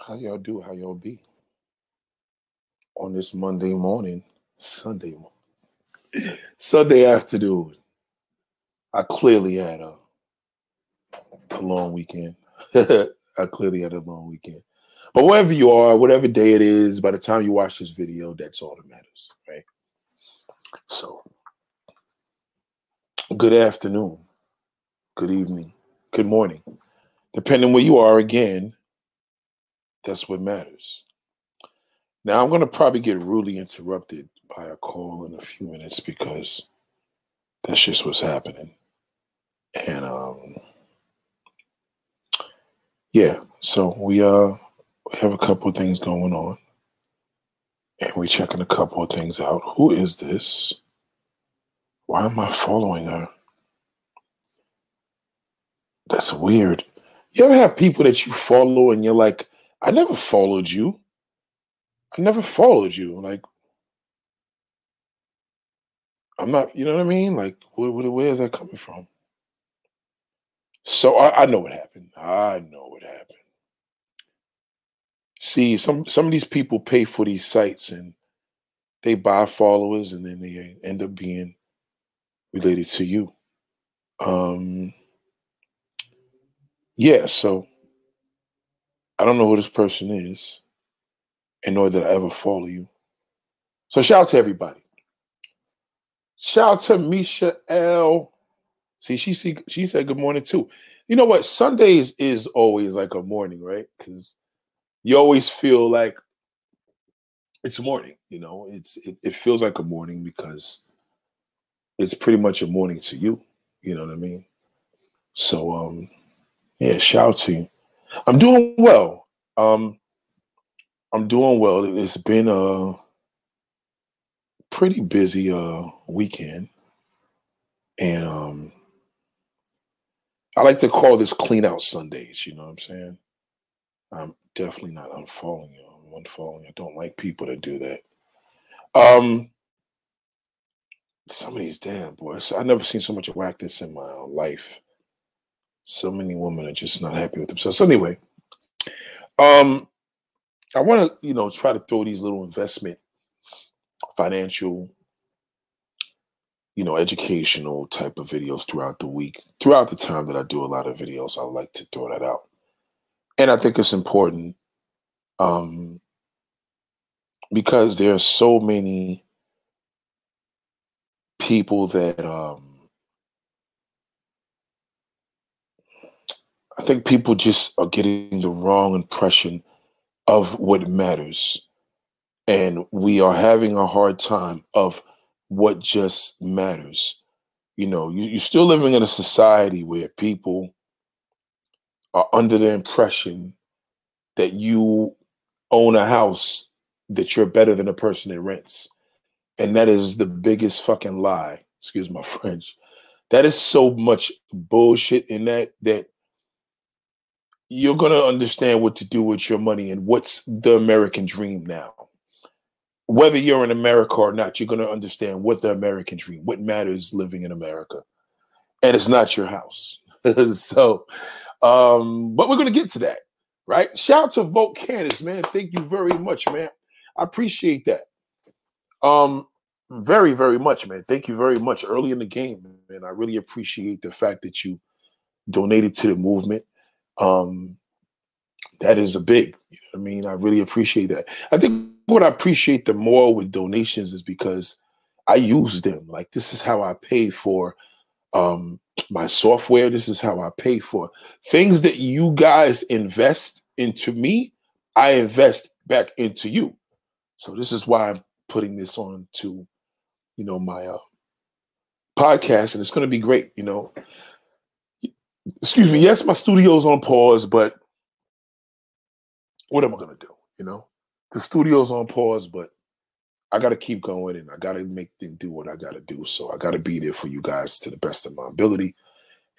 How y'all do? How y'all be? On this Monday morning, Sunday morning, Sunday afternoon. I clearly had a, a long weekend. I clearly had a long weekend. But wherever you are, whatever day it is, by the time you watch this video, that's all that matters, right? So, good afternoon, good evening, good morning. Depending where you are, again, that's what matters. Now, I'm going to probably get rudely interrupted by a call in a few minutes because that's just what's happening. And, um, yeah, so we, uh, we have a couple of things going on and we're checking a couple of things out. Who is this? Why am I following her? That's weird. You ever have people that you follow and you're like, I never followed you. I never followed you. Like, I'm not, you know what I mean? Like, where, where, where is that coming from? So I, I know what happened. I know what happened. See, some some of these people pay for these sites and they buy followers and then they end up being related to you. Um yeah, so I don't know who this person is, and nor did I ever follow you. So shout out to everybody. Shout out to Misha L. See, she see, she said good morning too. You know what? Sundays is always like a morning, right? Because you always feel like it's morning. You know, it's it, it feels like a morning because it's pretty much a morning to you. You know what I mean? So um, yeah, shout out to you. I'm doing well. Um, I'm doing well. It's been a pretty busy uh weekend, and um, I like to call this clean out Sundays. You know what I'm saying? I'm definitely not unfollowing you. I'm unfollowing. I don't like people that do that. Um, some of these damn boys. I've never seen so much whackness in my life. So many women are just not happy with themselves. So anyway, um, I want to, you know, try to throw these little investment, financial, you know, educational type of videos throughout the week. Throughout the time that I do a lot of videos, I like to throw that out. And I think it's important um, because there are so many people that um, I think people just are getting the wrong impression of what matters. And we are having a hard time of what just matters. You know, you, you're still living in a society where people are under the impression that you own a house that you're better than the person that rents. And that is the biggest fucking lie. Excuse my French. That is so much bullshit in that that you're going to understand what to do with your money and what's the American dream now. Whether you're in America or not, you're going to understand what the American dream, what matters living in America. And it's not your house. so, um, but we're going to get to that, right? Shout out to Vote Candace, man. Thank you very much, man. I appreciate that. Um, very, very much, man. Thank you very much. Early in the game, man. I really appreciate the fact that you donated to the movement um, that is a big. You know I mean, I really appreciate that. I think what I appreciate the more with donations is because I use them. Like this is how I pay for um, my software. This is how I pay for things that you guys invest into me. I invest back into you. So this is why I'm putting this on to, you know, my uh, podcast, and it's going to be great. You know, excuse me, yes, my studio's on pause, but what am I gonna do? You know, the studio's on pause, but I gotta keep going and I gotta make them do what I gotta do. So I gotta be there for you guys to the best of my ability.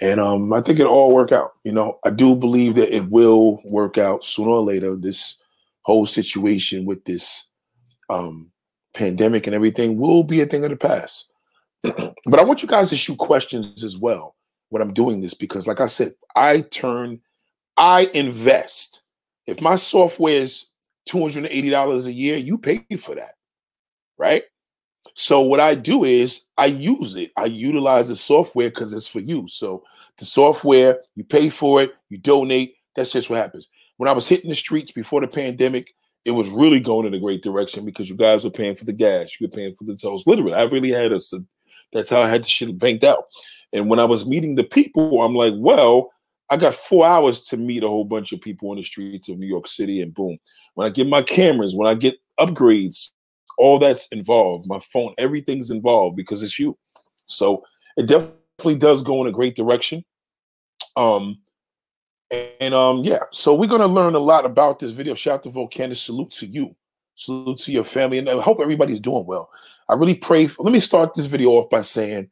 And um, I think it'll all work out. You know, I do believe that it will work out sooner or later. This whole situation with this um, pandemic and everything will be a thing of the past. but I want you guys to shoot questions as well when I'm doing this because, like I said, I turn, I invest If my software is $280 a year, you pay for that, right? So what I do is I use it. I utilize the software because it's for you. So the software, you pay for it, you donate. That's just what happens. When I was hitting the streets before the pandemic, it was really going in a great direction because you guys were paying for the gas, you were paying for the tolls. Literally, I really had a. That's how I had the shit banked out. And when I was meeting the people, I'm like, well, I got four hours to meet a whole bunch of people on the streets of New York City, and boom. When I get my cameras, when I get upgrades, all that's involved. My phone, everything's involved because it's you. So it definitely does go in a great direction. Um, and um, yeah, so we're gonna learn a lot about this video. Shout out to Volcanus. Salute to you. Salute to your family, and I hope everybody's doing well. I really pray. For, let me start this video off by saying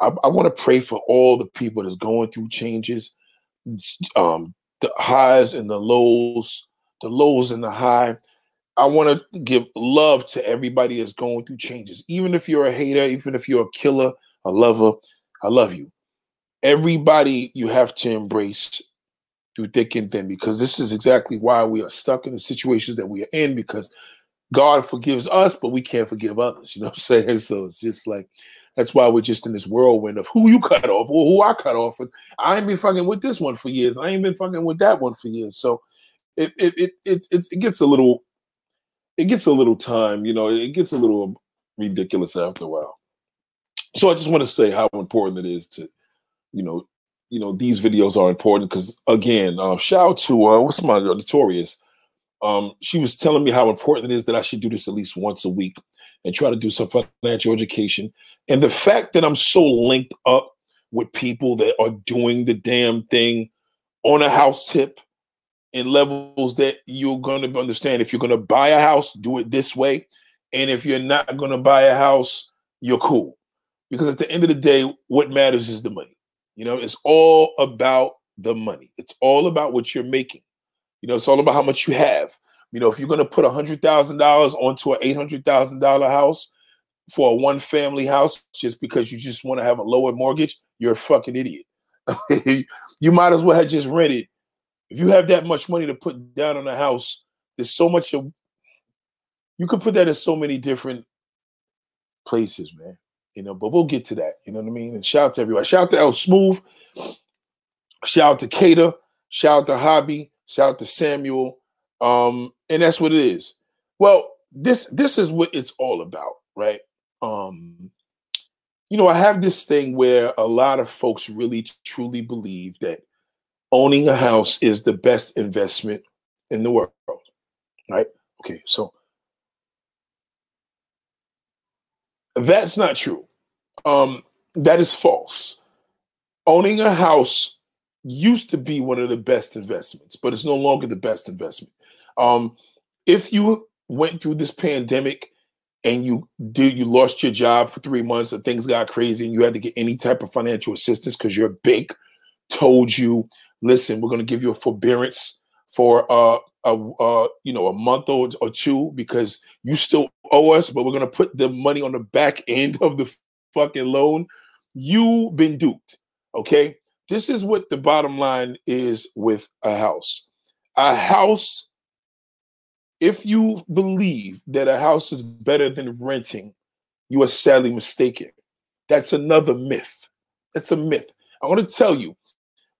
I, I want to pray for all the people that's going through changes, um, the highs and the lows, the lows and the high. I want to give love to everybody that's going through changes. Even if you're a hater, even if you're a killer, a lover, I love you. Everybody you have to embrace through thick and thin because this is exactly why we are stuck in the situations that we are in because God forgives us, but we can't forgive others. You know what I'm saying? So it's just like that's why we're just in this whirlwind of who you cut off or who I cut off. And I ain't been fucking with this one for years. I ain't been fucking with that one for years. So it it it it, it gets a little it gets a little time, you know, it gets a little ridiculous after a while. So I just want to say how important it is to, you know, you know, these videos are important because again, uh, shout out to uh, what's my notorious. Um, she was telling me how important it is that I should do this at least once a week and try to do some financial education. And the fact that I'm so linked up with people that are doing the damn thing on a house tip in levels that you're going to understand. If you're going to buy a house, do it this way. And if you're not going to buy a house, you're cool. Because at the end of the day, what matters is the money. You know, it's all about the money. It's all about what you're making. You know, it's all about how much you have. You know, if you're going to put a hundred thousand dollars onto an eight hundred thousand dollar house for a one family house just because you just want to have a lower mortgage, you're a fucking idiot. you might as well have just rented. If you have that much money to put down on a house, there's so much of you could put that in so many different places, man. You know, but we'll get to that. You know what I mean? And shout out to everybody. Shout out to El Smooth. Shout out to Cater. Shout out to Hobby. Shout out to Samuel. Um, and that's what it is. Well, this this is what it's all about, right? Um, you know, I have this thing where a lot of folks really truly believe that owning a house is the best investment in the world, right? Okay, so that's not true. Um, that is false. Owning a house used to be one of the best investments, but it's no longer the best investment. Um, if you went through this pandemic and you did you lost your job for three months and things got crazy and you had to get any type of financial assistance because your bank told you, listen, we're going to give you a forbearance for uh, a uh, you know a month or, or two because you still owe us, but we're going to put the money on the back end of the fucking loan. You've been duped. Okay, this is what the bottom line is with a house. A house if you believe that a house is better than renting, you are sadly mistaken. That's another myth. That's a myth. I want to tell you,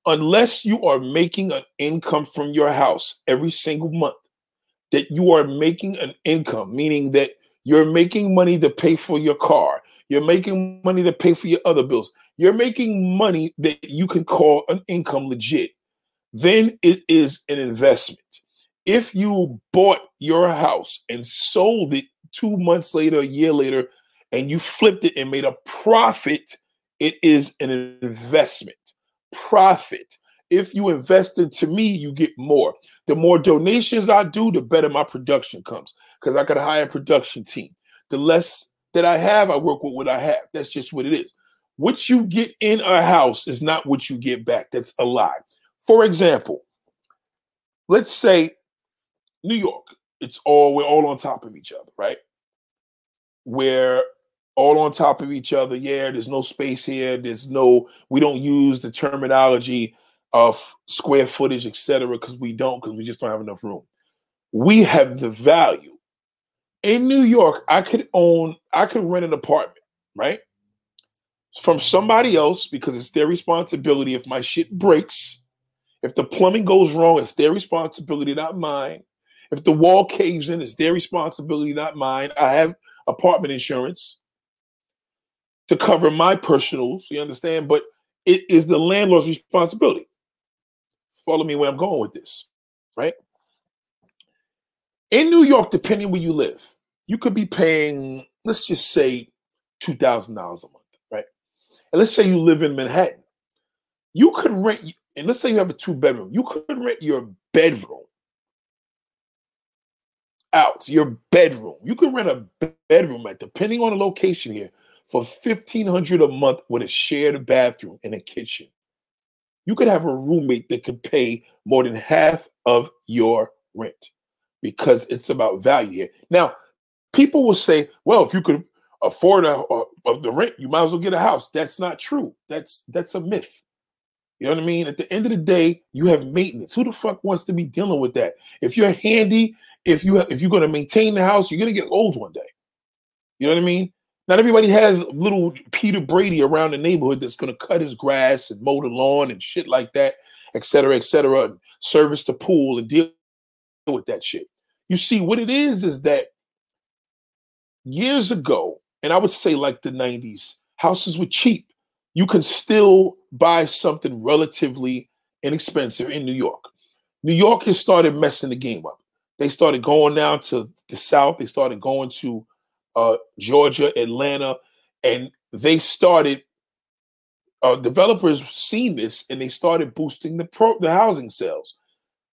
unless you are making an income from your house every single month, that you are making an income, meaning that you're making money to pay for your car, you're making money to pay for your other bills, you're making money that you can call an income legit, then it is an investment if you bought your house and sold it two months later, a year later, and you flipped it and made a profit, it is an investment. Profit. If you invest into me, you get more. The more donations I do, the better my production comes because I got a higher production team. The less that I have, I work with what I have. That's just what it is. What you get in a house is not what you get back. That's a lie. For example, let's say New York, it's all we're all on top of each other, right? We're all on top of each other. Yeah, there's no space here. There's no, we don't use the terminology of square footage, etc., because we don't, because we just don't have enough room. We have the value. In New York, I could own, I could rent an apartment, right? From somebody else because it's their responsibility. If my shit breaks, if the plumbing goes wrong, it's their responsibility, not mine. If the wall caves in, it's their responsibility, not mine. I have apartment insurance to cover my personals, you understand? But it is the landlord's responsibility follow me where I'm going with this, right? In New York, depending where you live, you could be paying, let's just say, $2,000 a month, right? And let's say you live in Manhattan. You could rent, and let's say you have a two bedroom, you could rent your bedroom out, your bedroom. You can rent a bedroom at, depending on the location here, for 1500 a month with a shared bathroom and a kitchen you could have a roommate that could pay more than half of your rent because it's about value here. Now, people will say, well, if you could afford a, a, the rent, you might as well get a house. That's not true. That's that's a myth. You know what I mean? At the end of the day, you have maintenance. Who the fuck wants to be dealing with that? If you're handy, if you have, if you're going to maintain the house, you're going to get old one day. You know what I mean? Not everybody has little Peter Brady around the neighborhood that's going to cut his grass and mow the lawn and shit like that, et cetera, et cetera, and service the pool and deal with that shit. You see, what it is is that years ago, and I would say like the 90s, houses were cheap. You can still buy something relatively inexpensive in New York. New York has started messing the game up. They started going down to the south. They started going to uh, Georgia, Atlanta, and they started. Uh, developers seen this and they started boosting the pro the housing sales.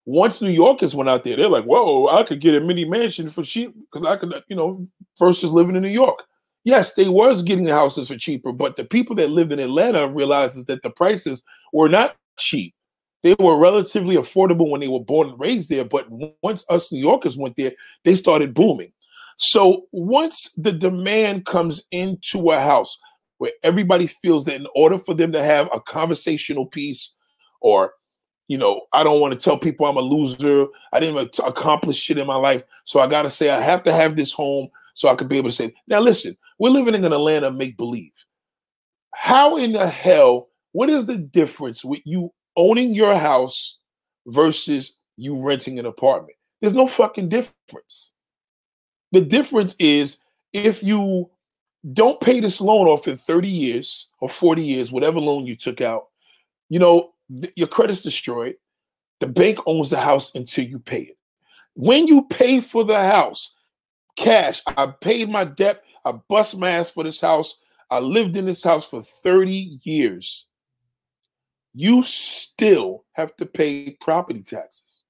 Once New Yorkers went out there, they're like, "Whoa, I could get a mini mansion for cheap because I could, you know, versus living in New York." Yes, they was getting the houses for cheaper, but the people that lived in Atlanta realizes that the prices were not cheap. They were relatively affordable when they were born and raised there, but once us New Yorkers went there, they started booming. So once the demand comes into a house where everybody feels that in order for them to have a conversational piece or you know, I don't want to tell people I'm a loser. I didn't accomplish shit in my life. So I got to say, I have to have this home so I could be able to say, now listen, we're living in an Atlanta make believe. How in the hell, what is the difference with you owning your house versus you renting an apartment? There's no fucking difference. The difference is if you don't pay this loan off in 30 years or 40 years, whatever loan you took out, you know, th- your credit's destroyed. The bank owns the house until you pay it. When you pay for the house, cash, I paid my debt, I bust my ass for this house, I lived in this house for 30 years. You still have to pay property taxes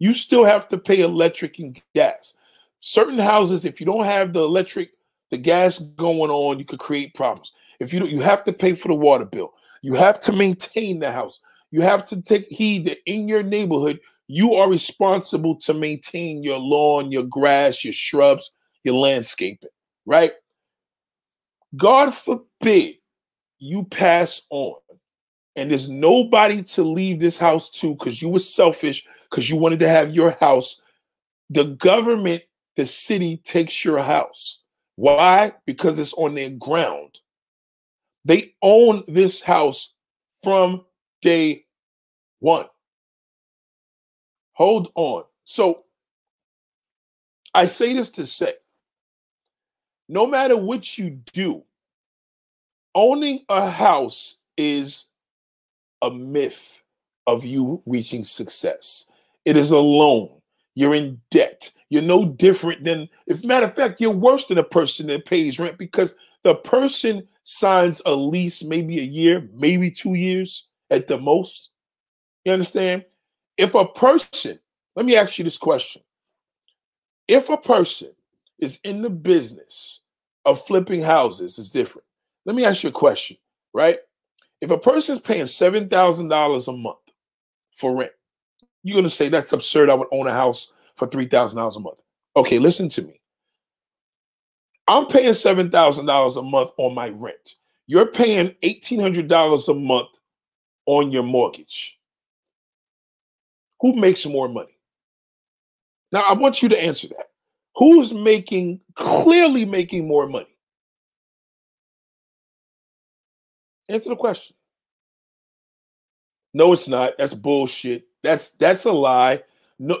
you still have to pay electric and gas. Certain houses, if you don't have the electric, the gas going on, you could create problems. If you don't, you have to pay for the water bill. You have to maintain the house. You have to take heed that in your neighborhood, you are responsible to maintain your lawn, your grass, your shrubs, your landscaping, right? God forbid you pass on and there's nobody to leave this house to because you were selfish because you wanted to have your house. The government, the city takes your house. Why? Because it's on their ground. They own this house from day one. Hold on. So I say this to say no matter what you do, owning a house is a myth of you reaching success. It is a loan. You're in debt. You're no different than, if matter of fact, you're worse than a person that pays rent because the person signs a lease maybe a year, maybe two years at the most. You understand? If a person, let me ask you this question. If a person is in the business of flipping houses, it's different. Let me ask you a question, right? If a person is paying $7,000 a month for rent, you're going to say that's absurd. I would own a house for $3,000 a month. Okay, listen to me. I'm paying $7,000 a month on my rent. You're paying $1,800 a month on your mortgage? Who makes more money? Now, I want you to answer that. Who's making, clearly making more money? Answer the question. No, it's not. That's bullshit. That's that's a lie. No,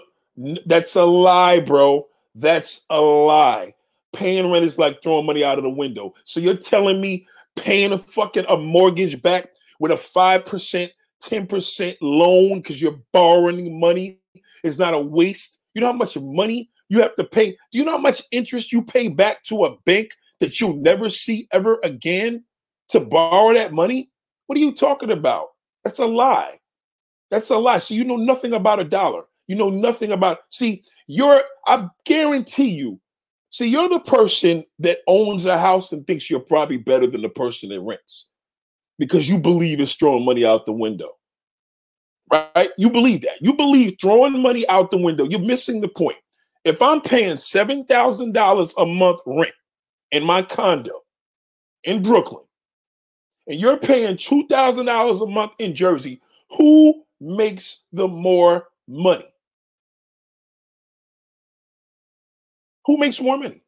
that's a lie, bro. That's a lie. Paying rent is like throwing money out of the window. So you're telling me paying a fucking a mortgage back with a five percent, ten percent loan because you're borrowing money is not a waste? You know how much money you have to pay? Do you know how much interest you pay back to a bank that you'll never see ever again to borrow that money? What are you talking about? That's a lie. That's a lie. So you know nothing about a dollar. You know nothing about. See, you're. I guarantee you. See, you're the person that owns a house and thinks you're probably better than the person that rents because you believe it's throwing money out the window. Right? You believe that. You believe throwing money out the window. You're missing the point. If I'm paying $7,000 a month rent in my condo in Brooklyn, and you're paying $2,000 a month in Jersey, who makes the more money? Who makes more money?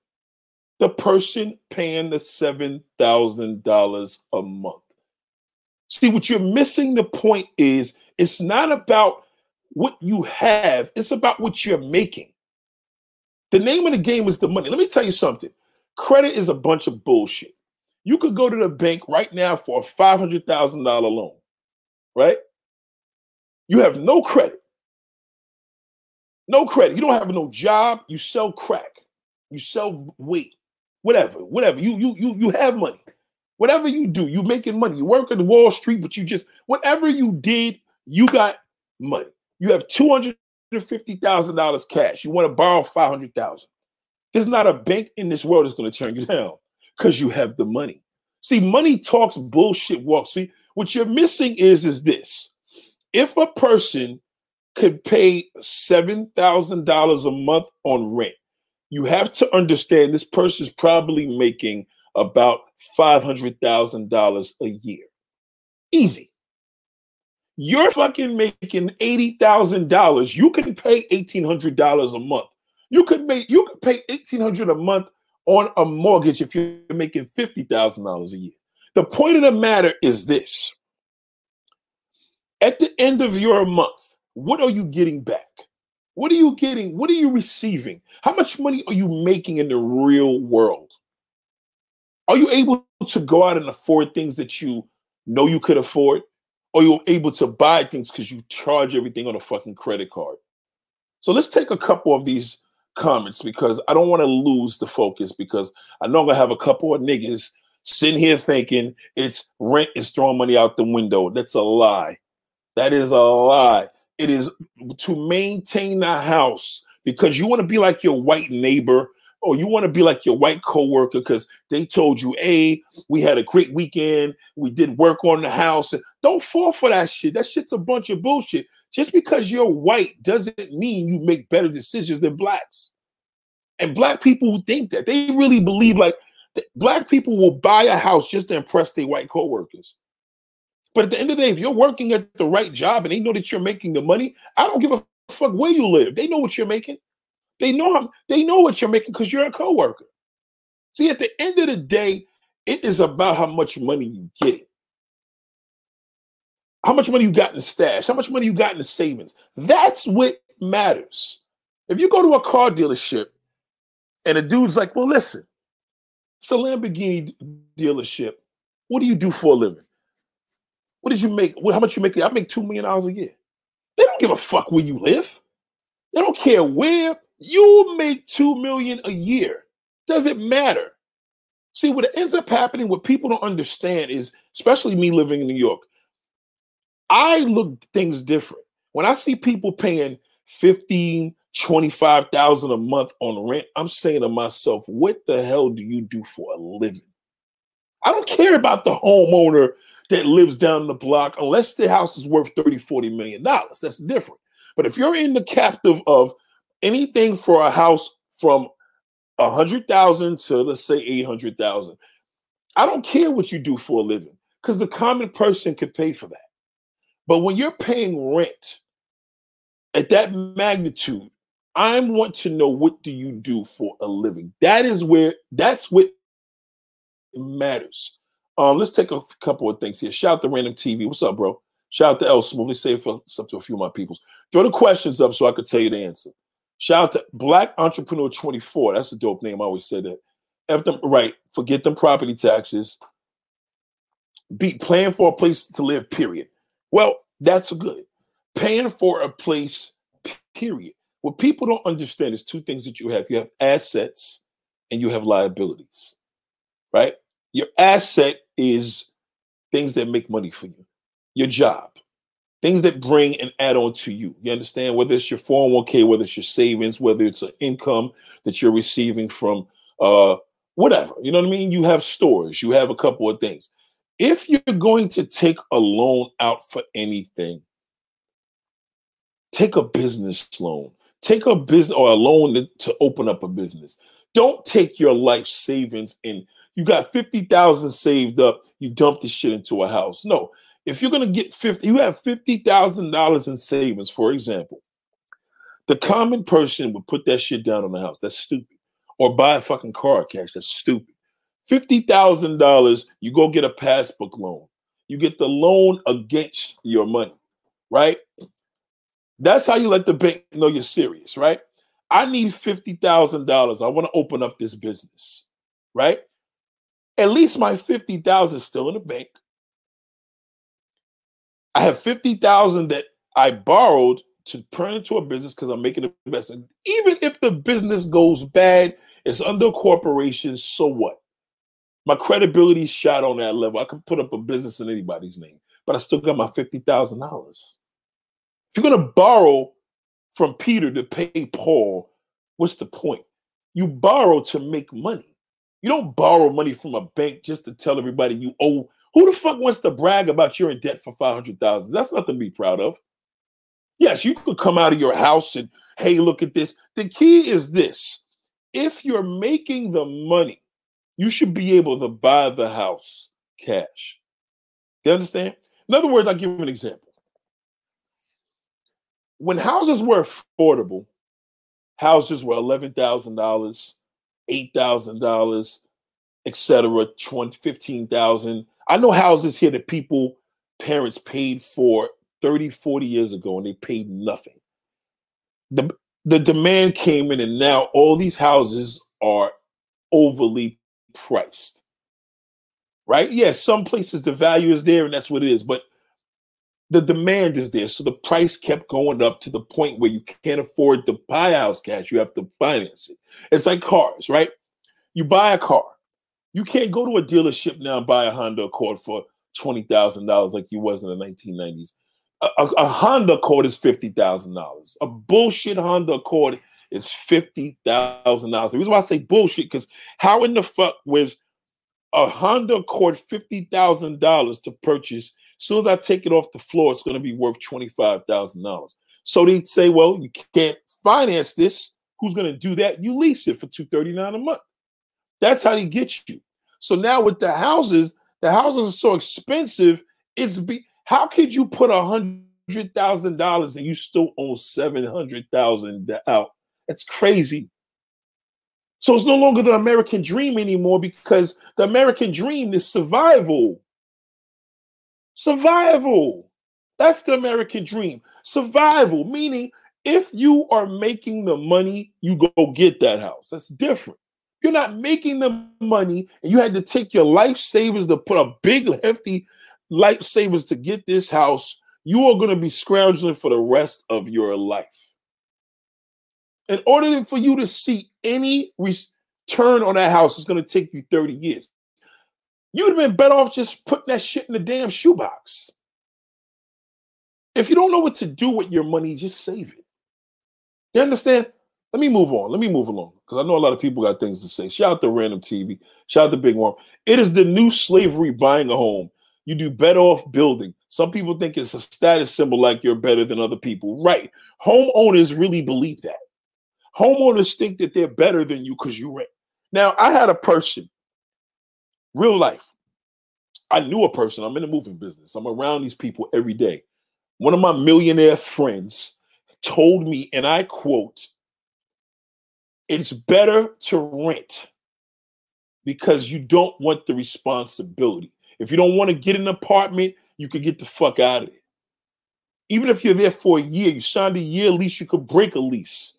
The person paying the $7,000 a month. See, what you're missing the point is it's not about what you have, it's about what you're making. The name of the game is the money. Let me tell you something credit is a bunch of bullshit. You could go to the bank right now for a $500,000 loan, right? You have no credit. No credit. You don't have no job. You sell crack. You sell weight. Whatever. Whatever. You you you you have money. Whatever you do, you're making money. You work at Wall Street, but you just whatever you did, you got money. You have two hundred and fifty thousand dollars cash. You want to borrow five hundred thousand. There's not a bank in this world that's going to turn you down because you have the money. See, money talks bullshit walks. See, what you're missing is is this: if a person could pay $7,000 a month on rent, you have to understand this person's probably making about $500,000 a year. Easy. You're fucking making $80,000. You can pay $1,800 a month. You could make you could pay 1800 a month on a mortgage if you're making $50,000 a year. The point of the matter is this. At the end of your month, what are you getting back? What are you getting? What are you receiving? How much money are you making in the real world? Are you able to go out and afford things that you know you could afford? Or you're able to buy things because you charge everything on a fucking credit card? So let's take a couple of these comments because I don't want to lose the focus because I know I'm gonna have a couple of niggas sitting here thinking it's rent is throwing money out the window. That's a lie. That is a lie. It is to maintain the house because you want to be like your white neighbor or you want to be like your white coworker because they told you, hey, we had a great weekend. We did work on the house. Don't fall for that shit. That shit's a bunch of bullshit. Just because you're white doesn't mean you make better decisions than blacks. And black people who think that they really believe like black people will buy a house just to impress their white coworkers. But at the end of the day, if you're working at the right job and they know that you're making the money, I don't give a fuck where you live. They know what you're making. They know how, they know what you're making because you're a coworker. See, at the end of the day, it is about how much money you get. How much money you got in the stash, how much money you got in the savings. That's what matters. If you go to a car dealership and a dude's like, well, listen, it's a Lamborghini dealership. What do you do for a living? What did you make? How much you make? I make two million dollars a year. They don't give a fuck where you live. They don't care where you make two million a year. Doesn't matter. See, what ends up happening, what people don't understand is, especially me living in New York, I look things different. When I see people paying 15, 25,000 a month on rent, I'm saying to myself, what the hell do you do for a living? I don't care about the homeowner that lives down the block unless the house is worth 30 40 million dollars that's different but if you're in the captive of anything for a house from a hundred thousand to let's say 800,000 I don't care what you do for a living because the common person could pay for that But when you're paying rent at that magnitude, I want to know what do you do for a living? That is where that's what matters. Um, let's take a couple of things here. Shout out to Random TV. What's up, bro? Shout out to El Smooth. Let's say what's up to a few of my peoples. Throw the questions up so I could tell you the answer. Shout out to Black Entrepreneur 24. That's a dope name. I always say that. F them right. Forget them property taxes. Be playing for a place to live, period. Well, that's good. Paying for a place, period. What people don't understand is two things that you have. You have assets and you have liabilities. Right? Your asset is things that make money for you. Your job. Things that bring an add-on to you. You understand? Whether it's your 401k, whether it's your savings, whether it's an income that you're receiving from uh whatever. You know what I mean? You have stores, you have a couple of things. If you're going to take a loan out for anything, take a business loan. Take a business or a loan to, to open up a business. Don't take your life savings and you got 50,000 saved up, you dump this shit into a house. No. If you're going to get 50, you have $50,000 in savings, for example. The common person would put that shit down on the house. That's stupid or buy a fucking car cash. That's stupid. $50,000, you go get a passbook loan. You get the loan against your money, right? That's how you let the bank know you're serious, right? I need $50,000. I want to open up this business, right? At least my 50,000 is still in the bank. I have 50,000 that I borrowed to turn into a business because I'm making an investment. Even if the business goes bad, it's under corporation, so what? My credibility shot on that level. I can put up a business in anybody's name, but I still got my $50,000. If you're going to borrow from Peter to pay Paul, what's the point? You borrow to make money. You don't borrow money from a bank just to tell everybody you owe. Who the fuck wants to brag about you're in debt for 500,000? That's nothing to be proud of. Yes, you could come out of your house and, hey, look at this. The key is this if you're making the money, you should be able to buy the house cash. You understand? In other words, I'll give you an example. When houses were affordable, houses were $11,000, $8,000, etc., 20, 15,000. I know houses here that people, parents paid for 30, 40 years ago and they paid nothing. The, the demand came in, and now all these houses are overly priced. Right? Yes, yeah, some places the value is there and that's what it is, but the demand is there. So the price kept going up to the point where you can't afford to buy house cash. You have to finance it. It's like cars, right? You buy a car. You can't go to a dealership now and buy a Honda Accord for $20,000 like you was in the 1990s a, a Honda Accord is fifty thousand dollars. A bullshit Honda Accord is fifty thousand dollars. The reason why I say bullshit because how in the fuck was a Honda Accord fifty thousand dollars to purchase? As soon as I take it off the floor, it's going to be worth twenty five thousand dollars. So they say, well, you can't finance this. Who's going to do that? You lease it for two thirty nine a month. That's how they get you. So now with the houses, the houses are so expensive. It's be how could you put a hundred thousand dollars and you still own seven hundred thousand out? That's crazy. So it's no longer the American dream anymore because the American dream is survival. Survival. That's the American dream. Survival, meaning if you are making the money, you go get that house. That's different. You're not making the money and you had to take your life savings to put a big, hefty life lifesavers to get this house, you are going to be scrounging for the rest of your life. In order for you to see any return on that house, it's going to take you 30 years. You would have been better off just putting that shit in the damn shoebox. If you don't know what to do with your money, just save it. You understand? Let me move on. Let me move along because I know a lot of people got things to say. Shout out to Random TV. Shout out to Big Worm. It is the new slavery buying a home you do better off building. Some people think it's a status symbol like you're better than other people. Right. Homeowners really believe that. Homeowners think that they're better than you because you rent. Now, I had a person, real life. I knew a person. I'm in the moving business. I'm around these people every day. one of my millionaire friends told me, and I quote, it's better to rent because you don't want the responsibility. If you don't want to get an apartment, you could get the fuck out of it. Even if you're there for a year, you signed a year lease, you could break a lease.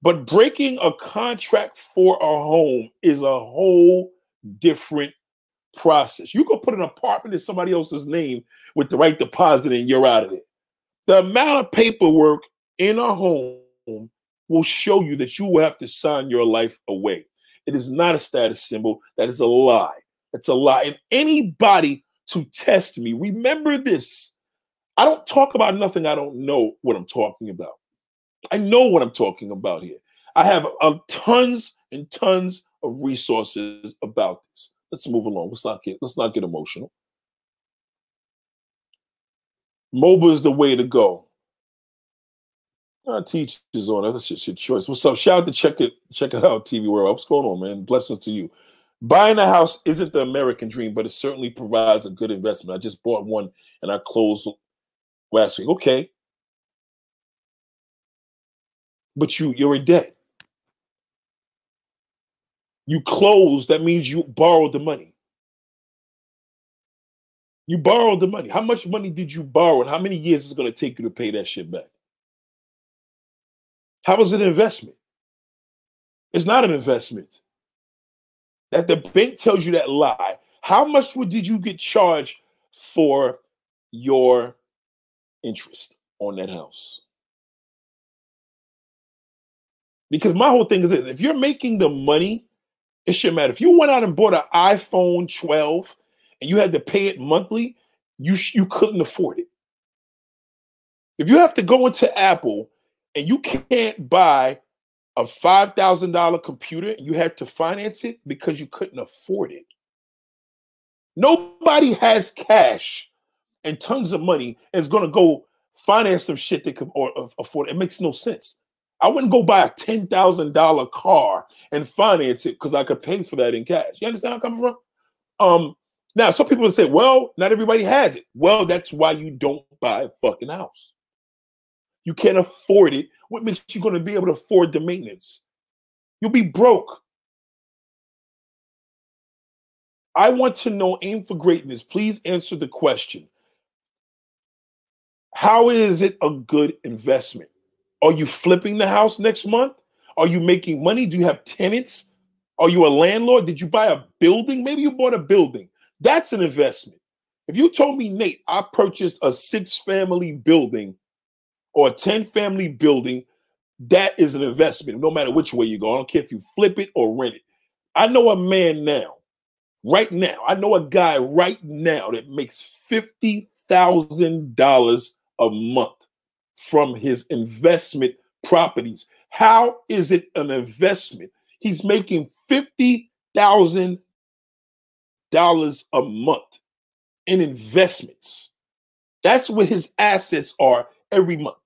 But breaking a contract for a home is a whole different process. You could put an apartment in somebody else's name with the right deposit and you're out of it. The amount of paperwork in a home will show you that you will have to sign your life away. It is not a status symbol. That is a lie. It's a lie. And anybody to test me, remember this. I don't talk about nothing I don't know what I'm talking about. I know what I'm talking about here. I have uh, tons and tons of resources about this. Let's move along. Let's not get let's not get emotional. MOBA is the way to go. Our teachers on it. That's just your choice. What's up? Shout out to check it, check it out, TV World. What's going on, man? Blessings to you. Buying a house isn't the American dream, but it certainly provides a good investment. I just bought one and I closed last week. Okay. But you you're in debt. You closed, that means you borrowed the money. You borrowed the money. How much money did you borrow, and how many years is it going to take you to pay that shit back? How was it an investment? It's not an investment. That the bank tells you that lie. How much did you get charged for your interest on that house? Because my whole thing is this if you're making the money it shouldn't matter. If you went out and bought an iPhone 12 and you had to pay it monthly, you you couldn't afford it. If you have to go into Apple and you can't buy a $5,000 computer you had to finance it because you couldn't afford it. Nobody has cash and tons of money is going to go finance some shit they could or, afford. It makes no sense. I wouldn't go buy a ten thousand dollar car and finance it because I could pay for that in cash. You understand where I'm coming from? Um, now some people would say, "Well, not everybody has it." Well, that's why you don't buy a fucking house. You can't afford it. What makes you going to be able to afford the maintenance? You'll be broke. I want to know aim for greatness. Please answer the question. How is it a good investment? Are you flipping the house next month? Are you making money? Do you have tenants? Are you a landlord? Did you buy a building? Maybe you bought a building. That's an investment. If you told me, Nate, I purchased a six family building or a 10 family building, that is an investment, no matter which way you go. I don't care if you flip it or rent it. I know a man now, right now, I know a guy right now that makes $50,000 a month from his investment properties. How is it an investment? He's making $50,000 a month in investments. That's what his assets are every month.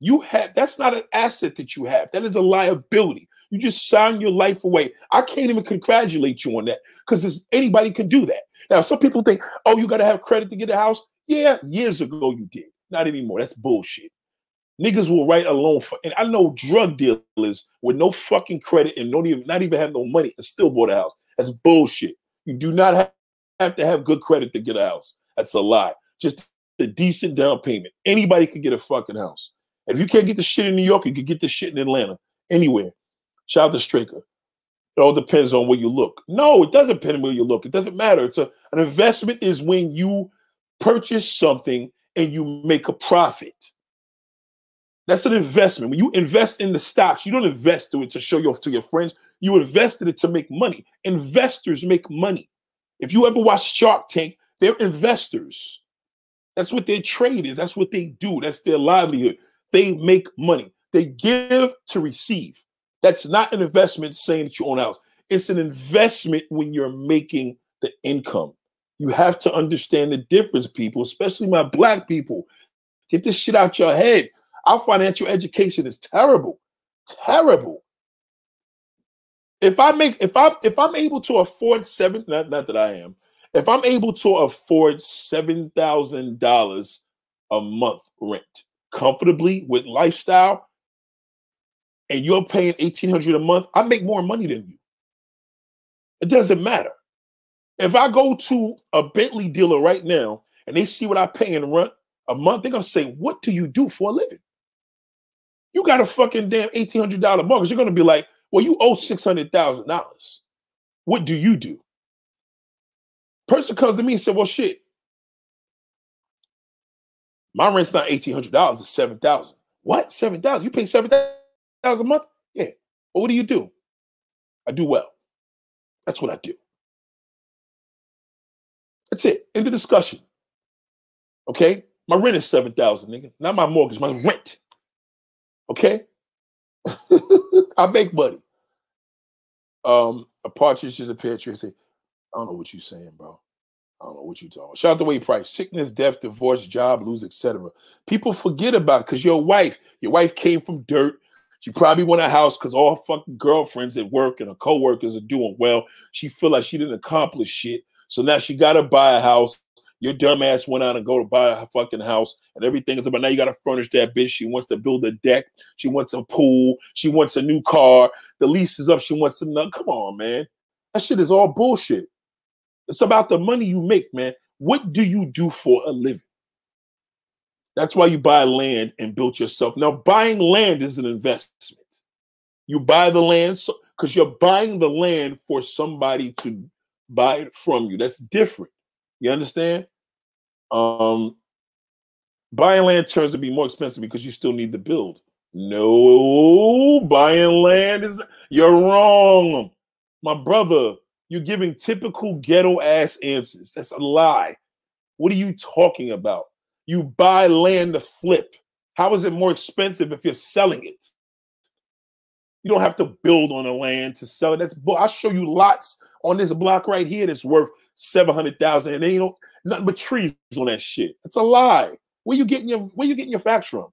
You have that's not an asset that you have. That is a liability. You just sign your life away. I can't even congratulate you on that because anybody can do that. Now, some people think, oh, you got to have credit to get a house. Yeah, years ago you did. Not anymore. That's bullshit. Niggas will write a loan for, and I know drug dealers with no fucking credit and don't even not even have no money and still bought a house. That's bullshit. You do not have, have to have good credit to get a house. That's a lie. Just a decent down payment. Anybody can get a fucking house. If you can't get the shit in New York, you can get the shit in Atlanta. Anywhere. Shout out to Straker. It all depends on where you look. No, it doesn't depend on where you look. It doesn't matter. It's a an investment is when you purchase something and you make a profit. That's an investment. When you invest in the stocks, you don't invest to it to show off to your friends. You invested it to make money. Investors make money. If you ever watch Shark Tank, they're investors. That's what their trade is. That's what they do. That's their livelihood. They make money. They give to receive. That's not an investment saying that you own a house. It's an investment when you're making the income. You have to understand the difference, people, especially my black people. Get this shit out your head. Our financial education is terrible, terrible. If I make, if I, if I'm able to afford seven, not, not that I am, if I'm able to afford seven thousand dollars a month rent comfortably with lifestyle, and you're paying 1800 a month, I make more money than you. It doesn't matter. If I go to a Bentley dealer right now and they see what I pay in rent a month, they're gonna say, What do you do for a living? You got a fucking damn $1,800 mortgage. You're gonna be like, Well, you owe $600,000. What do you do? Person comes to me and said, Well, shit, my rent's not $1,800, it's 7000 What? 7000 You pay 7000 a month? Yeah. Well, what do you do? I do well. That's what I do. That's it. End of discussion. Okay? My rent is 7000 nigga. Not my mortgage, my rent. Okay? I make money. Um, a partridge is a picture. Say, I don't know what you're saying, bro. I don't know what you're talking about. Shout out to Wade Price. Sickness, death, divorce, job, lose, etc. People forget about it because your wife, your wife came from dirt. She probably won a house because all her fucking girlfriends at work and her co-workers are doing well. She feel like she didn't accomplish shit. So now she got to buy a house. Your dumb ass went out and go to buy a fucking house and everything is about now you got to furnish that bitch. She wants to build a deck. She wants a pool. She wants a new car. The lease is up. She wants another. Come on, man. That shit is all bullshit. It's about the money you make, man. What do you do for a living? That's why you buy land and build yourself. Now, buying land is an investment. You buy the land so because you're buying the land for somebody to buy it from you. That's different. You understand? Um, buying land turns to be more expensive because you still need to build. No, buying land is you're wrong, my brother. You're giving typical ghetto ass answers. That's a lie. What are you talking about? You buy land to flip. How is it more expensive if you're selling it? You don't have to build on the land to sell it. That's I'll show you lots on this block right here that's worth 700,000 and they know nothing but trees on that shit. It's a lie. Where you getting your where you getting your facts from?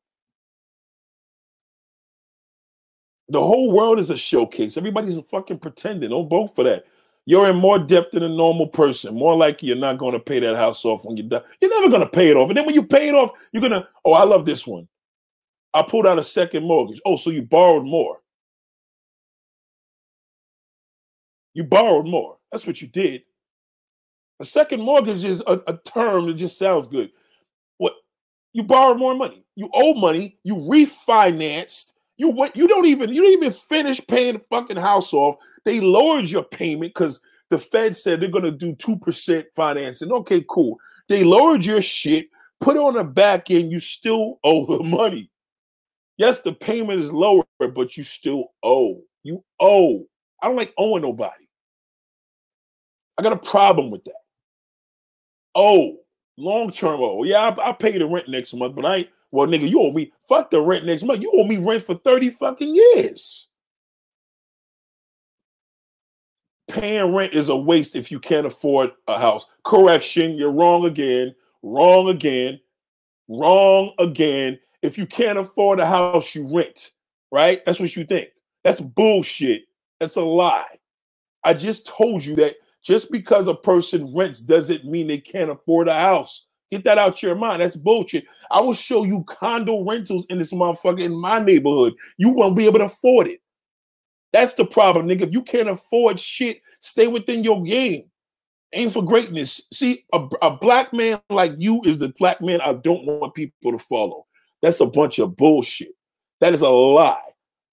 The whole world is a showcase. Everybody's fucking pretending. Don't vote for that. You're in more debt than a normal person. More likely you're not going to pay that house off when you die. You're never going to pay it off. And then when you pay it off, you're going to, oh, I love this one. I pulled out a second mortgage. Oh, so you borrowed more. You borrowed more. That's what you did. A second mortgage is a, a term that just sounds good. What you borrowed more money. You owe money. You refinanced. You went. You don't even. You don't even finish paying the fucking house off. They lowered your payment because the Fed said they're going to do two percent financing. Okay, cool. They lowered your shit. Put it on the back end. You still owe the money. Yes, the payment is lower, but you still owe. You owe. I don't like owing nobody. I got a problem with that. Oh, long term. Oh, yeah, I, I pay the rent next month, but I ain't. Well, nigga, you owe me. Fuck the rent next month. You owe me rent for 30 fucking years. Paying rent is a waste if you can't afford a house. Correction, you're wrong again. Wrong again. Wrong again. If you can't afford a house, you rent, right? That's what you think. That's bullshit. That's a lie. I just told you that just because a person rents doesn't mean they can't afford a house. Get that out of your mind. That's bullshit. I will show you condo rentals in this motherfucker in my neighborhood. You won't be able to afford it. That's the problem, nigga. If you can't afford shit, stay within your game. Aim for greatness. See, a, a black man like you is the black man I don't want people to follow. That's a bunch of bullshit. That is a lie.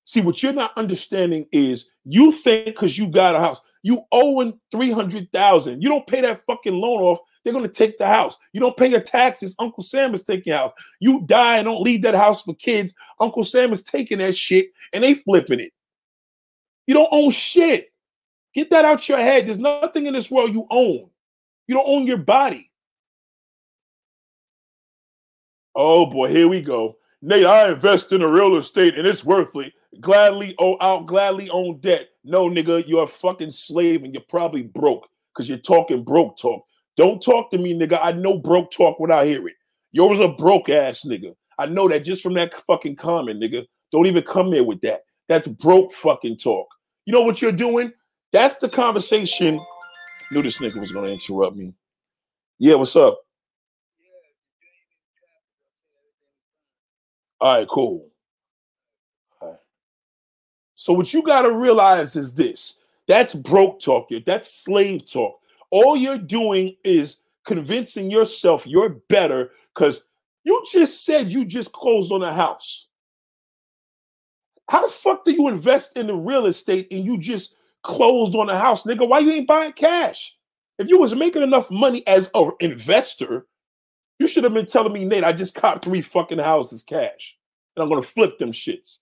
See, what you're not understanding is you think because you got a house, you owing 300,000. You don't pay that fucking loan off, they're going to take the house. You don't pay your taxes, Uncle Sam is taking house. You die and don't leave that house for kids, Uncle Sam is taking that shit and they flipping it. You don't own shit. Get that out your head. There's nothing in this world you own. You don't own your body. Oh boy, here we go. Nate, I invest in a real estate and it's worthly. Gladly, oh, I'll gladly own debt. No, nigga, you're a fucking slave and you're probably broke because you're talking broke talk. Don't talk to me, nigga. I know broke talk when I hear it. Yours a broke ass nigga. I know that just from that fucking comment, nigga. Don't even come here with that. That's broke fucking talk. You know what you're doing? That's the conversation. Knew this nigga was gonna interrupt me. Yeah, what's up? All right, cool. All right. So what you got to realize is this: that's broke talk. That's slave talk. All you're doing is convincing yourself you're better because you just said you just closed on a house. How the fuck do you invest in the real estate and you just closed on a house, nigga? Why you ain't buying cash? If you was making enough money as an investor, you should have been telling me, Nate, I just caught three fucking houses cash. And I'm gonna flip them shits.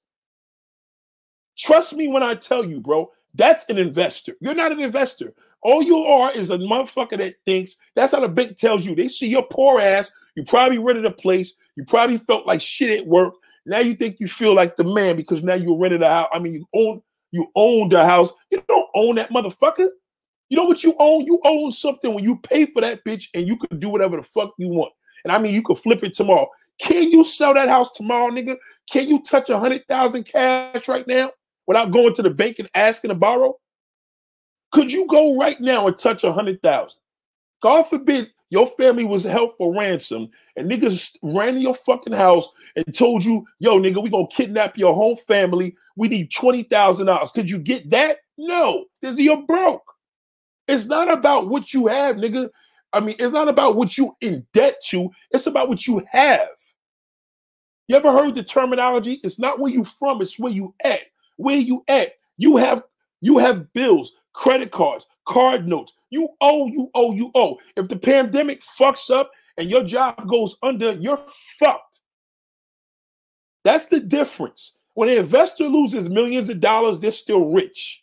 Trust me when I tell you, bro, that's an investor. You're not an investor. All you are is a motherfucker that thinks that's how the bank tells you. They see your poor ass. You probably rented a place. You probably felt like shit at work. Now you think you feel like the man because now you rented a house. I mean, you own you own the house. You don't own that motherfucker. You know what you own? You own something when you pay for that bitch and you can do whatever the fuck you want. And I mean, you could flip it tomorrow. Can you sell that house tomorrow, nigga? Can you touch a hundred thousand cash right now without going to the bank and asking to borrow? Could you go right now and touch a hundred thousand? God forbid your family was held for ransom and niggas ran to your fucking house and told you, yo, nigga, we gonna kidnap your whole family. We need $20,000. Could you get that? No, because you're broke. It's not about what you have, nigga. I mean, it's not about what you in debt to, it's about what you have. You ever heard the terminology? It's not where you from, it's where you at. Where you at? You have you have bills, credit cards, card notes. You owe, you owe, you owe. If the pandemic fucks up and your job goes under, you're fucked. That's the difference. When an investor loses millions of dollars, they're still rich.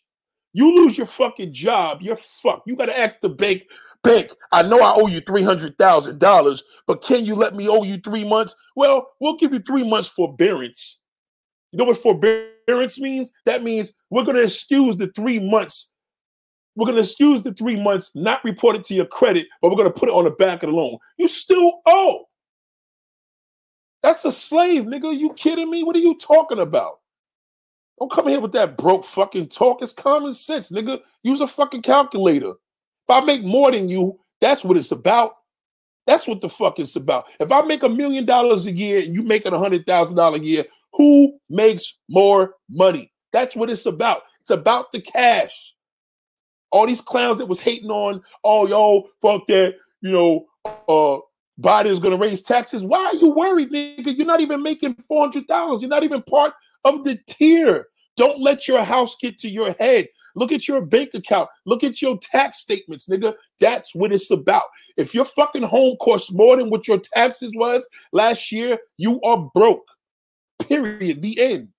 You lose your fucking job, you're fucked. You got to ask the bank, bank, I know I owe you $300,000, but can you let me owe you three months? Well, we'll give you three months forbearance. You know what forbearance means? That means we're going to excuse the three months. We're going to excuse the three months, not report it to your credit, but we're going to put it on the back of the loan. You still owe. That's a slave, nigga. Are You kidding me? What are you talking about? Don't come here with that broke fucking talk. It's common sense, nigga. Use a fucking calculator. If I make more than you, that's what it's about. That's what the fuck it's about. If I make a million dollars a year and you make it a hundred thousand dollars a year, who makes more money? That's what it's about. It's about the cash. All these clowns that was hating on, oh yo, fuck that, you know, uh Biden's gonna raise taxes. Why are you worried, nigga? You're not even making four hundred dollars. You're not even part of the tier. Don't let your house get to your head. Look at your bank account. Look at your tax statements, nigga. That's what it's about. If your fucking home costs more than what your taxes was last year, you are broke. Period. The end.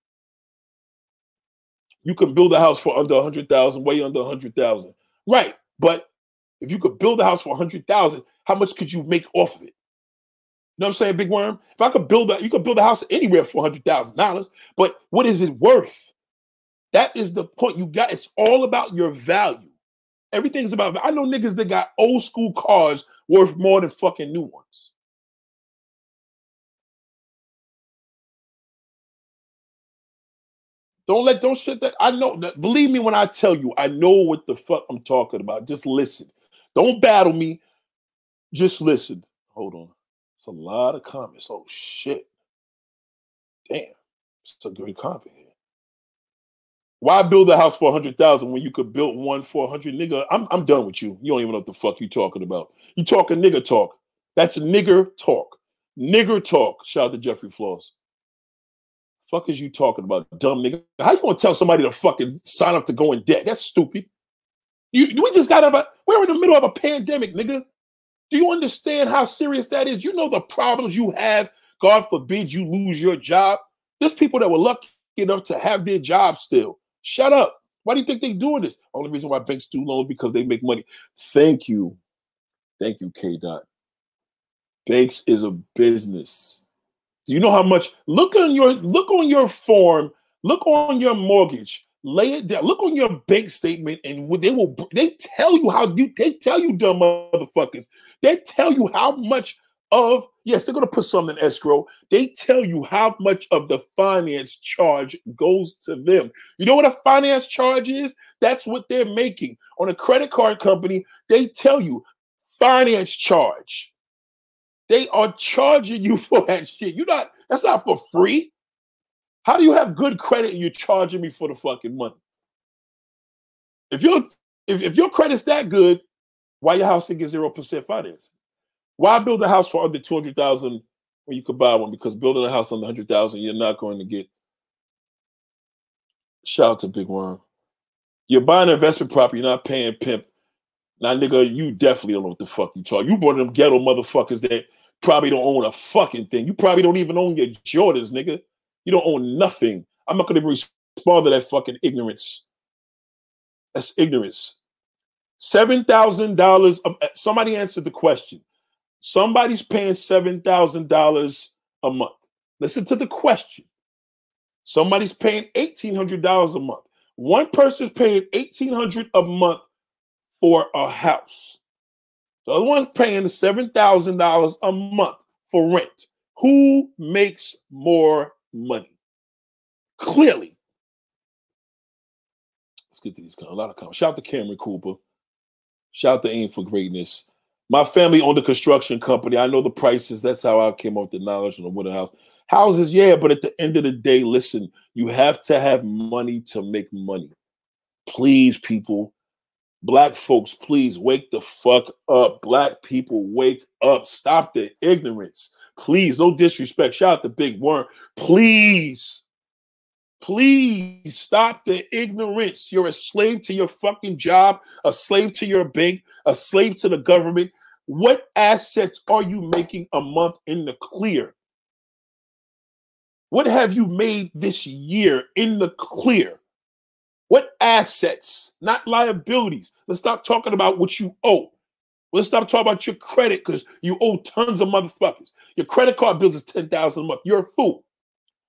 You can build a house for under a hundred thousand, way under a hundred thousand. Right. But if you could build a house for a hundred thousand, how much could you make off of it? You know what I'm saying, Big Worm? If I could build a, you could build a house anywhere for hundred thousand dollars, but what is it worth? That is the point you got. It's all about your value. Everything's about. I know niggas that got old school cars worth more than fucking new ones. Don't let don't shit that. I know. Believe me when I tell you, I know what the fuck I'm talking about. Just listen. Don't battle me. Just listen. Hold on. It's a lot of comments. Oh shit. Damn. It's a good comment here. Why build a house for a hundred thousand when you could build one for a hundred nigga? I'm I'm done with you. You don't even know what the fuck you talking about. You talking nigger talk. That's nigger talk. Nigger talk. Shout out to Jeffrey Floss. Fuck is you talking about, dumb nigga? How you gonna tell somebody to fucking sign up to go in debt? That's stupid. You we just got about we're in the middle of a pandemic, nigga. Do you understand how serious that is? You know the problems you have. God forbid you lose your job. There's people that were lucky enough to have their job still. Shut up. Why do you think they're doing this? Only reason why banks do loans because they make money. Thank you. Thank you, K. Dot. Banks is a business. Do you know how much? Look on your look on your form. Look on your mortgage lay it down. Look on your bank statement, and they will they tell you how you they tell you dumb motherfuckers. They tell you how much of yes, they're gonna put something in escrow. They tell you how much of the finance charge goes to them. You know what a finance charge is? That's what they're making on a credit card company. They tell you finance charge. They are charging you for that shit. You're not That's not for free. How do you have good credit and you're charging me for the fucking money? If your if, if your credit's that good, why your house can get zero percent financing? Why build a house for under two hundred thousand when you could buy one? Because building a house under hundred thousand, you're not going to get. Shout out to Big Worm. You're buying an investment property, you're not paying pimp. Now, nigga, you definitely don't know what the fuck you talk. You one of them ghetto motherfuckers that probably don't own a fucking thing. You probably don't even own your Jordans, nigga. You don't own nothing. I'm not to respond to that fucking ignorance. That's ignorance. Seven thousand dollars. Um, uh, somebody answered the question. Somebody's paying seven thousand dollars a month. Listen to the question. Somebody's paying eighteen hundred dollars a month. One person's paying eighteen hundred a month for a house. The other one's paying seven thousand dollars a month for rent. Who makes more money? Clearly. Let's get to these comments. A lot of comments. Shout out to Cameron Cooper. Shout out to Aim for Greatness. My family owned a construction company. I know the prices. That's how I came up with the knowledge on the wooden house. Houses, yeah, but at the end of the day, listen, you have to have money to make money. Please, people, black folks, please wake the fuck up. Black people, wake up. Stop the ignorance. Please, no disrespect. Shout out to Big Worm. Please, please stop the ignorance. You're a slave to your fucking job, a slave to your bank, a slave to the government. What assets are you making a month in the clear? What have you made this year in the clear? What assets, not liabilities? Let's stop talking about what you owe. Let's stop talking about your credit because you owe tons of motherfuckers. Your credit card bills is 10,000 a month. You're a fool.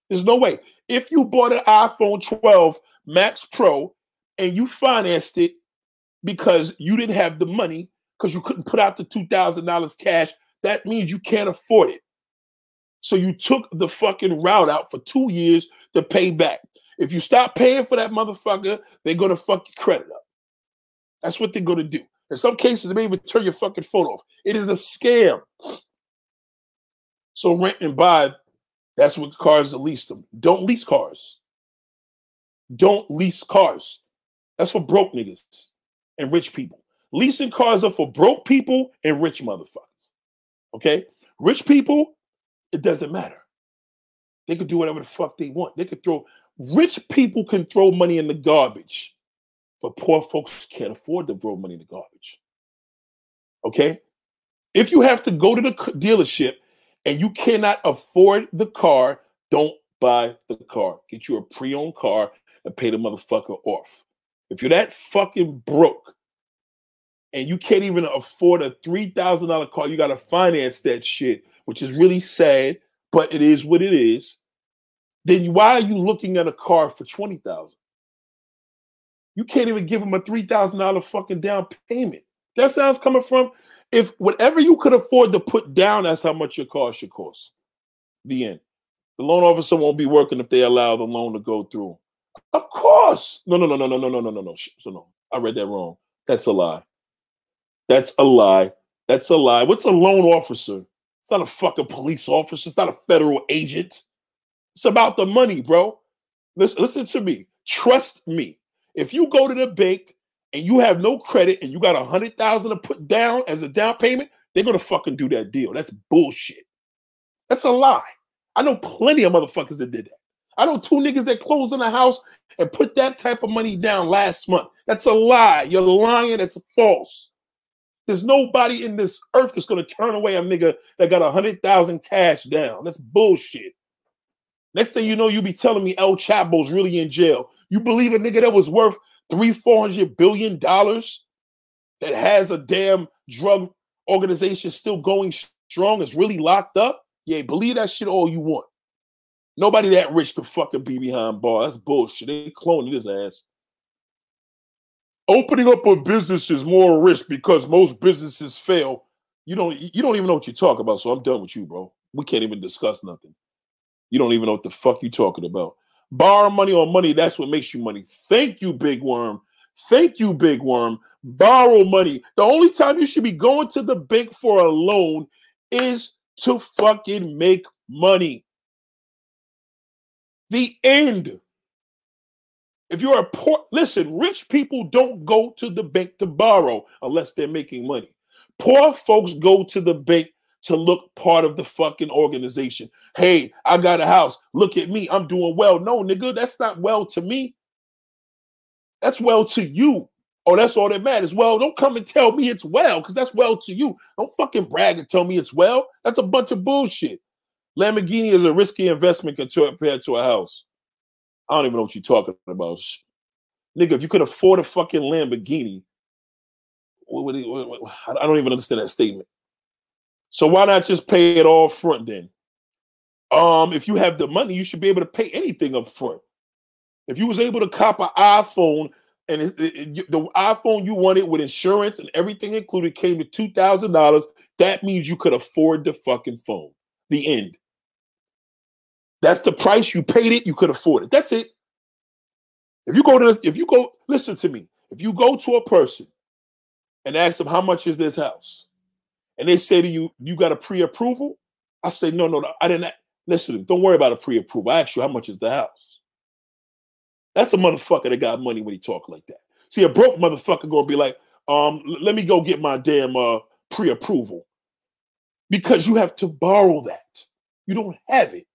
There's no way. If you bought an iPhone 12 Max Pro and you financed it because you didn't have the money because you couldn't put out the $2,000 cash, that means you can't afford it. So you took the fucking route out for two years to pay back. If you stop paying for that motherfucker, they're gonna fuck your credit up. That's what they're gonna do. In some cases, they may even turn your fucking phone off. It is a scam. So rent and buy, that's what cars lease them. Don't lease cars. Don't lease cars. That's for broke niggas and rich people. Leasing cars are for broke people and rich motherfuckers. Okay? Rich people, it doesn't matter. They could do whatever the fuck they want. They could throw rich people can throw money in the garbage, but poor folks can't afford to throw money in the garbage. Okay? If you have to go to the dealership and you cannot afford the car, don't buy the car. Get you a pre-owned car and pay the motherfucker off. If you're that fucking broke and you can't even afford a $3,000 car, you got to finance that shit, which is really sad, but it is what it is. Then why are you looking at a car for 20000 You can't even give them a $3,000 fucking down payment. That sounds coming from if whatever you could afford to put down, that's how much your car should cost. The end. The loan officer won't be working if they allow the loan to go through. Of course. No, no, no, no, no, no, no, no, no, no. So no, I read that wrong. That's a lie. That's a lie. That's a lie. What's a loan officer? It's not a fucking police officer. It's not a federal agent. It's about the money, bro. Listen, listen to me. Trust me. If you go to the bank and you have no credit and you got a hundred thousand to put down as a down payment, they're gonna fucking do that deal. That's bullshit. That's a lie. I know plenty of motherfuckers that did that. I know two niggas that closed in a house and put that type of money down last month. That's a lie. You're lying. It's false. There's nobody in this earth that's gonna turn away a nigga that got a hundred thousand cash down. That's bullshit. Next thing you know, you be telling me El Chapo's really in jail. You believe a nigga that was worth three, four hundred billion dollars that has a damn drug organization still going strong is really locked up? Yeah, believe that shit all you want. Nobody that rich could fucking be behind bars. That's bullshit. They cloning his ass. Opening up a business is more risk because most businesses fail. You don't you don't even know what you talk about. So I'm done with you, bro. We can't even discuss nothing. You don't even know what the fuck you're talking about. Borrow money on money, that's what makes you money. Thank you, Big Worm. Thank you, Big Worm. Borrow money. The only time you should be going to the bank for a loan is to fucking make money. The end. If you're a poor, listen, rich people don't go to the bank to borrow unless they're making money. Poor folks go to the bank to look part of the fucking organization. Hey, I got a house. Look at me. I'm doing well. No, nigga, that's not well to me. That's well to you. Oh, that's all that matters. Well, don't come and tell me it's well, because that's well to you. Don't fucking brag and tell me it's well. That's a bunch of bullshit. Lamborghini is a risky investment compared to a house. I don't even know what you're talking about. Nigga, if you could afford a fucking Lamborghini, what, what, what, I don't even understand that statement. So why not just pay it all front then? Um, if you have the money, you should be able to pay anything up front. If you was able to cop an iPhone and it, it, the iPhone you wanted with insurance and everything included came to two thousand dollars, that means you could afford the fucking phone. The end. That's the price you paid it. You could afford it. That's it. If you go to, if you go, listen to me. If you go to a person and ask them how much is this house, and they say to you, you got a pre-approval, I say no, no, no. I didn't. Listen, don't worry about a pre-approval. I ask you how much is the house. That's a motherfucker that got money when he talk like that. See, a broke motherfucker gonna be like, um, let me go get my damn uh pre-approval. Because you have to borrow that. You don't have it.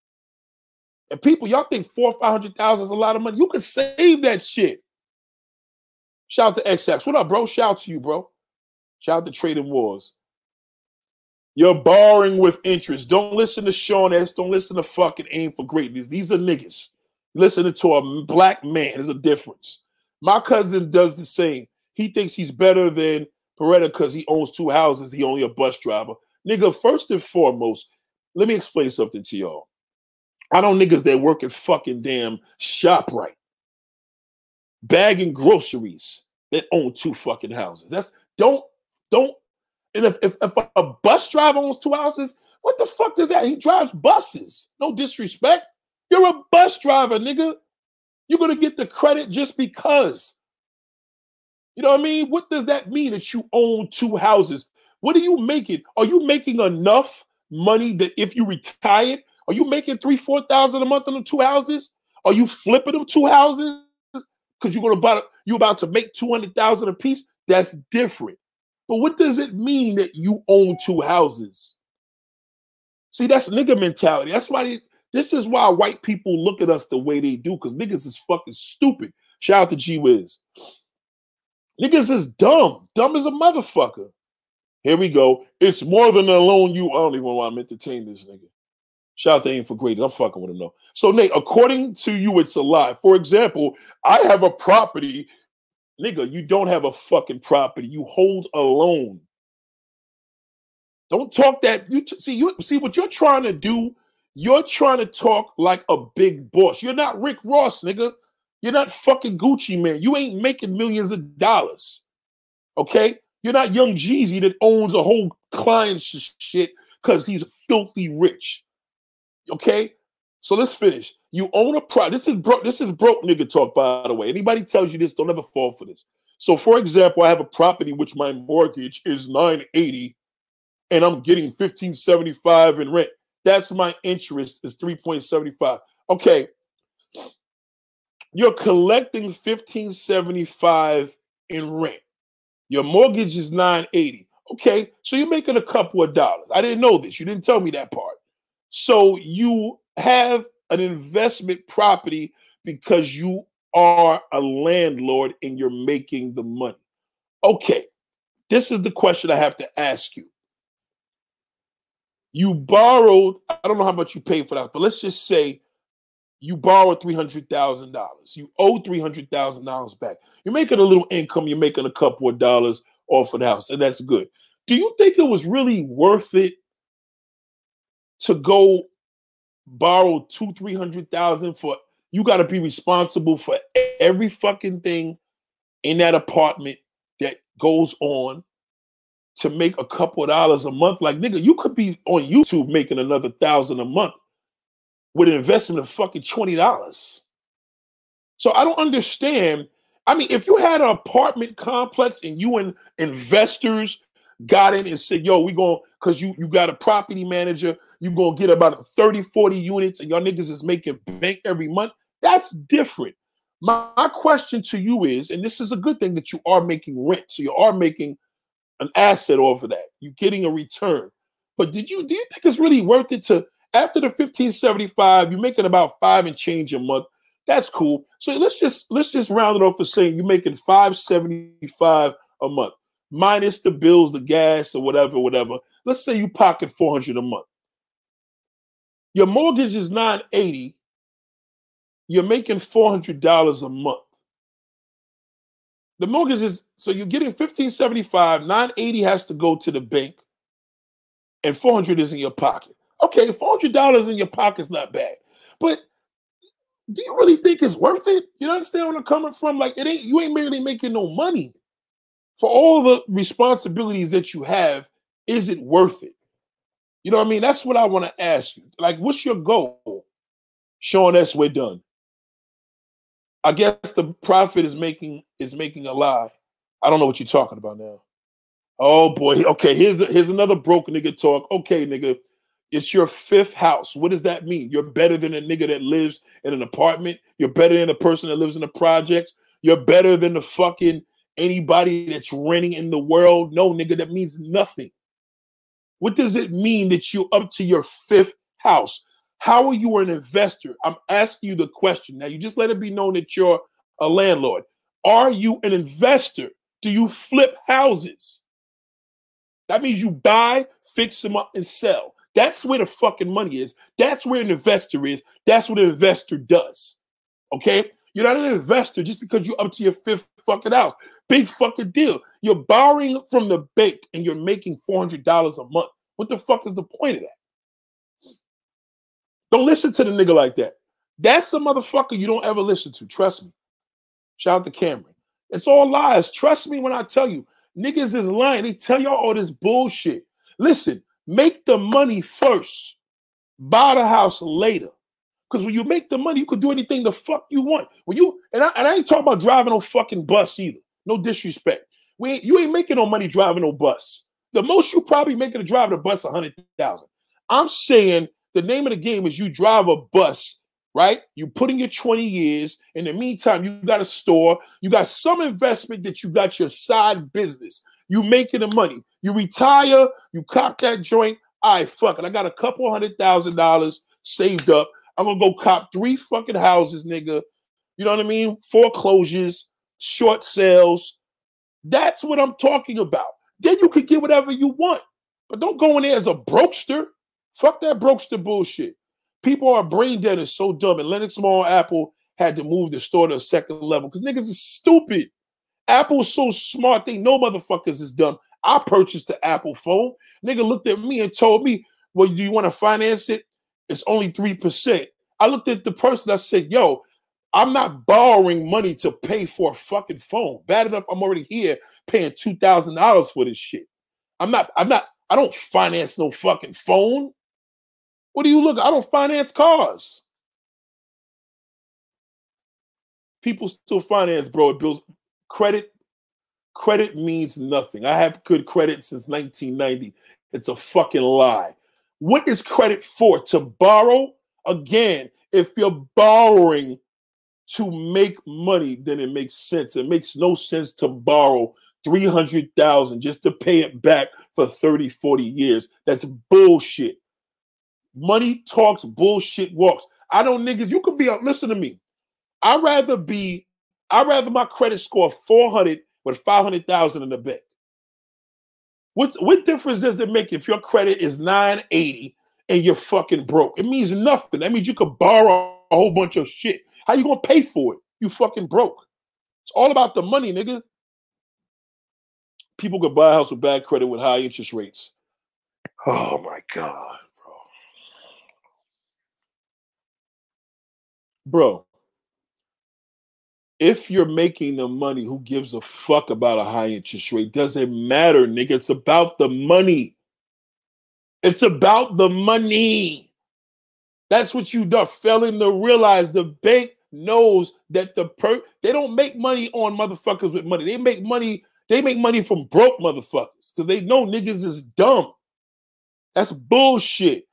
And people, y'all think four, five hundred thousand is a lot of money. You can save that shit. Shout out to XX. What up, bro? Shout out to you, bro. Shout out to Trading Wars. You're borrowing with interest. Don't listen to Sean S. Don't listen to fucking Aim for Greatness. These are niggas. Listening to a black man is a difference. My cousin does the same. He thinks he's better than Beretta because he owns two houses. He only a bus driver. Nigga, first and foremost, let me explain something to y'all. I know niggas that work at fucking damn ShopRite, bagging groceries that own two fucking houses. That's don't don't. And if, if, if a bus driver owns two houses, what the fuck does that? He drives buses. No disrespect. You're a bus driver, nigga. You're gonna get the credit just because. You know what I mean? What does that mean that you own two houses? What are you making? Are you making enough money that if you retired, are you making three, four thousand a month on the two houses? Are you flipping them two houses? Because you're gonna buy you about to make two hundred thousand a piece? That's different. But what does it mean that you own two houses? See, that's nigga mentality. That's why they, this is why white people look at us the way they do, because niggas is fucking stupid. Shout out to G Wiz. Niggas is dumb, dumb as a motherfucker. Here we go. It's more than a loan you. I don't even want to entertain this nigga. Shout out to Aim for Greatness. I'm fucking with him though. So, Nate, according to you, it's a lie. For example, I have a property. Nigga, you don't have a fucking property. You hold a loan. Don't talk that. You t- see, you see what you're trying to do. You're trying to talk like a big boss. You're not Rick Ross, nigga. You're not fucking Gucci Mane. You ain't making millions of dollars. Okay? You're not young Jeezy that owns a whole client sh- shit because he's filthy rich. Okay, so let's finish. You own a pro. This is broke. This is broke nigga talk, by the way. Anybody tells you this, don't ever fall for this. So, for example, I have a property which my mortgage is 980 and I'm getting 1575 in rent. That's my interest is 3.75. Okay. You're collecting 1575 in rent. Your mortgage is 980. Okay, so you're making a couple of dollars. I didn't know this. You didn't tell me that part. So you have an investment property because you are a landlord and you're making the money. Okay, this is the question I have to ask you. You borrowed, I don't know how much you paid for that, but let's just say you borrowed $300,000. You owe $300,000 back. You're making a little income, you're making a couple of dollars off of the house, and that's good. Do you think it was really worth it to go borrow two, three hundred thousand for you got to be responsible for every fucking thing in that apartment that goes on to make a couple of dollars a month. Like nigga, you could be on YouTube making another thousand a month with an investment of fucking twenty dollars. So I don't understand. I mean, if you had an apartment complex and you and investors got in and said, yo, we going because you you got a property manager, you gonna get about 30, 40 units, and y'all niggas is making bank every month. That's different. My, my question to you is, and this is a good thing that you are making rent, so you are making an asset off of that. You're getting a return. But did you do you think it's really worth it to after the 1575, you're making about five and change a month? That's cool. So let's just let's just round it off for saying you're making 575 a month, minus the bills, the gas, or whatever, whatever. Let's say you pocket 400 a month. Your mortgage is 980. You're making $400 a month. The mortgage is so you're getting 1575, 980 has to go to the bank, and 400 is in your pocket. Okay, $400 in your pocket is not bad. But do you really think it's worth it? You understand where I'm coming from? Like it ain't you ain't really making no money for all the responsibilities that you have. Is it worth it? You know what I mean? That's what I want to ask you. Like, what's your goal? Sean S. We're done. I guess the prophet is making is making a lie. I don't know what you're talking about now. Oh boy. Okay, here's here's another broke nigga talk. Okay, nigga. It's your fifth house. What does that mean? You're better than a nigga that lives in an apartment. You're better than a person that lives in the projects. You're better than the fucking anybody that's renting in the world. No, nigga, that means nothing. What does it mean that you're up to your fifth house? How are you an investor? I'm asking you the question. Now, you just let it be known that you're a landlord. Are you an investor? Do you flip houses? That means you buy, fix them up, and sell. That's where the fucking money is. That's where an investor is. That's what an investor does. Okay? You're not an investor just because you're up to your fifth fucking house. Big fucking deal. You're borrowing from the bank and you're making $400 a month. What the fuck is the point of that? Don't listen to the nigga like that. That's the motherfucker you don't ever listen to. Trust me. Shout out to Cameron. It's all lies. Trust me when I tell you. Niggas is lying. They tell y'all all this bullshit. Listen, Make the money first. Buy the house later. Because when you make the money, you could do anything the fuck you want. When you and I, and I ain't talking about driving no fucking bus either. No disrespect. We ain't, you ain't making no money driving no bus. The most you probably making to drive a bus a hundred thousand. I'm saying the name of the game is you drive a bus, right? You put in your 20 years. In the meantime, you got a store, you got some investment that you got your side business. You making the money. You retire, you cop that joint. Right, fuck it. I got a couple hundred thousand dollars saved up. I'm gonna go cop three fucking houses, nigga. You know what I mean? Foreclosures, short sales. That's what I'm talking about. Then you could get whatever you want. But don't go in there as a brokester. Fuck that brokester bullshit. People are brain dead and so dumb. And Lenox Mall Apple had to move the store to a second level because niggas is stupid. Apple's so smart, they know motherfuckers is dumb. I purchased the Apple phone. Nigga looked at me and told me, Well, do you want to finance it? It's only 3%. I looked at the person, I said, Yo, I'm not borrowing money to pay for a fucking phone. Bad enough, I'm already here paying $2,000 for this shit. I'm not, I'm not, I don't finance no fucking phone. What do you look? I don't finance cars. People still finance, bro. It builds Credit, credit means nothing. I have good credit since 1990. It's a fucking lie. What is credit for? To borrow? Again, if you're borrowing to make money, then it makes sense. It makes no sense to borrow 300,000 just to pay it back for 30, 40 years. That's bullshit. Money talks, bullshit walks. I don't niggas, you could be, uh, listen to me. I'd rather be I'd rather my credit score 400 with 500,000 in the bank. What's, what difference does it make if your credit is 980 and you're fucking broke? It means nothing. That means you could borrow a whole bunch of shit. How you gonna pay for it? You fucking broke. It's all about the money, nigga. People could buy a house with bad credit with high interest rates. Oh my God, bro. Bro, if you're making the money, who gives a fuck about a high interest rate? Doesn't matter, nigga. It's about the money. It's about the money. That's what you are failing to realize. The bank knows that the per they don't make money on motherfuckers with money. They make money. They make money from broke motherfuckers because they know niggas is dumb. That's bullshit.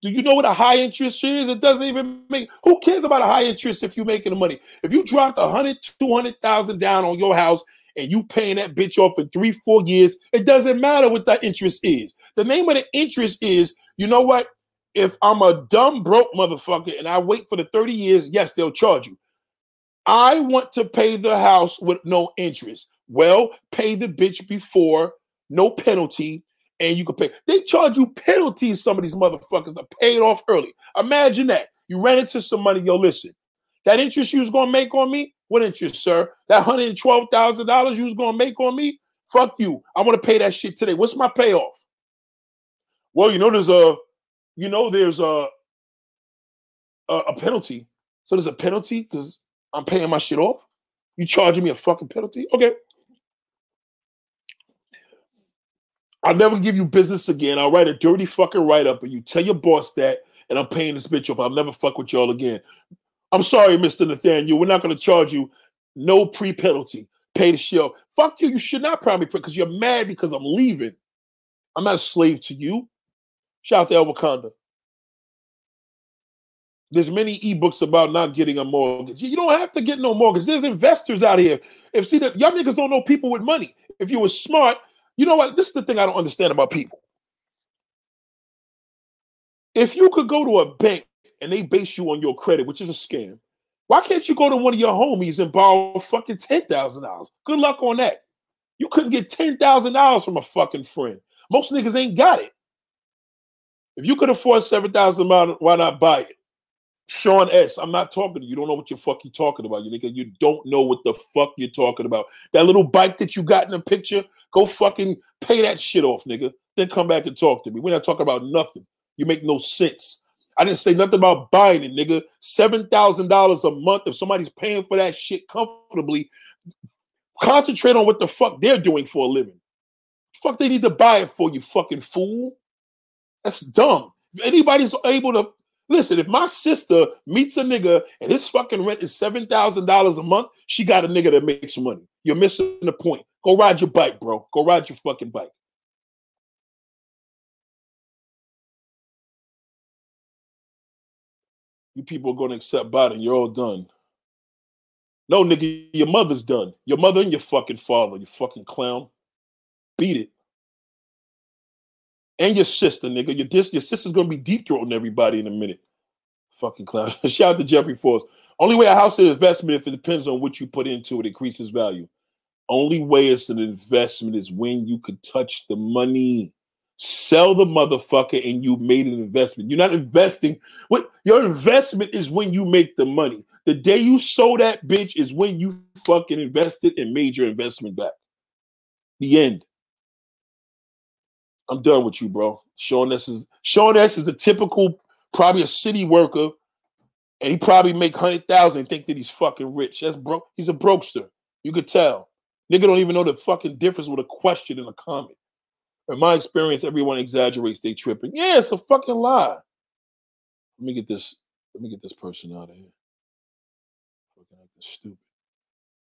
Do you know what a high interest is? It doesn't even make. Who cares about a high interest if you're making the money? If you dropped a hundred, two hundred thousand down on your house and you paying that bitch off for three, four years, it doesn't matter what that interest is. The name of the interest is, you know what? If I'm a dumb broke motherfucker and I wait for the 30 years, yes, they'll charge you. I want to pay the house with no interest. Well, pay the bitch before, no penalty, and you can pay. They charge you penalties, some of these motherfuckers pay it off early. Imagine that. You ran into some money, yo, listen. That interest you was gonna make on me? What interest, sir? That $112,000 you was gonna make on me? Fuck you. I want to pay that shit today. What's my payoff? Well, you know, there's a, you know, there's a, a, a penalty. So there's a penalty because I'm paying my shit off. You charging me a fucking penalty? Okay. I'll never give you business again. I'll write a dirty fucking write up, and you tell your boss that, and I'm paying this bitch off. I'll never fuck with y'all again. I'm sorry, Mr. Nathaniel. We're not going to charge you no pre penalty. Pay the show. Fuck you. You should not probably because you're mad because I'm leaving. I'm not a slave to you. Shout out to El Wakanda. There's many ebooks about not getting a mortgage. You don't have to get no mortgage. There's investors out here. If see that y'all niggas don't know people with money. If you were smart, you know what? This is the thing I don't understand about people. If you could go to a bank and they base you on your credit, which is a scam, why can't you go to one of your homies and borrow fucking ten thousand dollars? Good luck on that. You couldn't get ten thousand dollars from a fucking friend. Most niggas ain't got it. If you could afford seven thousand dollars, why not buy it? Sean S. I'm not talking to you. You don't know what your fuck you talking about, you nigga. You don't know what the fuck you're talking about. That little bike that you got in the picture, go fucking pay that shit off, nigga. Then come back and talk to me. We're not talking about nothing. You make no sense. I didn't say nothing about buying it, nigga. Seven thousand dollars a month. If somebody's paying for that shit comfortably, concentrate on what the fuck they're doing for a living. Fuck, they need to buy it for you, fucking fool. That's dumb. If anybody's able to Listen, if my sister meets a nigga and his fucking rent is seven thousand dollars a month, she got a nigga that makes money. You're missing the point. Go ride your bike, bro. Go ride your fucking bike. You people are gonna accept Biden. You're all done. No, nigga, your mother's done. Your mother and your fucking father, you fucking clown. Beat it and your sister, nigga. Your dis- your sister's gonna be deep throating everybody in a minute. Fucking clown. Shout out to Jeffrey Force. Only way a house is an investment if it depends on what you put into it, increases value. Only way it's an investment is when you could touch the money. Sell the motherfucker and you made an investment. You're not investing. What your investment is when you make the money. The day you sold that bitch is when you fucking invested and made your investment back. The end. I'm done with you, bro. Sean S is Sean S is a typical, probably a city worker, and he probably make hundred thousand and think that he's fucking rich. That's broke. He's a brokester. You could tell. Nigga don't even know the fucking difference with a question and a comment. In my experience, everyone exaggerates they tripping. Yeah, it's a fucking lie. Let me get this. Let me get this person out of here. Fucking acting stupid.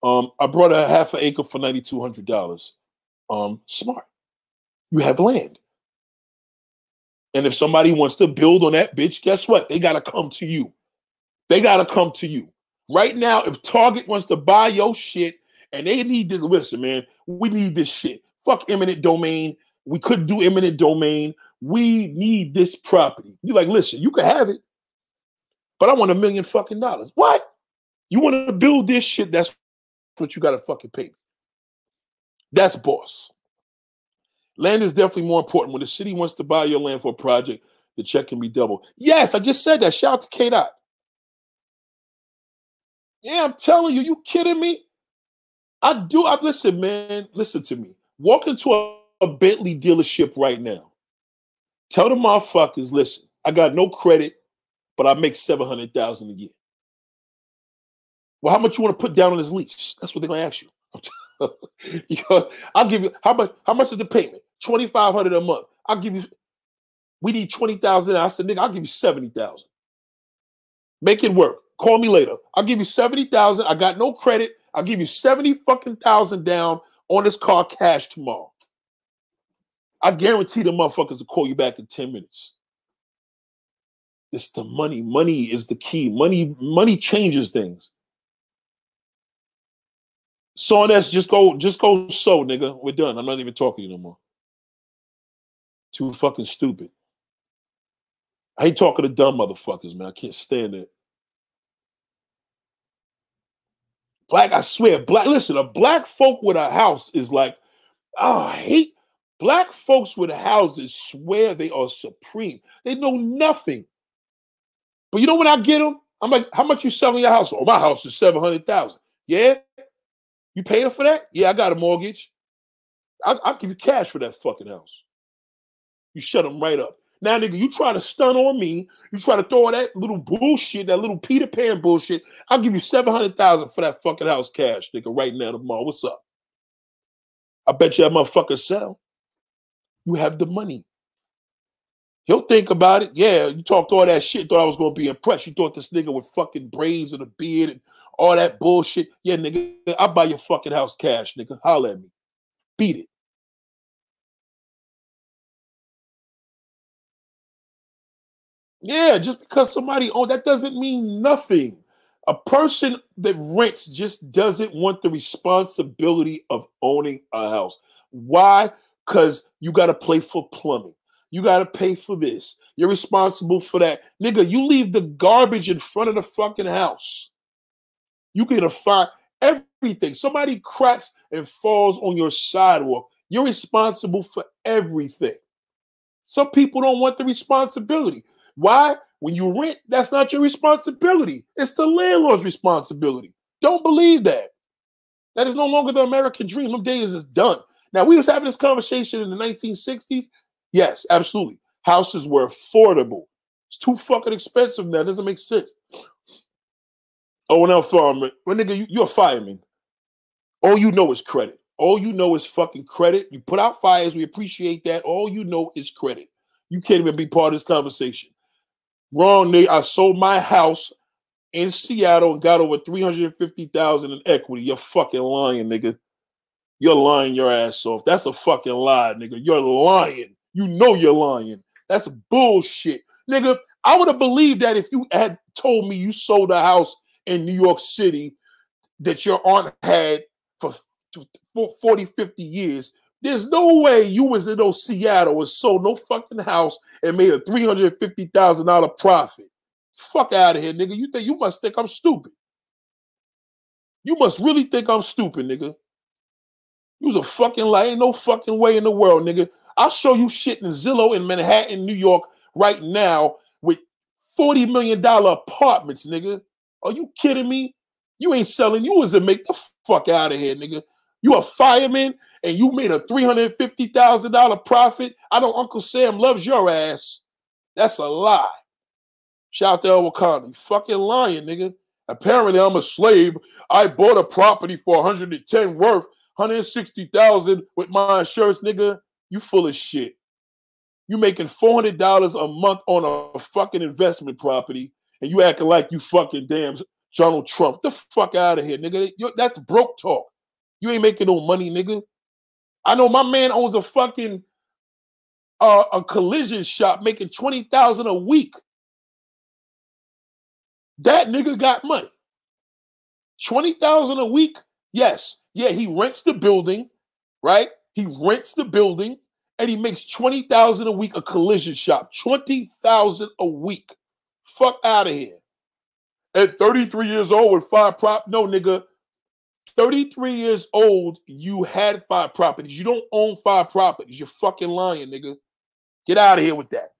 Um, I brought a half an acre for ninety two hundred dollars. Um, smart you have land. And if somebody wants to build on that bitch, guess what? They got to come to you. They got to come to you. Right now, if Target wants to buy your shit and they need this, listen, man, we need this shit. Fuck eminent domain. We couldn't do eminent domain. We need this property. You're like, listen, you can have it, but I want a million fucking dollars. What? You want to build this shit? That's what you got to fucking pay. That's boss. Land is definitely more important. When the city wants to buy your land for a project, the check can be double. Yes, I just said that. Shout out to K Dot. Yeah, I'm telling you, you kidding me? I do. I listen, man. Listen to me. Walk into a, a Bentley dealership right now. Tell the motherfuckers, listen, I got no credit, but I make seven hundred thousand a year. Well, how much you want to put down on this lease? That's what they're gonna ask you. I'll give you how much? How much is the payment? Twenty five hundred a month. I'll give you. We need twenty thousand. I said, nigga, I'll give you seventy thousand. Make it work. Call me later. I'll give you seventy thousand. I got no credit. I'll give you seventy fucking thousand down on this car cash tomorrow. I guarantee the motherfuckers will call you back in 10 minutes. It's the money. Money is the key. Money, money changes things. So that's just go, just go so, nigga. We're done. I'm not even talking to you no more. Too fucking stupid. I hate talking to dumb motherfuckers, man. I can't stand it. Black, I swear, black. Listen, a black folk with a house is like, oh, I hate black folks with houses. Swear they are supreme. They know nothing. But you know when I get them, I'm like, how much you selling your house? Oh, my house is seven hundred thousand. Yeah, you paying for that? Yeah, I got a mortgage. I'll, I'll give you cash for that fucking house. You shut them right up. Now, nigga, you try to stun on me. You try to throw that little bullshit, that little Peter Pan bullshit. I'll give you 700000 for that fucking house cash, nigga, right now tomorrow. What's up? I bet you that motherfucker sell. You have the money. He'll think about it. Yeah, you talked all that shit, thought I was gonna be impressed. You thought this nigga with fucking braids and a beard and all that bullshit. Yeah, nigga, I'll buy your fucking house cash, nigga. Holler at me. Beat it. Yeah, just because somebody own that doesn't mean nothing. A person that rents just doesn't want the responsibility of owning a house. Why? Because you got to pay for plumbing. You got to pay for this. You're responsible for that. Nigga, you leave the garbage in front of the fucking house. You get a fire, everything. Somebody cracks and falls on your sidewalk. You're responsible for everything. Some people don't want the responsibility. Why? When you rent, that's not your responsibility. It's the landlord's responsibility. Don't believe that. That is no longer the American dream. Them days is done. Now, we was having this conversation in the 1960s. Yes, absolutely. Houses were affordable. It's too fucking expensive now. It doesn't make sense. Oh, now fireman. Well, nigga, you, you're a fireman. All you know is credit. All you know is fucking credit. You put out fires. We appreciate that. All you know is credit. You can't even be part of this conversation. Wrong, nigga. I sold my house in Seattle and got over 350,000 in equity. You're fucking lying, nigga. You're lying your ass off. That's a fucking lie, nigga. You're lying. You know you're lying. That's bullshit. Nigga, I would have believed that if you had told me you sold a house in New York City that your aunt had for 40, 50 years there's no way you was in those Seattle and sold no fucking house and made a three hundred fifty thousand dollar profit. Fuck out of here, nigga. You think you must think I'm stupid? You must really think I'm stupid, nigga. You's a fucking lie. Ain't no fucking way in the world, nigga. I'll show you shit in Zillow in Manhattan, New York, right now with $40 million apartments, nigga. Are you kidding me? You ain't selling. You was a make the fuck out of here, nigga. You a fireman and you made a $350,000 profit. I know Uncle Sam loves your ass. That's a lie. Shout out to El Wakanda. Fucking lying, nigga. Apparently, I'm a slave. I bought a property for 110 worth, 160,000 with my insurance, nigga. You full of shit. You making $400 a month on a fucking investment property, and you acting like you fucking damn Donald Trump. The fuck out of here, nigga. You're, that's broke talk. You ain't making no money, nigga. I know my man owns a fucking uh, a collision shop making 20,000 a week. That nigga got money. 20,000 a week? Yes. Yeah, he rents the building, right? He rents the building and he makes 20,000 a week a collision shop. 20,000 a week. Fuck out of here. At 33 years old with five prop, no nigga, 33 years old, you had five properties. You don't own five properties. You're fucking lying, nigga. Get out of here with that.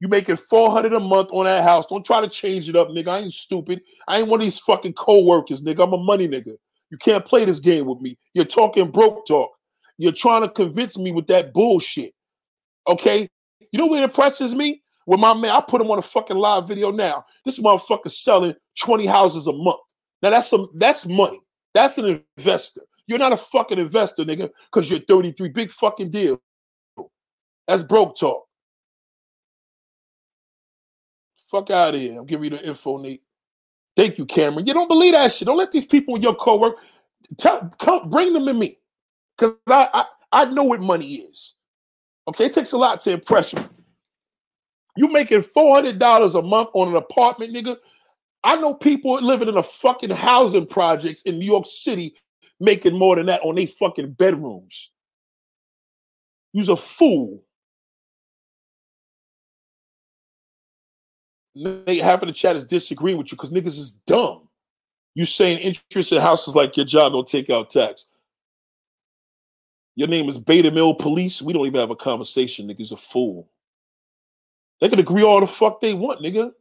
You making 400 a month on that house. Don't try to change it up, nigga. I ain't stupid. I ain't one of these fucking co-workers, nigga. I'm a money nigga. You can't play this game with me. You're talking broke talk. You're trying to convince me with that bullshit. Okay? You know what impresses me? With my man, I put him on a fucking live video now. This motherfucker selling 20 houses a month. Now that's some that's money. That's an investor. You're not a fucking investor, nigga, because you're 33. Big fucking deal. That's broke talk. Fuck out of here. I'll give you the info, Nate. Thank you, Cameron. You don't believe that shit. Don't let these people in your co-work tell come bring them to me. Because I, I I know what money is. Okay, it takes a lot to impress me. You making four hundred dollars a month on an apartment, nigga. I know people living in a fucking housing projects in New York City making more than that on their fucking bedrooms. You's a fool. half of the chat is disagreeing with you because niggas is dumb. You saying interest in houses like your job don't take out tax. Your name is Beta Mill Police. We don't even have a conversation. Niggas a fool. They can agree all the fuck they want, nigga.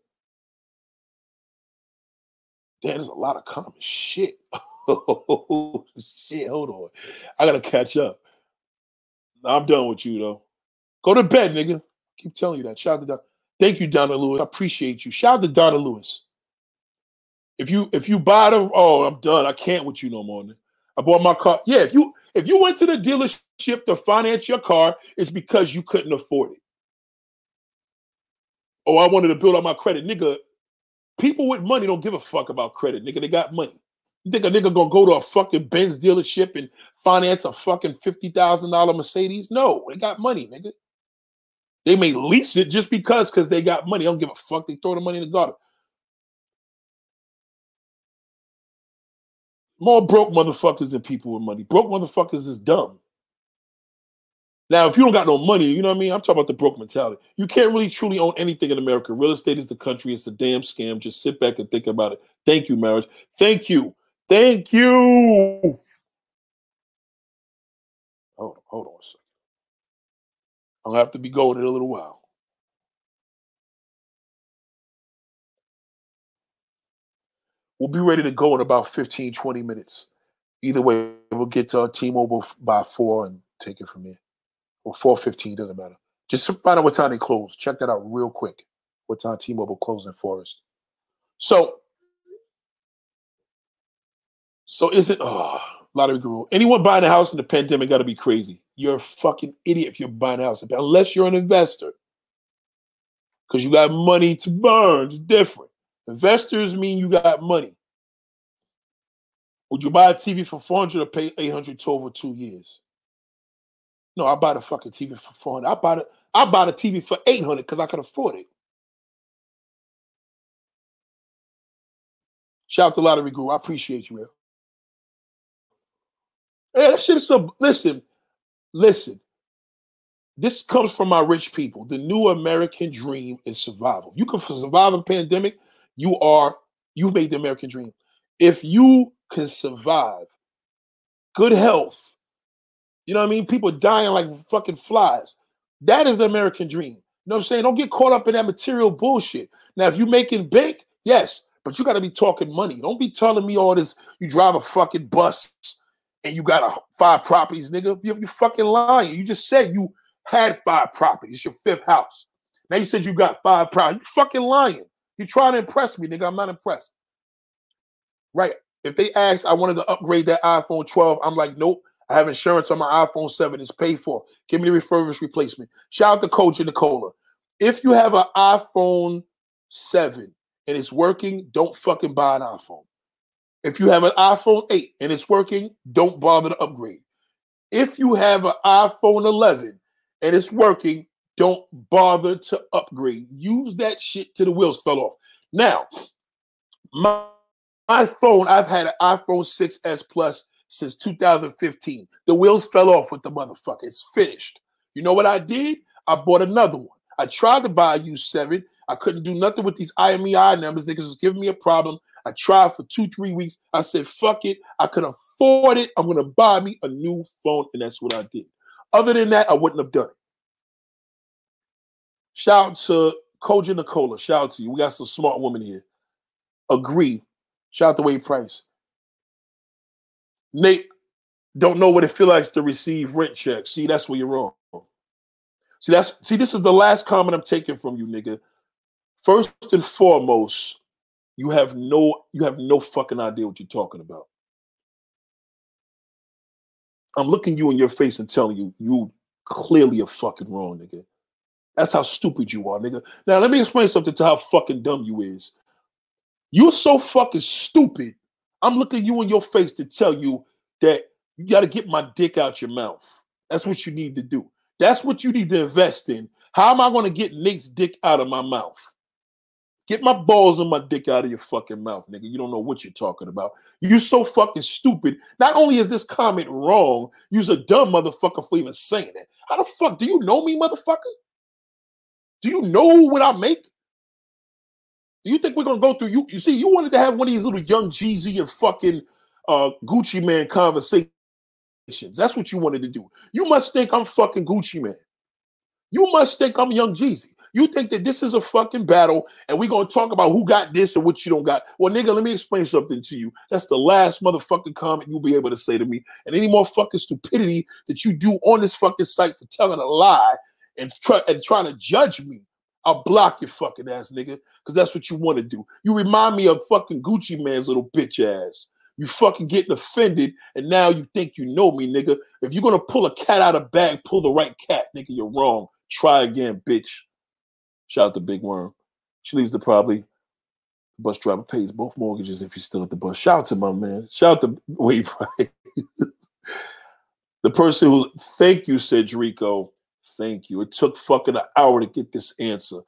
Damn, there's a lot of common shit. Oh, shit, hold on. I gotta catch up. I'm done with you though. Go to bed, nigga. Keep telling you that. Shout out to Don. Thank you, Donna Lewis. I appreciate you. Shout out to Donna Lewis. If you if you buy the oh, I'm done. I can't with you no more. I bought my car. Yeah, if you if you went to the dealership to finance your car, it's because you couldn't afford it. Oh, I wanted to build up my credit. Nigga, people with money don't give a fuck about credit. Nigga, they got money. You think a nigga gonna go to a fucking Benz dealership and finance a fucking $50,000 Mercedes? No, they got money, nigga. They may lease it just because because they got money. I don't give a fuck. They throw the money in the gutter. More broke motherfuckers than people with money. Broke motherfuckers is dumb. Now, if you don't got no money, you know what I mean? I'm talking about the broke mentality. You can't really truly own anything in America. Real estate is the country. It's a damn scam. Just sit back and think about it. Thank you, marriage. Thank you. Thank you. Hold on, hold on a second. I'll have to be going in a little while. We'll be ready to go in about 15, 20 minutes. Either way, we'll get to our T-Mobile by four and take it from there. Or 4.15, doesn't matter. Just find out what time they close. Check that out real quick. What time T-Mobile closing for us. So, so is it, oh, lottery guru. Anyone buying a house in the pandemic got to be crazy. You're a fucking idiot if you're buying a house, unless you're an investor. Because you got money to burn. It's different. Investors mean you got money. Would you buy a TV for 400 or pay 800 to over two years? No, I bought a fucking TV for 400. I bought it. I bought a TV for 800 because I could afford it. Shout out to Lottery Guru. I appreciate you, man. Hey, that shit is so. Listen, listen. This comes from my rich people. The new American dream is survival. You can survive a pandemic. You are. You've made the American dream. If you can survive, good health. You know what I mean? People dying like fucking flies. That is the American dream. You know what I'm saying? Don't get caught up in that material bullshit. Now, if you're making big, yes, but you got to be talking money. Don't be telling me all this. You drive a fucking bus and you got a, five properties, nigga. You, you fucking lying. You just said you had five properties. Your fifth house. Now you said you got five properties. You fucking lying. You trying to impress me, nigga. I'm not impressed. Right. If they ask, I wanted to upgrade that iPhone 12, I'm like, nope. I have insurance on my iPhone 7. It's paid for. Give me the refurbished replacement. Shout out to Coach and Nicola. If you have an iPhone 7 and it's working, don't fucking buy an iPhone. If you have an iPhone 8 and it's working, don't bother to upgrade. If you have an iPhone 11 and it's working, don't bother to upgrade. Use that shit till the wheels fell off. Now, my, my phone, I've had an iPhone 6S Plus since 2015. The wheels fell off with the motherfucker. It's finished. You know what I did? I bought another one. I tried to buy a U7. I couldn't do nothing with these IMEI numbers. Niggas was giving me a problem. I tried for two, three weeks. I said, fuck it. I could afford it. I'm going to buy me a new phone. And that's what I did. Other than that, I wouldn't have done it. Shout out to Koja Nicola. Shout out to you. We got some smart women here. Agree. Shout out to Wade Price. Nate, don't know what it feels like to receive rent checks. See, that's where you're wrong. See, that's see, this is the last comment I'm taking from you, nigga. First and foremost, you have no you have no fucking idea what you're talking about. I'm looking you in your face and telling you you clearly are fucking wrong, nigga. That's how stupid you are, nigga. Now let me explain something to how fucking dumb you is. You're so fucking stupid. I'm looking you in your face to tell you that You got to get my dick out your mouth. That's what you need to do. That's what you need to invest in. How am I going to get Nate's dick out of my mouth? Get my balls and my dick out of your fucking mouth, nigga. You don't know what you're talking about. You're so fucking stupid. Not only is this comment wrong, you're a dumb motherfucker for even saying it. How the fuck do you know me, motherfucker? Do you know what I make? Do you think we're gonna go through you? You see, you wanted to have one of these little young Jeezy and fucking uh, Gucci Mane conversations. That's what you wanted to do. You must think I'm fucking Gucci Mane. You must think I'm young Jeezy. You think that this is a fucking battle and we're gonna talk about who got this and what you don't got. Well, nigga, let me explain something to you. That's the last motherfucking comment you'll be able to say to me. And any more fucking stupidity that you do on this fucking site for telling a lie and, try, and trying to judge me, I'll block your fucking ass, nigga. Because that's what you want to do. You remind me of fucking Gucci Mane's little bitch ass. You fucking getting offended, and now you think you know me, nigga. If you're gonna pull a cat out of bag, pull the right cat, nigga. You're wrong. Try again, bitch. Shout out to Big Worm. She leaves the probably bus driver pays both mortgages if you're still at the bus. Shout out to my man. Shout out to Wade Price. the person who thank you, said Rico. Thank you. It took fucking an hour to get this answer.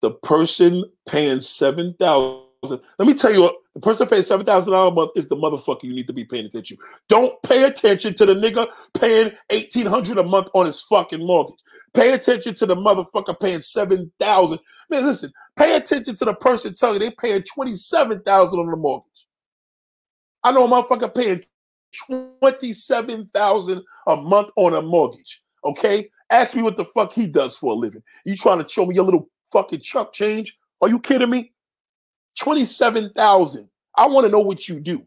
The person paying seven thousand. Let me tell you, the person paying seven thousand dollars a month is the motherfucker you need to be paying attention. Don't pay attention to the nigga paying eighteen hundred a month on his fucking mortgage. Pay attention to the motherfucker paying seven thousand. Man, listen. Pay attention to the person telling you they paying twenty seven thousand on the mortgage. I know a motherfucker paying twenty seven thousand a month on a mortgage. Okay, ask me what the fuck he does for a living. You trying to show me your little fucking chuck change? Are you kidding me? Twenty seven thousand. I want to know what you do.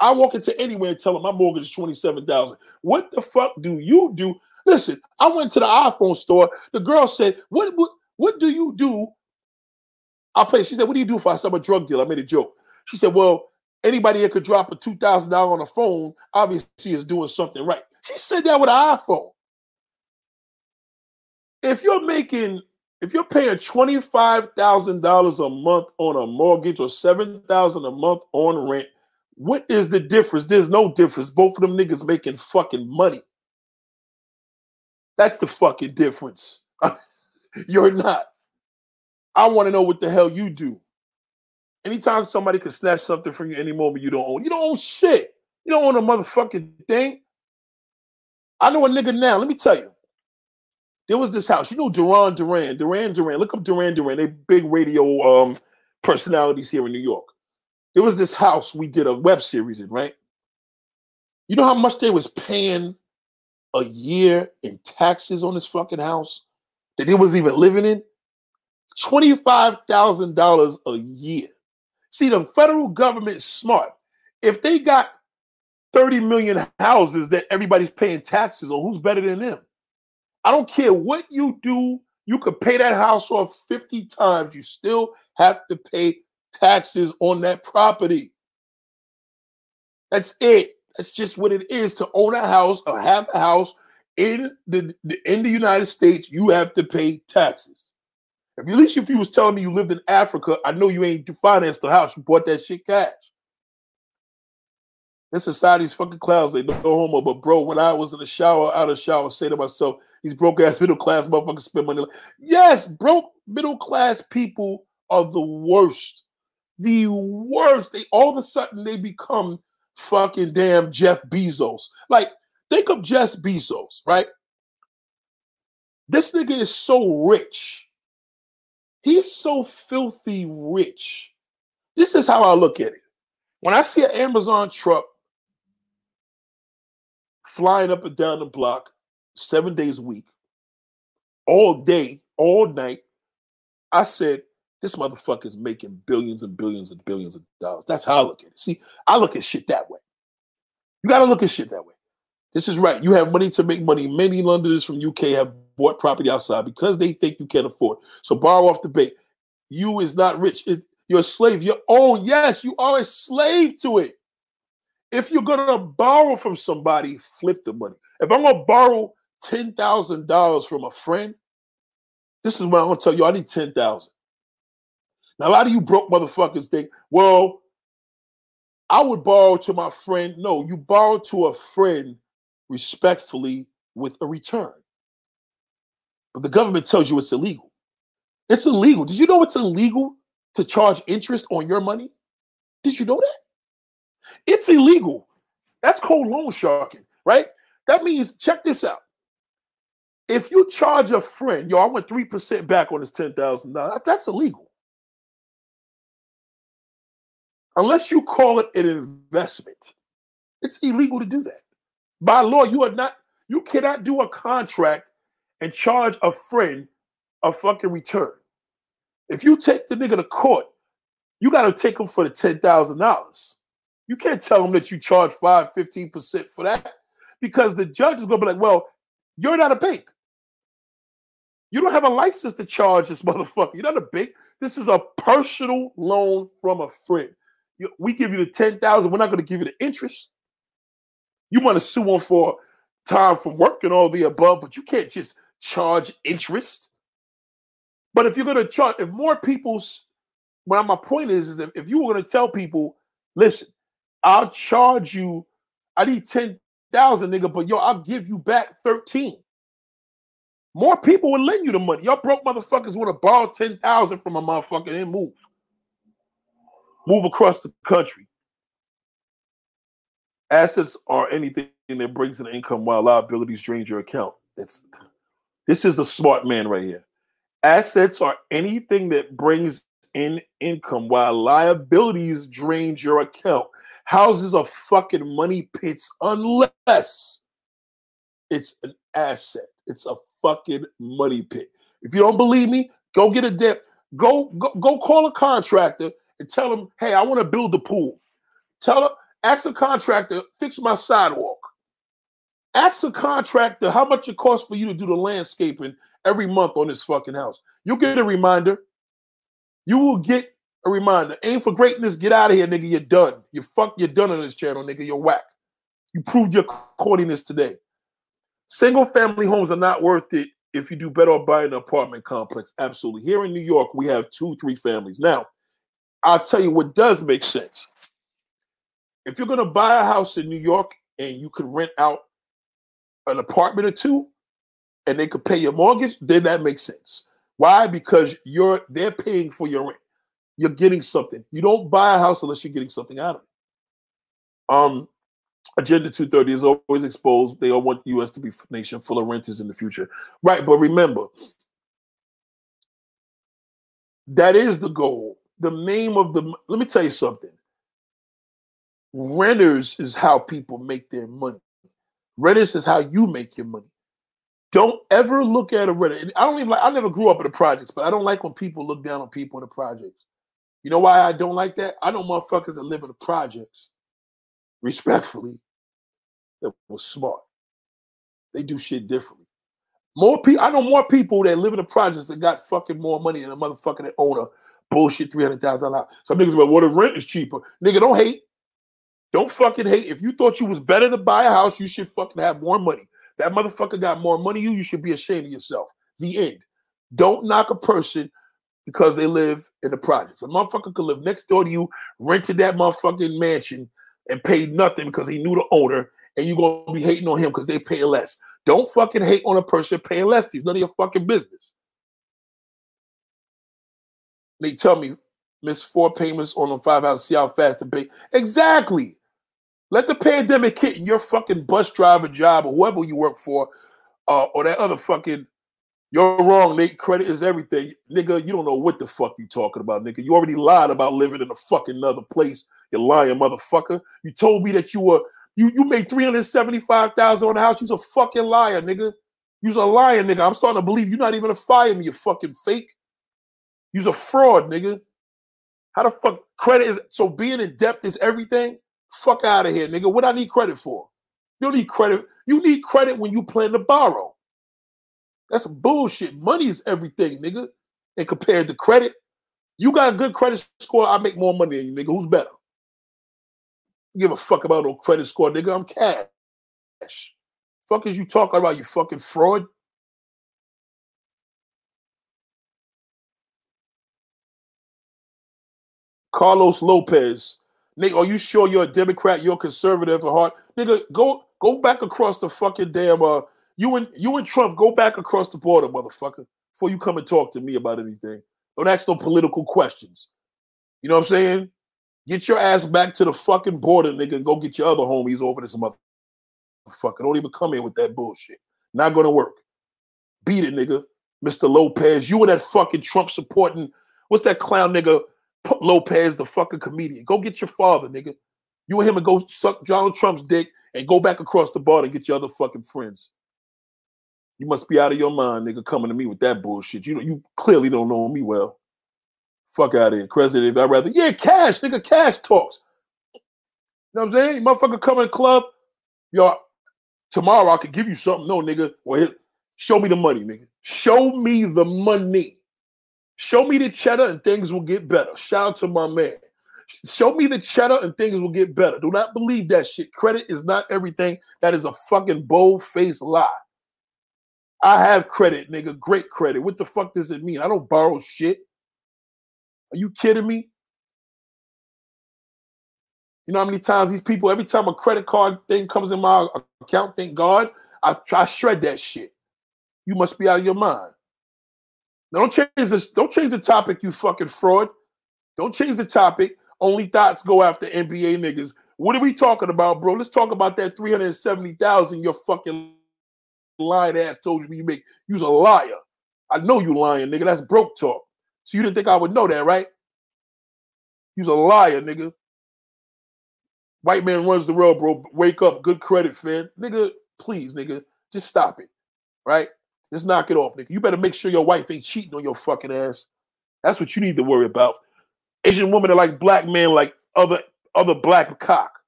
I walk into anywhere and tell them my mortgage is twenty seven thousand. What the fuck do you do Listen, I went to the iPhone store. The girl said, "What what, what do you do?" I play. She said, "What do you do if I sell a drug deal?" I made a joke. She said, "Well, anybody that could drop a two thousand dollar on a phone obviously is doing something right." She said that with an iPhone. If you're making, if you're paying twenty five thousand dollars a month on a mortgage or seven thousand a month on rent, what is the difference? There's no difference. Both of them niggas making fucking money. That's the fucking difference. You're not. I want to know what the hell you do. Anytime somebody can snatch something from you any moment you don't own, you don't own shit. You don't own a motherfucking thing. I know a nigga now. Let me tell you. There was this house. You know Duran Duran. Duran Duran. Look up Duran Duran. They big radio um personalities here in New York. There was this house we did a web series in, right? You know how much they was paying a year in taxes on this fucking house that he was even living in? $25,000 a year. See, the federal government smart. If they got 30 million houses that everybody's paying taxes on, who's better than them? I don't care what you do, you could pay that house off 50 times. You still have to pay taxes on that property. That's it. That's just what it is to own a house or have a house in the, the in the United States. You have to pay taxes. If at least if you was telling me you lived in Africa, I know you ain't financed the house. You bought that shit cash. This society's fucking clowns. They don't no homo. But bro, when I was in the shower, out of shower, say to myself, these broke ass middle class motherfuckers spend money. Yes, broke middle class people are the worst. The worst. They all of a sudden they become fucking damn Jeff Bezos. Like, think of Jeff Bezos, right? This nigga is so rich. He's so filthy rich. This is how I look at it. When I see an Amazon truck flying up and down the block seven days a week, all day, all night, I said, this motherfucker is making billions and billions and billions of dollars. That's how I look at it. See, I look at shit that way. You got to look at shit that way. This is right. You have money to make money. Many Londoners from UK have bought property outside because they think you can't afford. So borrow off the bank. You is not rich. you're a slave. You're oh yes, you are a slave to it. If you're gonna borrow from somebody, flip the money. If I'm gonna borrow ten thousand dollars from a friend, this is what I'm gonna tell you. I need ten thousand. Now, a lot of you broke motherfuckers think, well, I would borrow to my friend. No, you borrow to a friend respectfully with a return. But the government tells you it's illegal. It's illegal. Did you know it's illegal to charge interest on your money? Did you know that? It's illegal. That's called loan sharking, right? That means, check this out. If you charge a friend, yo, I want 3% back on this $10,000, that's illegal. Unless you call it an investment, it's illegal to do that. By law, you are not, you cannot do a contract and charge a friend a fucking return. If you take the nigga to court, you got to take him for the $10,000. You can't tell him that you charge 5, 15% for that because the judge is going to be like, well, you're not a bank. You don't have a license to charge this motherfucker. You're not a bank. This is a personal loan from a friend. We give you the 10000 We're not going to give you the interest. You want to sue him for time from work and all the above, but you can't just charge interest. But if you're going to charge, if more people's, well, my point is, is if, you were going to tell people, listen, I'll charge you, I need 10,000, nigga, but yo, I'll give you back 13. More people will lend you the money. Y'all broke motherfuckers want to borrow 10,000 from a motherfucker and move. Move across the country. Assets are anything that brings in income while liabilities drain your account. It's this is a smart man right here. Assets are anything that brings in income while liabilities drain your account. Houses are fucking money pits unless it's an asset. It's a fucking money pit. If you don't believe me, go get a dip. Go, go, go call a contractor and tell them, hey, I want to build the pool. Tell them, ask a contractor, fix my sidewalk. Ask a contractor how much it costs for you to do the landscaping every month on this fucking house. You'll get a reminder. You will get a reminder. Aim for greatness. Get out of here, nigga. You're done. You fuck. You're done on this channel, nigga. You're whack. You proved your corniness today. Single family homes are not worth it if you do better buy an apartment complex. Absolutely. Here in New York, we have two, three families. Now, I'll tell you what does make sense. If you're going to buy a house in New York and you can rent out an apartment or two and they could pay your mortgage, then that makes sense. Why? Because you're they're paying for your rent. You're getting something. You don't buy a house unless you're getting something out of it. Um, Agenda 230 is always exposed. They all want the US to be a nation full of renters in the future. Right, but remember, that is the goal. The name of the let me tell you something. Renters is how people make their money. Renters is how you make your money. Don't ever look at a renter. I don't even like I never grew up in the projects, but I don't like when people look down on people in the projects. You know why I don't like that? I know motherfuckers that live in the projects respectfully, that was smart. They do shit differently. More people, I know more people that live in the projects that got fucking more money than a motherfucker that own a bullshit three hundred thousand dollars. Some niggas like, well, the rent is cheaper. Nigga, don't hate. Don't fucking hate. If you thought you was better to buy a house, you should fucking have more money. That motherfucker got more money. You, you should be ashamed of yourself. The end. Don't knock a person because they live in the projects. A motherfucker could live next door to you, rented that motherfucking mansion, and paid nothing because he knew the owner, and you're gonna be hating on him because they pay less. Don't fucking hate on a person paying less. It's none of your fucking business. They tell me miss four payments on the five hours, see how fast to pay. Exactly. Let the pandemic hit and your fucking bus driver job or whoever you work for, uh, or that other fucking you're wrong, Nate. Credit is everything. Nigga, you don't know what the fuck you talking about, nigga. You already lied about living in a fucking another place. You lying motherfucker. You told me that you were you you made 375,000 on the house. You's a fucking liar, nigga. You's a liar, nigga. I'm starting to believe you're not even a fire me, you fucking fake. You's a fraud, nigga. How the fuck credit is so being in debt is everything? Fuck out of here, nigga. What I need credit for? You don't need credit. You need credit when you plan to borrow. That's bullshit. Money is everything, nigga. And compared to credit, you got a good credit score. I make more money than you, nigga. Who's better? Give a fuck about no credit score, nigga. I'm cash. Fuck is you talking about, you fucking fraud? Carlos Lopez. Nigga, are you sure you're a Democrat? You're conservative at heart? Nigga, go Go back across the fucking damn uh you and you and Trump go back across the border, motherfucker, before you come and talk to me about anything. Don't ask no political questions. You know what I'm saying? Get your ass back to the fucking border, nigga, and go get your other homies over this motherfucker. Don't even come in with that bullshit. Not gonna work. Beat it, nigga. Mr. Lopez, you and that fucking Trump supporting, what's that clown nigga? Lopez, the fucking comedian. Go get your father, nigga. You and him and go suck Donald Trump's dick and go back across the border and get your other fucking friends. You must be out of your mind, nigga, coming to me with that bullshit. You you clearly don't know me well. Fuck out of here. President, I'd rather, yeah, cash, nigga, cash talks. You know what I'm saying? Motherfucker come in the club, yo, tomorrow I could give you something. No, nigga. Well, show me the money, nigga. Show me the money. Show me the cheddar and things will get better. Shout out to my man. Show me the cheddar and things will get better. Do not believe that shit. Credit is not everything. That is a fucking bold faced lie. I have credit, nigga. Great credit. What the fuck does it mean? I don't borrow shit. Are you kidding me? You know how many times these people, every time a credit card thing comes in my account, thank God, I try shred that shit. You must be out of your mind. Now don't change this. Don't change the topic, you fucking fraud. Don't change the topic. Only thoughts go after NBA niggas. What are we talking about, bro? Let's talk about that 370,000 your fucking lying ass told you you make. You's a liar. I know you lying, nigga. That's broke talk. So you didn't think I would know that, right? You's a liar, nigga. White man runs the world, bro. Wake up. Good credit, fam. Nigga, please, nigga. Just stop it. Right? Just knock it off, nigga. You better make sure your wife ain't cheating on your fucking ass. That's what you need to worry about. Asian women are like black men, like other other black cock.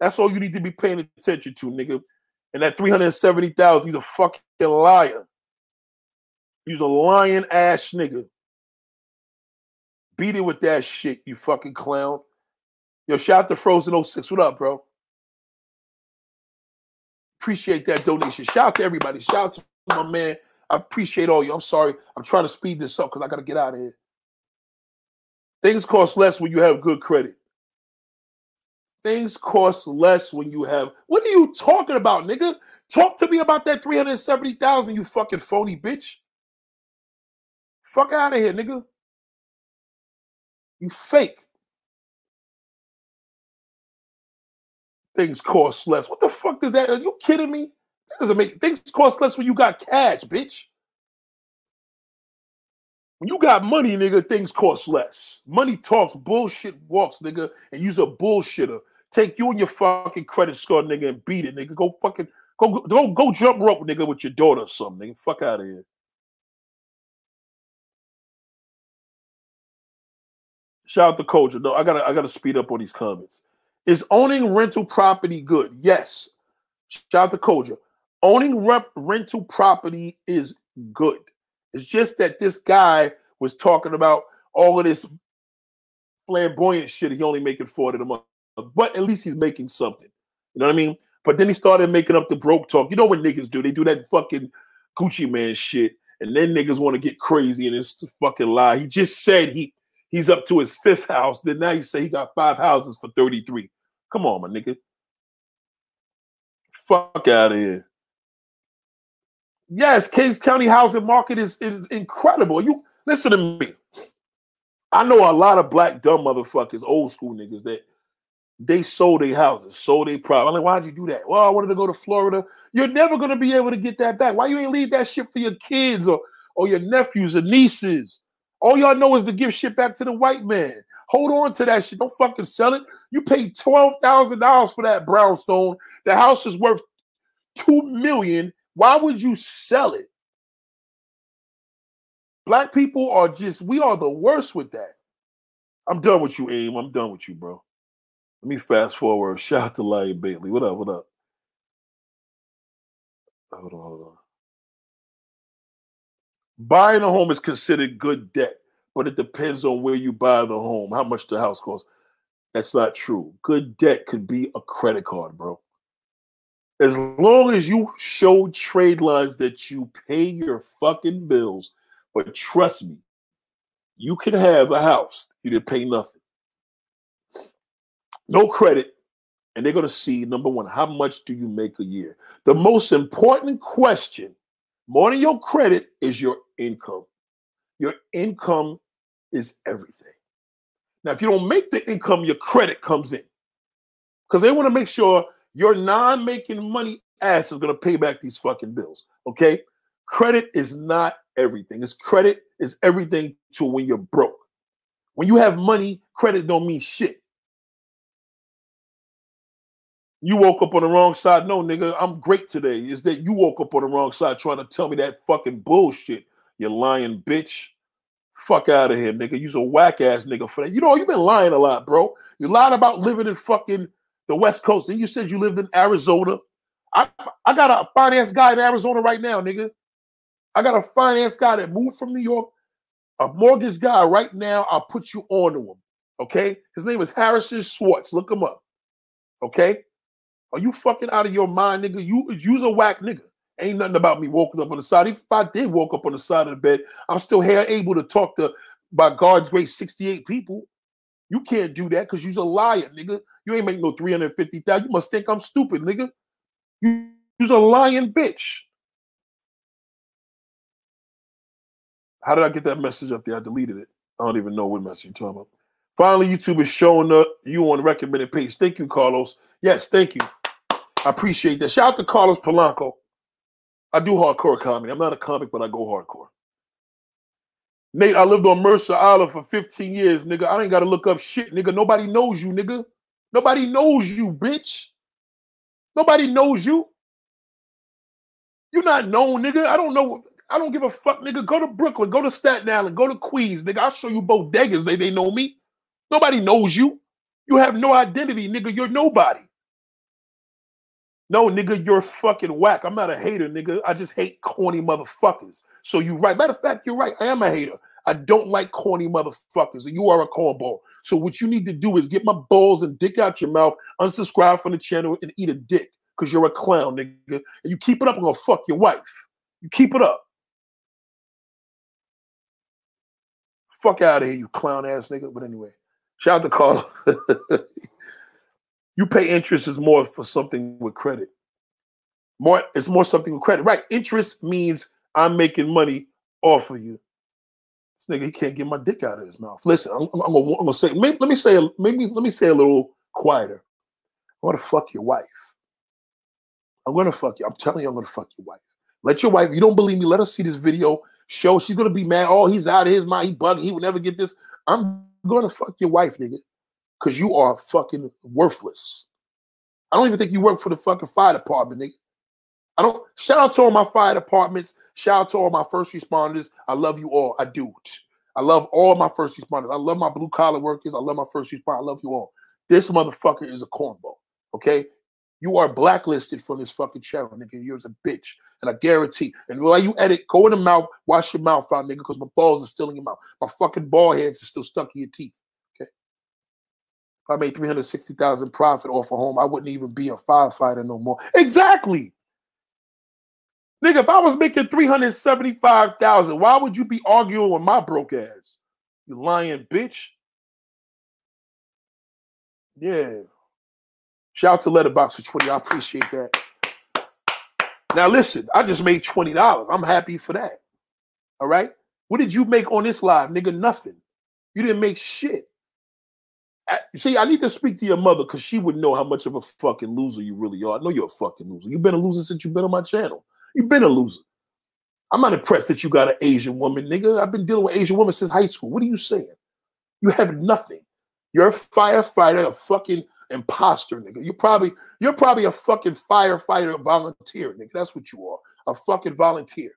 That's all you need to be paying attention to, nigga. And that 370,000, he's a fucking liar. He's a lying ass nigga. Beat it with that shit, you fucking clown. Yo, shout out to Frozen 06. What up, bro? Appreciate that donation. Shout out to everybody. Shout out to my man. I appreciate all you. I'm sorry. I'm trying to speed this up because I got to get out of here. Things cost less when you have good credit. Things cost less when you have. What are you talking about, nigga? Talk to me about that 370,000, you fucking phony bitch. Fuck out of here, nigga. You fake. Things cost less. What the fuck does that? Are you kidding me? That doesn't make things cost less when you got cash, bitch. When you got money, nigga, things cost less. Money talks, bullshit walks, nigga, and you's a bullshitter. Take you and your fucking credit score, nigga, and beat it, nigga. Go fucking go go go jump rope, nigga, with your daughter or something, nigga. Fuck out of here. Shout out to Culture. No, I gotta I gotta speed up on these comments. Is owning rental property good? Yes. Shout out to Culture. Owning rep- rental property is good. It's just that this guy was talking about all of this flamboyant shit. He only making 40 a month, but at least he's making something. You know what I mean? But then he started making up the broke talk. You know what niggas do? They do that fucking Gucci Mane shit, and then niggas want to get crazy and it's fucking lie. He just said he he's up to his fifth house. Then now you say he got five houses for 33. Come on, my nigga. Fuck out of here. Yes, Kings County housing market is, is incredible. You listen to me. I know a lot of black dumb motherfuckers, old school niggas that they sold their houses, sold their property. I'm like, why'd you do that? Well, I wanted to go to Florida. You're never gonna be able to get that back. Why you ain't leave that shit for your kids or or your nephews or nieces? All y'all know is to give shit back to the white man. Hold on to that shit. Don't fucking sell it. You paid twelve thousand dollars for that brownstone. The house is worth two million why would you sell it? Black people are just, we are the worst with that. I'm done with you, Aim. I'm done with you, bro. Let me fast forward. Shout out to Larry Bailey. What up? What up? Hold on, hold on. Buying a home is considered good debt, but it depends on where you buy the home, how much the house costs. That's not true. Good debt could be a credit card, bro. As long as you show trade lines that you pay your fucking bills, but trust me, you can have a house. You didn't pay nothing. No credit. and they're going to see number one, how much do you make a year? The most important question, more than your credit, is your income. Your income is everything. Now, if you don't make the income, your credit comes in because they want to make sure your non making money ass is going to pay back these fucking bills. Okay. Credit is not everything. It's credit is everything to when you're broke. When you have money, credit don't mean shit. You woke up on the wrong side. No, nigga, I'm great today. Is that you woke up on the wrong side trying to tell me that fucking bullshit, you lying bitch. Fuck out of here, nigga. You's a whack ass nigga for that. You know, you've been lying a lot, bro. You lied about living in fucking the West Coast. And you said you lived in Arizona. I, I got a finance guy in Arizona right now, nigga. I got a finance guy that moved from New York, a mortgage guy right now. I'll put you on to him. Okay. His name is Harrison Schwartz. Look him up. Okay. Are you fucking out of your mind, nigga? You you's a whack nigga. Ain't nothing about me walking up on the side. If I did walk up on the side of the bed, I'm still here able to talk to by God's grace 68 people. You can't do that because you's a liar, nigga. You ain't make no 350,000. You must think I'm stupid, nigga. You, you's a lying bitch. How did I get that message up there? I deleted it. I don't even know what message you're talking about. Finally, YouTube is showing up you on recommended page. Thank you, Carlos. Yes, thank you. I appreciate that. Shout out to Carlos Polanco. I do hardcore comedy. I'm not a comic, but I go hardcore. Nate, I lived on Mercer Island for 15 years, nigga. I ain't got to look up shit, nigga. Nobody knows you, nigga. Nobody knows you, bitch. Nobody knows you. You're not known, nigga. I don't know. I don't give a fuck, nigga. Go to Brooklyn, go to Staten Island, go to Queens, nigga. I'll show you bodegas. They they know me. Nobody knows you. You have no identity, nigga. You're nobody. No, nigga, you're fucking whack. I'm not a hater, nigga. I just hate corny motherfuckers. So you right. Matter of fact, you're right. I am a hater. I don't like corny motherfuckers. And you are a cornball. So what you need to do is get my balls and dick out your mouth, unsubscribe from the channel, and eat a dick. Because you're a clown, nigga. And you keep it up, I'm gonna fuck your wife. You keep it up. Fuck out of here, you clown ass nigga. But anyway, shout out to Carl. You pay interest is more for something with credit. More, it's more something with credit. Right. Interest means I'm making money off of you. This nigga, he can't get my dick out of his mouth. Listen, I'm, I'm, I'm, gonna, I'm gonna, say, maybe, let me say, maybe let me say a little quieter. I'm gonna fuck your wife. I'm gonna fuck you. I'm telling you, I'm gonna fuck your wife. Let your wife. You don't believe me? Let her see this video. Show she's gonna be mad. Oh, he's out of his mind. He bugging. He would never get this. I'm gonna fuck your wife, nigga because you are fucking worthless. I don't even think you work for the fucking fire department, nigga. I don't shout out to all my fire departments. Shout out to all my first responders. I love you all. I do. I love all my first responders. I love my blue collar workers. I love my first responders. I love you all. This motherfucker is a cornball. Okay? You are blacklisted from this fucking channel, nigga. You're a bitch. And I guarantee. And while you edit, go in the mouth, wash your mouth out, nigga, because my balls are still in your mouth. My fucking ball heads are still stuck in your teeth. If I made 360,000 profit off a home, I wouldn't even be a firefighter no more. Exactly. Nigga, if I was making 375,000, why would you be arguing with my broke ass? You lying bitch. Yeah. Shout out to Letterbox for 20. I appreciate that. Now listen, I just made $20. I'm happy for that. All right. What did you make on this live, nigga? Nothing. You didn't make shit see, I need to speak to your mother because she would know how much of a fucking loser you really are. I know you're a fucking loser. You've been a loser since you've been on my channel. You've been a loser. I'm not impressed that you got an Asian woman, nigga. I've been dealing with Asian women since high school. What are you saying? You have nothing. You're a firefighter, a fucking imposter, nigga. You probably you're probably a fucking firefighter volunteer, nigga. That's what you are. A fucking volunteer.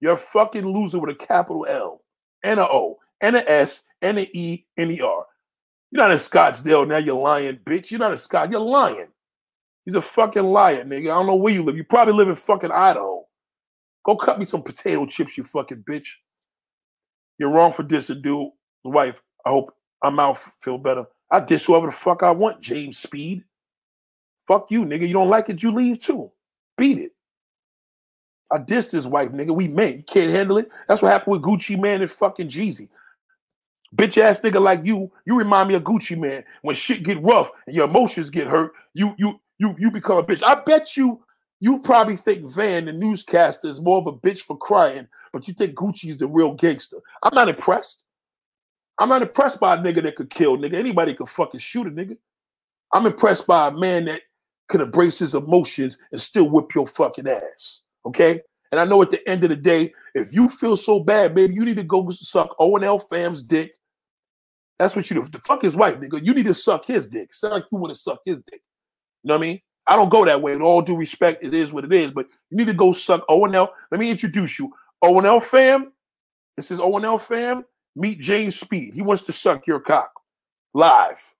You're a fucking loser with a capital L and a O and a S and an E and E R. You're not in Scottsdale now, you're lying bitch. You're not in Scott. You're lying. He's a fucking liar, nigga. I don't know where you live. You probably live in fucking Idaho. Go cut me some potato chips, you fucking bitch. You're wrong for dissing dude. The wife, I hope I'm feel better. I diss whoever the fuck I want, James Speed. Fuck you, nigga. You don't like it, you leave too. Beat it. I dissed his wife, nigga. We met. You can't handle it. That's what happened with Gucci Mane and fucking Jeezy. Bitch ass nigga like you, you remind me of Gucci Mane. When shit get rough and your emotions get hurt, you you you you become a bitch. I bet you you probably think Van, the newscaster, is more of a bitch for crying, but you think Gucci's the real gangster. I'm not impressed. I'm not impressed by a nigga that could kill nigga. Anybody could fucking shoot a nigga. I'm impressed by a man that could embrace his emotions and still whip your fucking ass. Okay? And I know at the end of the day, if you feel so bad, baby, you need to go suck O&L fam's dick. That's what you do. The fuck his wife, nigga. You need to suck his dick. Sound like you want to suck his dick. You know what I mean? I don't go that way. With all due respect, it is what it is. But you need to go suck O&L. Let me introduce you. O&L fam. This is O&L fam. Meet James Speed. He wants to suck your cock live.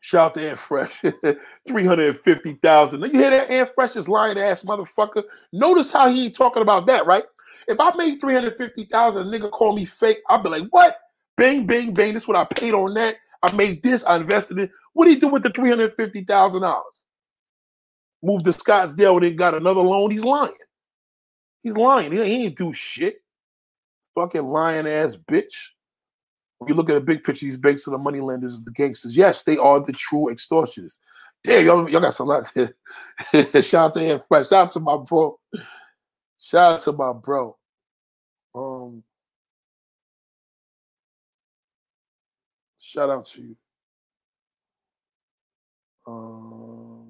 Shout out to Aunt Fresh. 350,000. You hear that? Aunt Fresh is lying ass motherfucker. Notice how he ain't talking about that, right? If I made 350,000, a nigga call me fake, I'd be like, what? Bang, bang, bang. This is what I paid on that. I made this, I invested in. What do you do with the $350,000? Moved to Scottsdale and then got another loan. He's lying. He's lying. He ain't do shit. Fucking lying ass bitch. When you look at the big picture, these banks are the money lenders, the gangsters. Yes, they are the true extortionists. Damn, y'all, y'all got some lot. Shout out to him. Shout out to my bro. Shout out to my bro. Um, shout out to you. Um,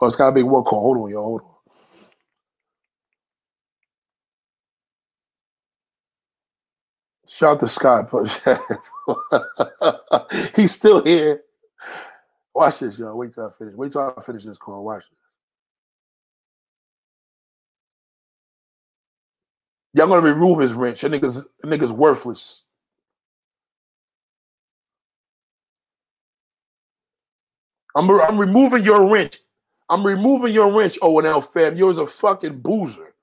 oh, it's got a big one call. Hold on, y'all. Hold on. Shout out to Scott. He's still here. Watch this, y'all. Wait till I finish. Wait till I finish this call. Watch this. Y'all gonna remove his wrench. That nigga's that nigga's worthless. I'm I'm removing your wrench. I'm removing your wrench, O&L fam. You're a fucking boozer.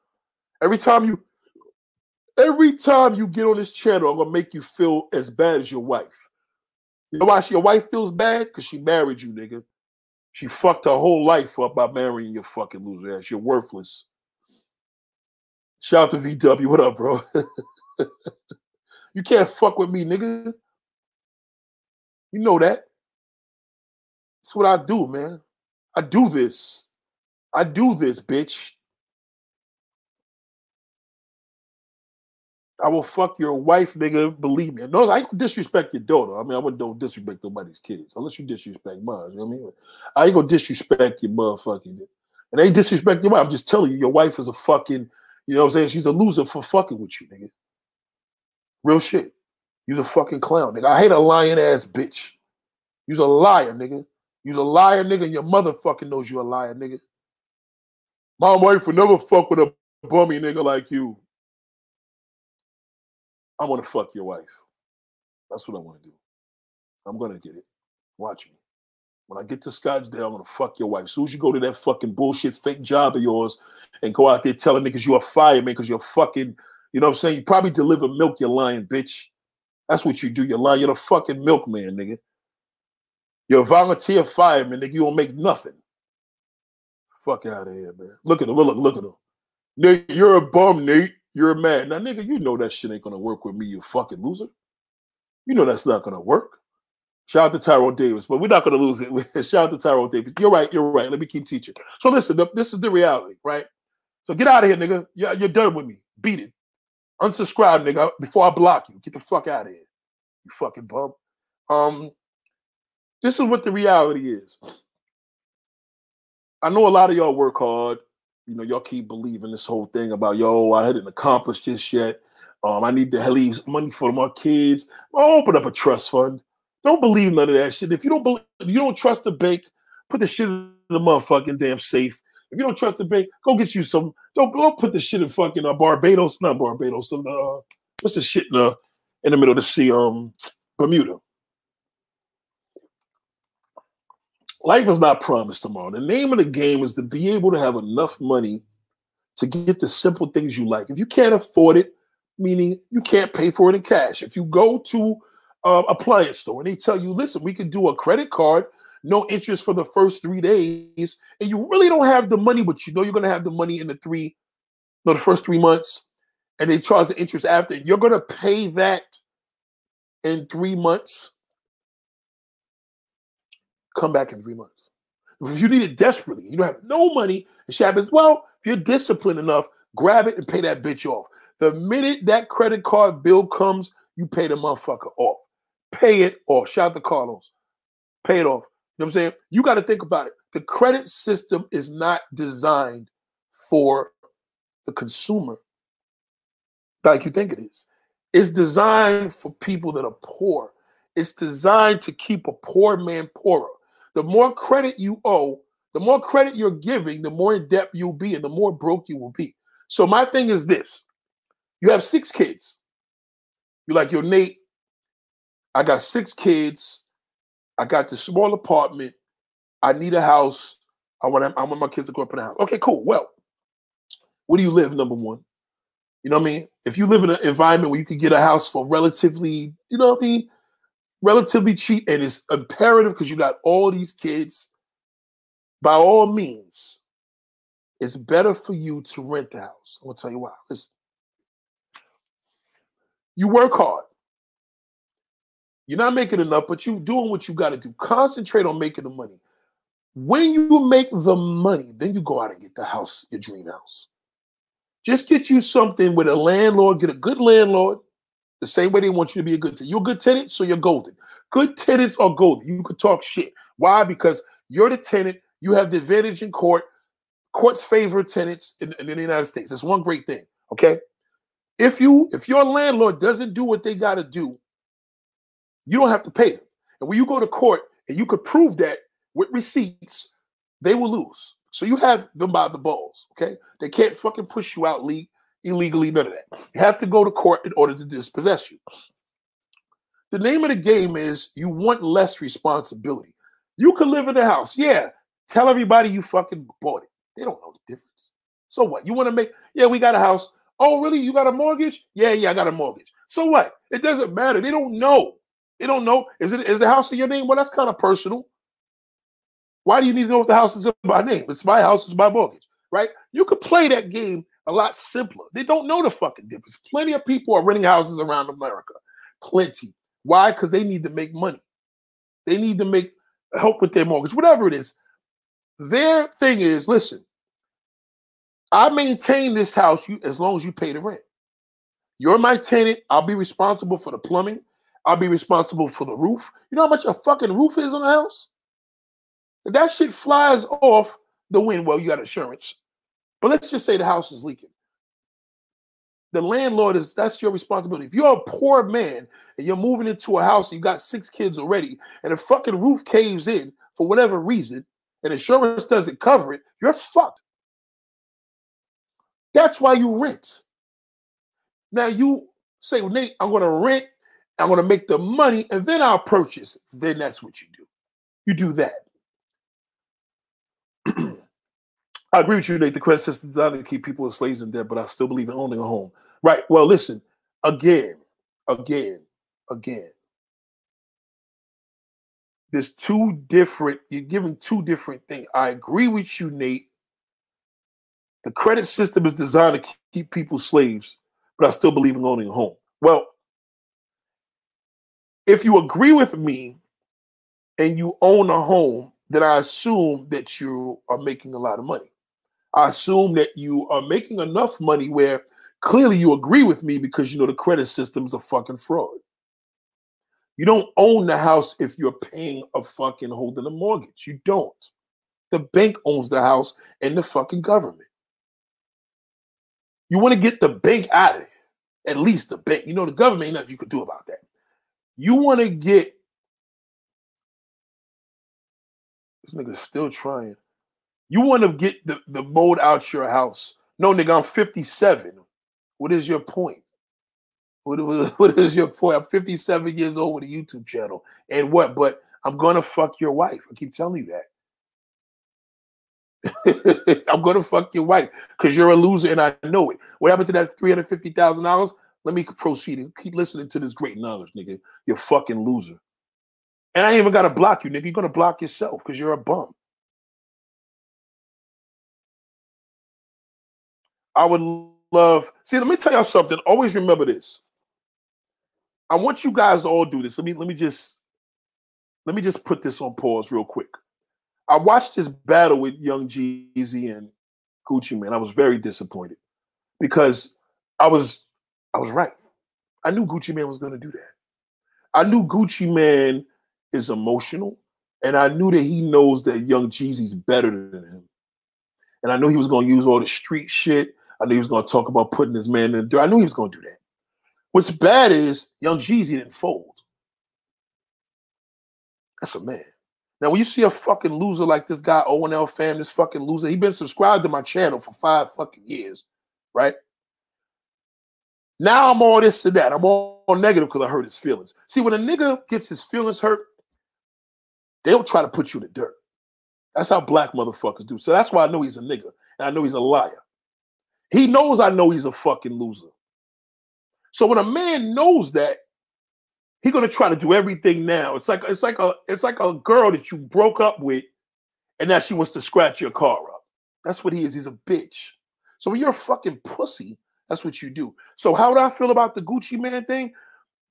Every time you Every time you get on this channel, I'm gonna make you feel as bad as your wife. You know why your wife feels bad? Because she married you, nigga. She fucked her whole life up by marrying your fucking loser ass. You're worthless. Shout out to VW. What up, bro? you can't fuck with me, nigga. You know that. That's what I do, man. I do this. I do this, bitch. I will fuck your wife, nigga. Believe me. No, I disrespect your daughter. I mean, I wouldn't don't disrespect nobody's kids unless you disrespect mine. You know what I mean? I ain't gonna disrespect your motherfucking. And they disrespect your wife. I'm just telling you, your wife is a fucking. You know what I'm saying? She's a loser for fucking with you, nigga. Real shit. You's a fucking clown, nigga. I hate a lying ass bitch. You's a liar, nigga. You's a liar, nigga. And your mother fucking knows you a liar, nigga. My wife would never fuck with a bummy nigga like you. I want to fuck your wife. That's what I want to do. I'm gonna get it. Watch me. When I get to Scottsdale, I'm gonna fuck your wife. As soon as you go to that fucking bullshit fake job of yours and go out there telling niggas you're a fireman because you're fucking, you know what I'm saying? You probably deliver milk, you lying bitch. That's what you do. You're lying. You're the fucking milkman, nigga. You're a volunteer fireman, nigga. You don't make nothing. Fuck out of here, man. Look at him. Look, look at him. Nate, you're a bum, Nate. You're a man. Now, nigga, you know that shit ain't gonna work with me, you fucking loser. You know that's not gonna work. Shout out to Tyrell Davis, but we're not gonna lose it. Shout out to Tyrell Davis. You're right, you're right. Let me keep teaching. So listen, this is the reality, right? So get out of here, nigga. Yeah, you're done with me. Beat it. Unsubscribe, nigga, before I block you. Get the fuck out of here. You fucking bum. Um, this is what the reality is. I know a lot of y'all work hard you know, y'all keep believing this whole thing about yo, I hadn't accomplished this yet. Um, I need to leave money for my kids. I'll open up a trust fund. Don't believe none of that shit. If you don't believe, you don't trust the bank, put the shit in the motherfucking damn safe. If you don't trust the bank, go get you some. Don't go put the shit in fucking uh, Barbados, not Barbados. Some, uh, what's the shit in the in the middle of the sea? Um, Bermuda. Life is not promised tomorrow. The name of the game is to be able to have enough money to get the simple things you like. If you can't afford it, meaning you can't pay for it in cash. If you go to uh, appliance store and they tell you, listen, we can do a credit card, no interest for the first three days, and you really don't have the money, but you know you're going to have the money in the three, no, the first three months, and they charge the interest after, you're gonna pay that in three months. Come back in three months. If you need it desperately, you don't have no money, and happens, well, if you're disciplined enough, grab it and pay that bitch off. The minute that credit card bill comes, you pay the motherfucker off. Pay it off. Shout out to Carlos. Pay it off. You know what I'm saying? You got to think about it. The credit system is not designed for the consumer like you think it is. It's designed for people that are poor. It's designed to keep a poor man poorer. The more credit you owe, the more credit you're giving, the more in debt you'll be and the more broke you will be. So my thing is this. You have six kids. You're like, yo, Nate, I got six kids. I got this small apartment. I need a house. I want I want my kids to grow up in a house. Okay, cool. Well, where do you live? Number one. You know what I mean? If you live in an environment where you can get a house for relatively, you know what I mean, relatively cheap, and it's imperative because you got all these kids, by all means, it's better for you to rent the house. I'm gonna tell you why. Listen, you work hard. You're not making enough, but you're doing what you got to do. Concentrate on making the money. When you make the money, then you go out and get the house, your dream house. Just get you something with a landlord, get a good landlord, the same way they want you to be a good tenant. You're a good tenant, so you're golden. Good tenants are golden. You could talk shit. Why? Because you're the tenant. You have the advantage in court. Courts favor tenants in, in the United States. That's one great thing. Okay. If you if your landlord doesn't do what they got to do, you don't have to pay them. And when you go to court and you could prove that with receipts, they will lose. So you have them by the balls. Okay. They can't fucking push you out le- illegally, none of that. You have to go to court in order to dispossess you. The name of the game is you want less responsibility. You can live in the house. Yeah. Tell everybody you fucking bought it. They don't know the difference. So what? You want to make, yeah, we got a house. Oh, really? You got a mortgage? Yeah, yeah, I got a mortgage. So what? It doesn't matter. They don't know. They don't know. Is it is the house in your name? Well, that's kind of personal. Why do you need to know if the house is in my name? It's my house, it's my mortgage, right? You could play that game a lot simpler. They don't know the fucking difference. Plenty of people are renting houses around America. Plenty. Why? Because they need to make money. They need to make help with their mortgage, whatever it is. Their thing is, listen, I maintain this house you as long as you pay the rent. You're my tenant. I'll be responsible for the plumbing. I'll be responsible for the roof. You know how much a fucking roof is on a house? If that shit flies off the wind, well, you got insurance. But let's just say the house is leaking. The landlord is that's your responsibility. If you're a poor man and you're moving into a house and you got six kids already, and the fucking roof caves in for whatever reason, and insurance doesn't cover it, you're fucked. That's why you rent. Now you say, well, Nate, I'm to rent, I'm to make the money, and then I'll purchase. Then that's what you do. You do that. I agree with you, Nate. The credit system is designed to keep people as slaves in debt, but I still believe in owning a home. Right. Well, listen, again, again, again. There's two different, you're giving two different things. I agree with you, Nate. The credit system is designed to keep people slaves, but I still believe in owning a home. Well, if you agree with me and you own a home, then I assume that you are making a lot of money. I assume that you are making enough money where clearly you agree with me because you know the credit system's a fucking fraud. You don't own the house if you're paying a fucking holding a mortgage. You don't. The bank owns the house and the fucking government. You want to get the bank out of it. At least the bank. You know, the government ain't nothing you could do about that. You want to get this nigga's still trying. You want to get the, the mold out your house. No, nigga, I'm 57. What is your point? What, what is your point? I'm 57 years old with a YouTube channel. And what? But I'm gonna fuck your wife. I keep telling you that. I'm gonna fuck your wife because you're a loser and I know it. What happened to that three hundred fifty thousand dollars? Let me proceed and keep listening to this great knowledge, nigga. You're fucking loser. And I ain't even gotta block you, nigga. You're gonna block yourself because you're a bum. I would love. See, let me tell y'all something. Always remember this. I want you guys to all do this. Let me let me just let me just put this on pause real quick. I watched this battle with Young Jeezy and Gucci Mane. I was very disappointed because I was I was right. I knew Gucci Mane was going to do that. I knew Gucci Mane is emotional, and I knew that he knows that Young Jeezy's better than him. And I knew he was going to use all the street shit. I knew he was going to talk about putting his man in the dirt. I knew he was going to do that. What's bad is Young Jeezy didn't fold. That's a man. Now, when you see a fucking loser like this guy, ONL fam, this fucking loser, he been subscribed to my channel for five fucking years, right? Now I'm all this to that. I'm all negative because I hurt his feelings. See, when a nigga gets his feelings hurt, they'll try to put you in the dirt. That's how black motherfuckers do. So that's why I know he's a nigga. And I know he's a liar. He knows I know he's a fucking loser. So when a man knows that, he's gonna try to do everything now. It's like it's like a it's like a girl that you broke up with, and now she wants to scratch your car up. That's what he is. He's a bitch. So when you're a fucking pussy, that's what you do. So how would I feel about the Gucci Mane thing?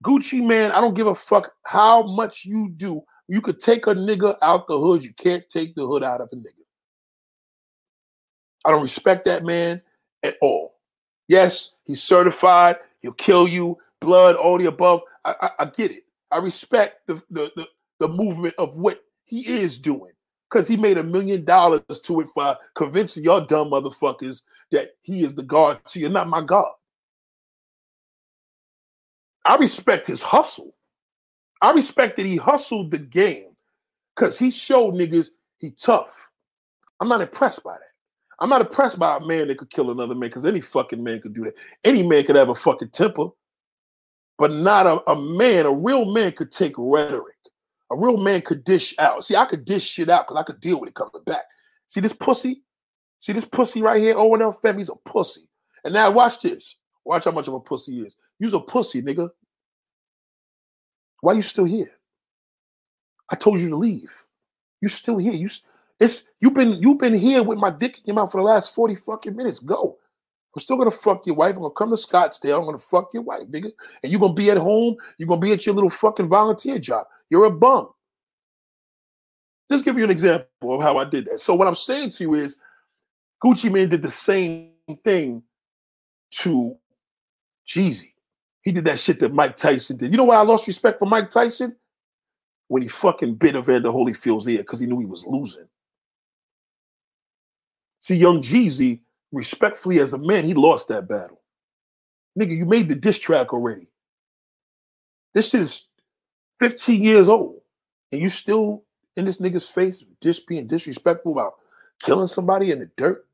Gucci Mane, I don't give a fuck how much you do. You could take a nigga out the hood. You can't take the hood out of a nigga. I don't respect that man at all. Yes, he's certified. He'll kill you. Blood, all the above. I, I, I get it. I respect the, the, the, the movement of what he is doing because he made a million dollars to it for convincing y'all dumb motherfuckers that he is the God to you, not my God. I respect his hustle. I respect that he hustled the game because he showed niggas he tough. I'm not impressed by that. I'm not impressed by a man that could kill another man because any fucking man could do that. Any man could have a fucking temper, but not a, a man. A real man could take rhetoric. A real man could dish out. See, I could dish shit out because I could deal with it coming back. See this pussy? See this pussy right here? Owen L. Fem, he's a pussy. And now watch this. Watch how much of a pussy he is. You's a pussy, nigga. Why you still here? I told you to leave. You still here. You it's you've been you've been here with my dick in your mouth for the last 40 fucking minutes. Go. I'm still gonna fuck your wife. I'm gonna come to Scottsdale. I'm gonna fuck your wife, nigga. And you're gonna be at home. You're gonna be at your little fucking volunteer job. You're a bum. Just give you an example of how I did that. So what I'm saying to you is Gucci Mane did the same thing to Jeezy. He did that shit that Mike Tyson did. You know why I lost respect for Mike Tyson? When he fucking bit Evander Holyfield's ear because he knew he was losing. See, young Jeezy, respectfully as a man, he lost that battle. Nigga, you made the diss track already. This shit is 15 years old. And you still in this nigga's face, just being disrespectful about killing somebody in the dirt.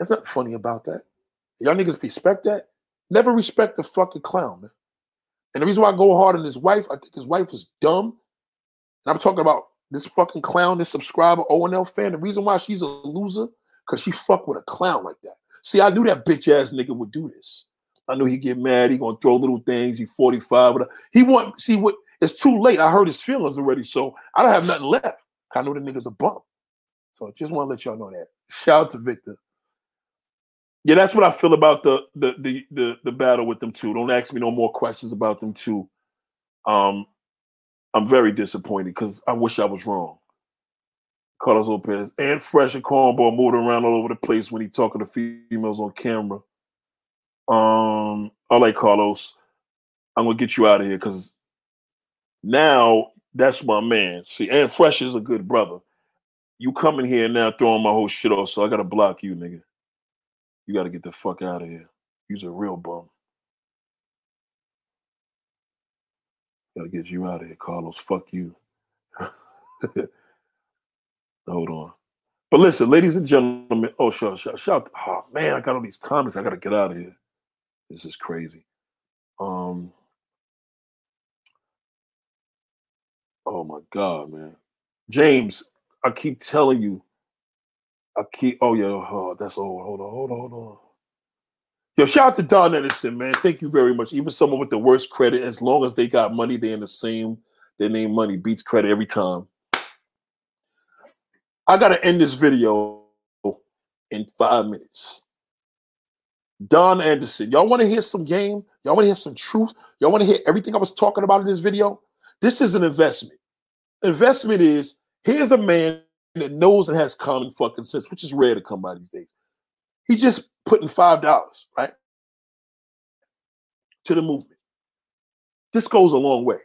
That's not funny about that. Y'all niggas respect that? Never respect the fucking clown, man. And the reason why I go hard on his wife, I think his wife is dumb. And I'm talking about this fucking clown, this subscriber, ONL fan. The reason why she's a loser, because she fucked with a clown like that. See, I knew that bitch ass nigga would do this. I knew he'd get mad. He gonna throw little things. He 45. He want see what it's too late. I heard his feelings already, so I don't have nothing left. I know the nigga's a bump. So I just want to let y'all know that. Shout out to Victor. Yeah, that's what I feel about the the the the, the battle with them two. Don't ask me no more questions about them two. Um, I'm very disappointed because I wish I was wrong. Carlos Lopez and Fresh and Cornball moving around all over the place when he talking to females on camera. Um, I like Carlos. I'm gonna get you out of here because now that's my man. See, and Fresh is a good brother. You coming here now throwing my whole shit off, so I gotta block you, nigga. You gotta get the fuck out of here. You's a real bum. Gotta get you out of here, Carlos. Fuck you. Hold on. But listen, ladies and gentlemen. Oh, shout, shout, shout. Oh, man, I got all these comments. I gotta get out of here. This is crazy. Um. Oh my God, man. James, I keep telling you. I keep. Oh yeah. Oh, that's old. Hold on. Hold on. Hold on. Yo, shout out to Don Edison, man. Thank you very much. Even someone with the worst credit, as long as they got money, they in the same. Their name money beats credit every time. I gotta end this video in five minutes. Don Anderson. Y'all want to hear some game? Y'all want to hear some truth? Y'all want to hear everything I was talking about in this video? This is an investment. Investment is here's a man that knows and has common fucking sense, which is rare to come by these days. He's just putting five dollars, right? To the movement. This goes a long way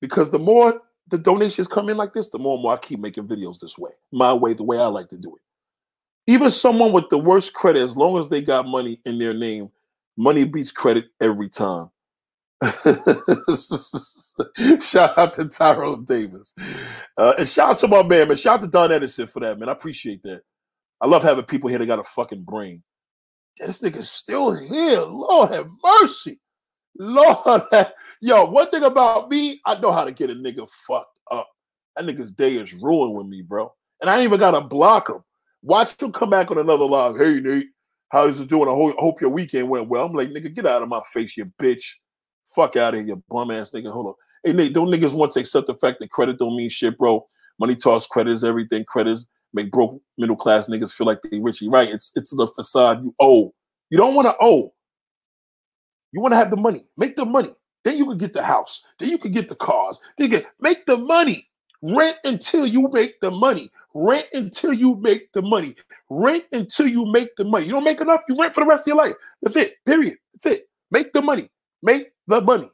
because the more the donations come in like this, the more and more I keep making videos this way, my way, the way I like to do it. Even someone with the worst credit, as long as they got money in their name, money beats credit every time. shout out to Tyrone Davis. Uh, and shout out to my man, man. Shout out to Don Edison for that, man. I appreciate that. I love having people here that got a fucking brain. This nigga's still here. Lord have mercy. Lord, yo, one thing about me, I know how to get a nigga fucked up. That nigga's day is ruined with me, bro. And I ain't even gotta block him. Watch him come back on another live. Hey, Nate, how's it doing? I hope your weekend went well. I'm like, nigga, get out of my face, you bitch. Fuck out of here, you bum ass nigga. Hold on. Hey, Nate, don't niggas want to accept the fact that credit don't mean shit, bro. Money toss credit is everything. Credits make broke middle class niggas feel like they richy. Right? It's it's the facade you owe. You don't want to owe. You want to have the money. Make the money. Then you can get the house. Then you can get the cars. Then you can make the money. Rent until you make the money. Rent until you make the money. Rent until you make the money. You don't make enough, you rent for the rest of your life. That's it. Period. That's it. Make the money. Make the money.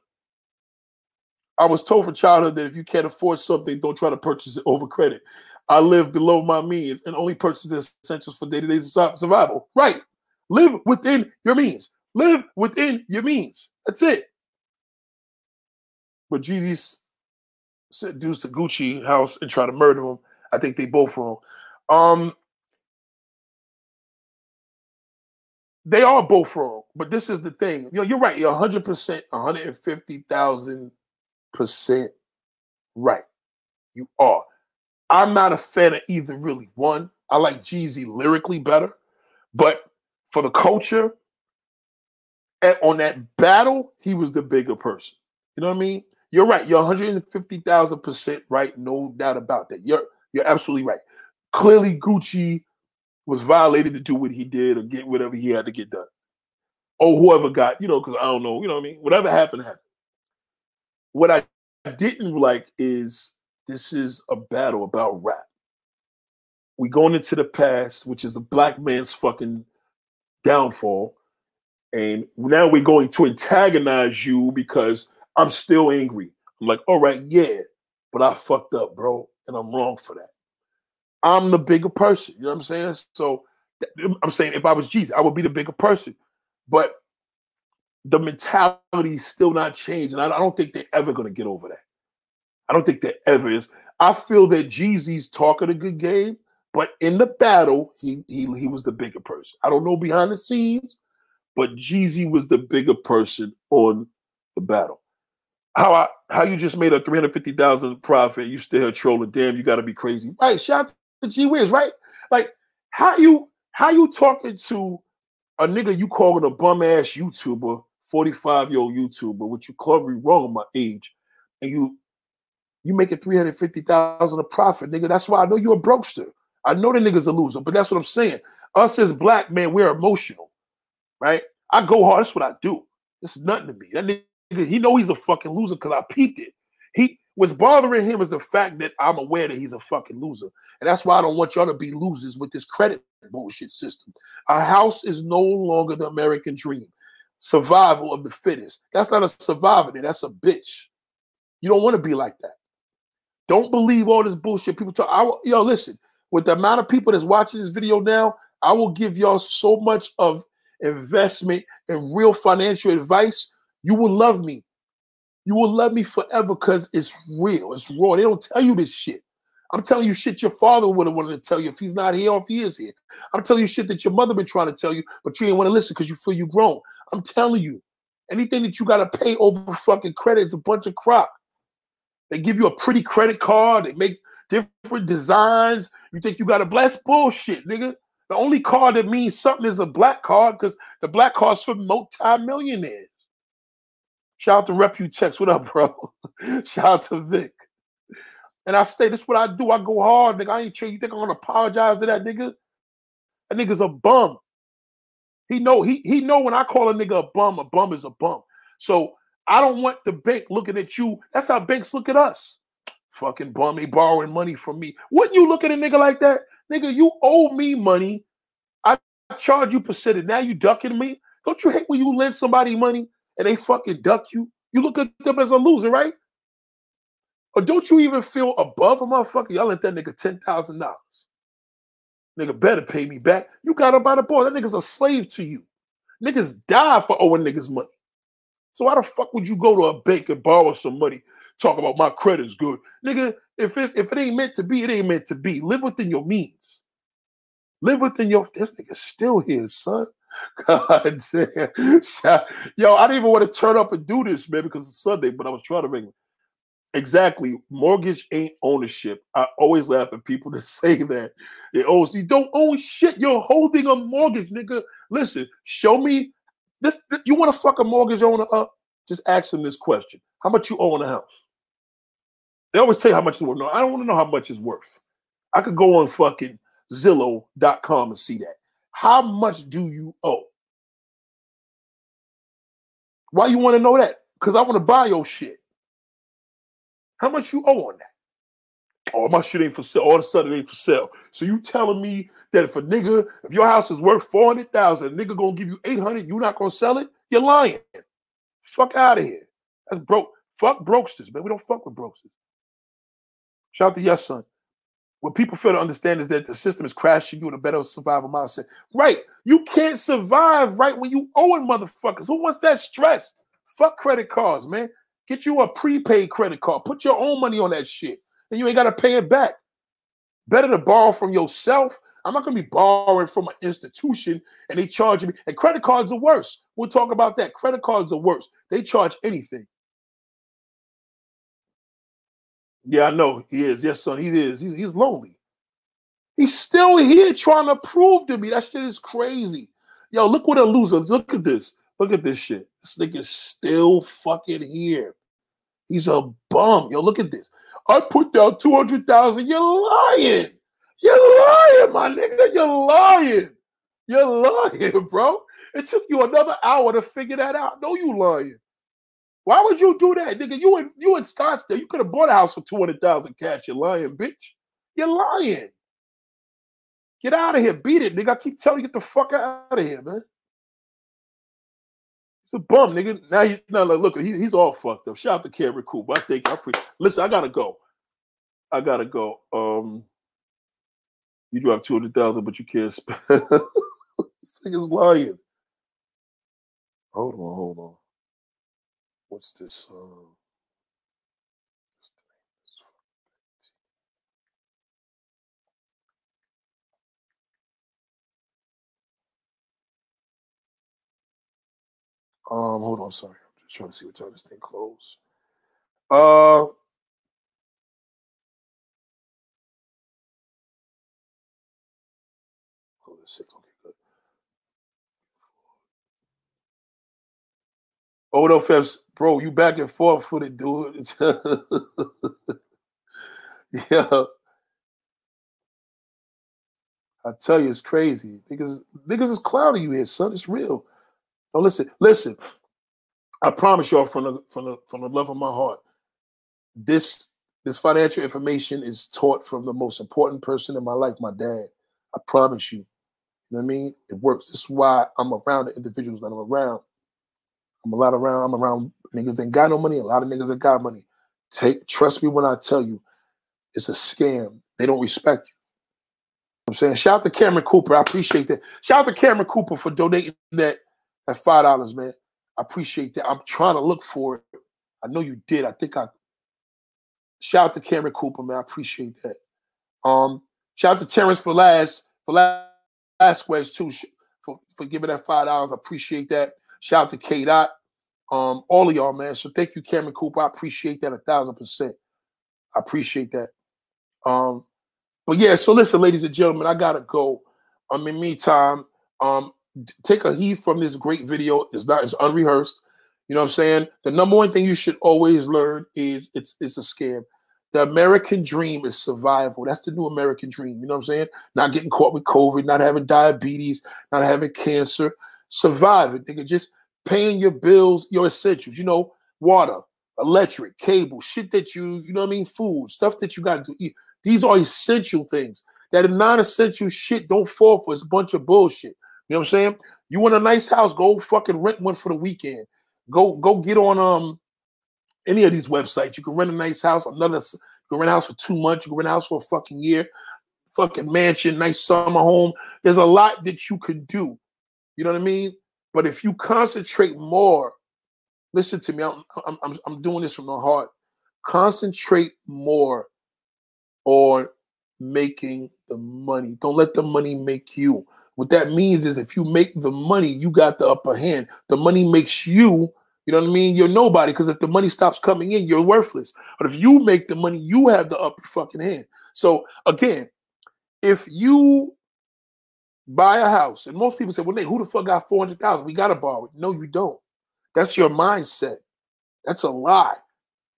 I was told from childhood that if you can't afford something, don't try to purchase it over credit. I live below my means and only purchase the essentials for day-to-day survival. Right. Live within your means. Live within your means. That's it. But Jeezy dudes to Gucci house and try to murder him. I think they both wrong. Um, they are both wrong, but this is the thing. You know, you're right. You're 100 percent, 150,000 percent right. You are. I'm not a fan of either. Really, one. I like Jeezy lyrically better, but for the culture, and on that battle, he was the bigger person. You know what I mean? You're right. You're 150,000 percent right. No doubt about that. You're you're absolutely right. Clearly, Gucci was violated to do what he did or get whatever he had to get done. Or whoever got, you know, because I don't know, you know what I mean? Whatever happened, happened. What I didn't like is this is a battle about rap. We going into the past, which is a black man's fucking downfall. And now we're going to antagonize you because I'm still angry. I'm like, all right, yeah, but I fucked up, bro and I'm wrong for that. I'm the bigger person. You know what I'm saying? So I'm saying if I was Jesus, I would be the bigger person. But the mentality is still not changed. And I, don't think they're ever going to get over that. I don't think there ever is. I feel that Jeezy's talking a good game, but in the battle, he, he he was the bigger person. I don't know behind the scenes, but Jeezy was the bigger person on the battle how I how you just made a 350,000 profit, you still trolling, damn, you gotta be crazy. Right, shout out to G Wiz, right? Like how you how you talking to a nigga you calling a bum ass YouTuber, 45 year old YouTuber, which you clearly wrong on my age, and you you making 350,000 a profit, nigga. That's why I know you're a brokester. I know the nigga's a loser, but that's what I'm saying. Us as black men, we're emotional, right? I go hard. That's what I do. Is nothing to me. That nigga he know he's a fucking loser because I peeped it. He what's bothering him is the fact that I'm aware that he's a fucking loser. And that's why I don't want y'all to be losers with this credit bullshit system. A house is no longer the American dream. Survival of the fittest. That's not a survivor, that's a bitch. You don't want to be like that. Don't believe all this bullshit people talk. I will, yo, listen, with the amount of people that's watching this video now, I will give y'all so much of investment and real financial advice you will love me. You will love me forever because it's real. It's raw. They don't tell you this shit. I'm telling you shit your father would have wanted to tell you if he's not here or if he is here. I'm telling you shit that your mother been trying to tell you, but you ain't want to listen because you feel you grown. I'm telling you, anything that you got to pay over fucking credit is a bunch of crap. They give you a pretty credit card. They make different designs. You think you got a blast bullshit, nigga. The only card that means something is a black card because the black card's for multi-millionaires. Shout out to Reputex. What up, bro? Shout out to Vic. And I say, this is what I do. I go hard, nigga. I ain't sure you think I'm gonna apologize to that nigga? That nigga's a bum. He know he he know when I call a nigga a bum, a bum is a bum. So I don't want the bank looking at you. That's how banks look at us. Fucking bum, he borrowing money from me. Wouldn't you look at a nigga like that? Nigga, you owe me money. I charge you percentage. Now you ducking me. Don't you hate when you lend somebody money and they fucking duck you? You look at them as a loser, right? Or don't you even feel above a motherfucker? Y'all lent that nigga ten thousand dollars. Nigga better pay me back. You got him by the ball. That nigga's a slave to you. Niggas die for owing niggas money. So why the fuck would you go to a bank and borrow some money? Talk about my credit's good. Nigga, if it, if it ain't meant to be, it ain't meant to be. Live within your means. Live within your this nigga's still here, son. God damn. Yo, I didn't even want to turn up and do this, man, because it's Sunday, but I was trying to make Exactly. Mortgage ain't ownership. I always laugh at people that say that. They oh, see, don't own shit. You're holding a mortgage, nigga. Listen, show me this. You want to fuck a mortgage owner up? Just ask this question: How much you owe on a house? They always tell you how much it's worth. No, I don't want to know how much it's worth. I could go on fucking Zillow.com and see that. How much do you owe? Why you want to know that? Because I want to buy your shit. How much you owe on that? Oh, my shit ain't for sale. All of a sudden, it ain't for sale. So you telling me that if a nigga, if your house is worth 400,000, a nigga gonna give you 800, you not gonna sell it? You're lying. Fuck out of here. That's broke. Fuck brokesters, man. We don't fuck with brokesters. Shout out to Yes Son. What people fail to understand is that the system is crashing you in a better survival mindset. Right. You can't survive right when you owing motherfuckers. Who wants that stress? Fuck credit cards, man. Get you a prepaid credit card. Put your own money on that shit. And you ain't got to pay it back. Better to borrow from yourself. I'm not to be borrowing from an institution and they charge me. And credit cards are worse. We'll talk about that. Credit cards are worse. They charge anything. Yeah, I know he is. Yes, son, he is. He's, he's lonely. He's still here trying to prove to me that shit is crazy. Yo, look what a loser. Look at this. Look at this shit. This nigga's still fucking here. He's a bum. Yo, look at this. I put down 200,000. You're lying. You're lying, my nigga. You're lying. You're lying, bro. It took you another hour to figure that out. No, you lying. Why would you do that, nigga? You in you in Scottsdale. You could have bought a house for 200,000 cash. You're lying, bitch. You're lying. Get out of here. Beat it, nigga. I keep telling you, get the fuck out of here, man. It's a bum, nigga. Now you now like, look, he, he's all fucked up. Shout out to Cameron but I think I'm free. listen. I gotta go. I gotta go. Um, you dropped two hundred thousand, but you can't spend. this nigga's lying. Hold on, hold on. What's this? Uh, Um, hold on, sorry. I'm just trying to see what time this thing closed. Uh oh, six. Okay, good. Oh no, Febs, bro, you back and forth for the dude. yeah. I tell you, it's crazy. Niggas, niggas is clouding you here, son. It's real. No, listen, listen. I promise y'all from the from the from the love of my heart, this this financial information is taught from the most important person in my life, my dad. I promise you. You know what I mean? It works. This is why I'm around the individuals that I'm around. I'm a lot around. I'm around niggas that got no money. A lot of niggas that got money. Take trust me when I tell you, it's a scam. They don't respect you. I'm saying, shout out to Cameron Cooper. I appreciate that. Shout out to Cameron Cooper for donating that at five dollars, man. I appreciate that. I'm trying to look for it. I know you did. I think I shout out to Cameron Cooper, man. I appreciate that. Um, shout out to Terrence for last for last Velasquez too, for, for giving that five dollars. I appreciate that. Shout out to K Dot. Um, all of y'all, man. So thank you, Cameron Cooper. I appreciate that a thousand percent. I appreciate that. Um, but yeah, so listen, ladies and gentlemen, I gotta go. Um, in meantime, um, take a heat from this great video. It's not it's unrehearsed. You know what I'm saying? The number one thing you should always learn is it's it's a scam. The American dream is survival. That's the new American dream. You know what I'm saying? Not getting caught with COVID, not having diabetes, not having cancer. surviving, nigga. Just paying your bills, your essentials, you know, water, electric, cable, shit that you, you know what I mean, food, stuff that you got to eat. These are essential things. That non-essential shit don't fall for. It's a bunch of bullshit. You know what I'm saying? You want a nice house, go fucking rent one for the weekend. Go go get on um any of these websites. You can rent a nice house, another you can rent a house for two months, you can rent a house for a fucking year, fucking mansion, nice summer home. There's a lot that you could do. You know what I mean? But if you concentrate more, listen to me, I'm, I'm, I'm doing this from the heart. Concentrate more on making the money. Don't let the money make you. What that means is if you make the money, you got the upper hand. The money makes you, you know what I mean? You're nobody because if the money stops coming in, you're worthless. But if you make the money, you have the upper fucking hand. So again, if you buy a house, and most people say, well, Nate, who the fuck got 400,000? We got to borrow it. No, you don't. That's your mindset. That's a lie.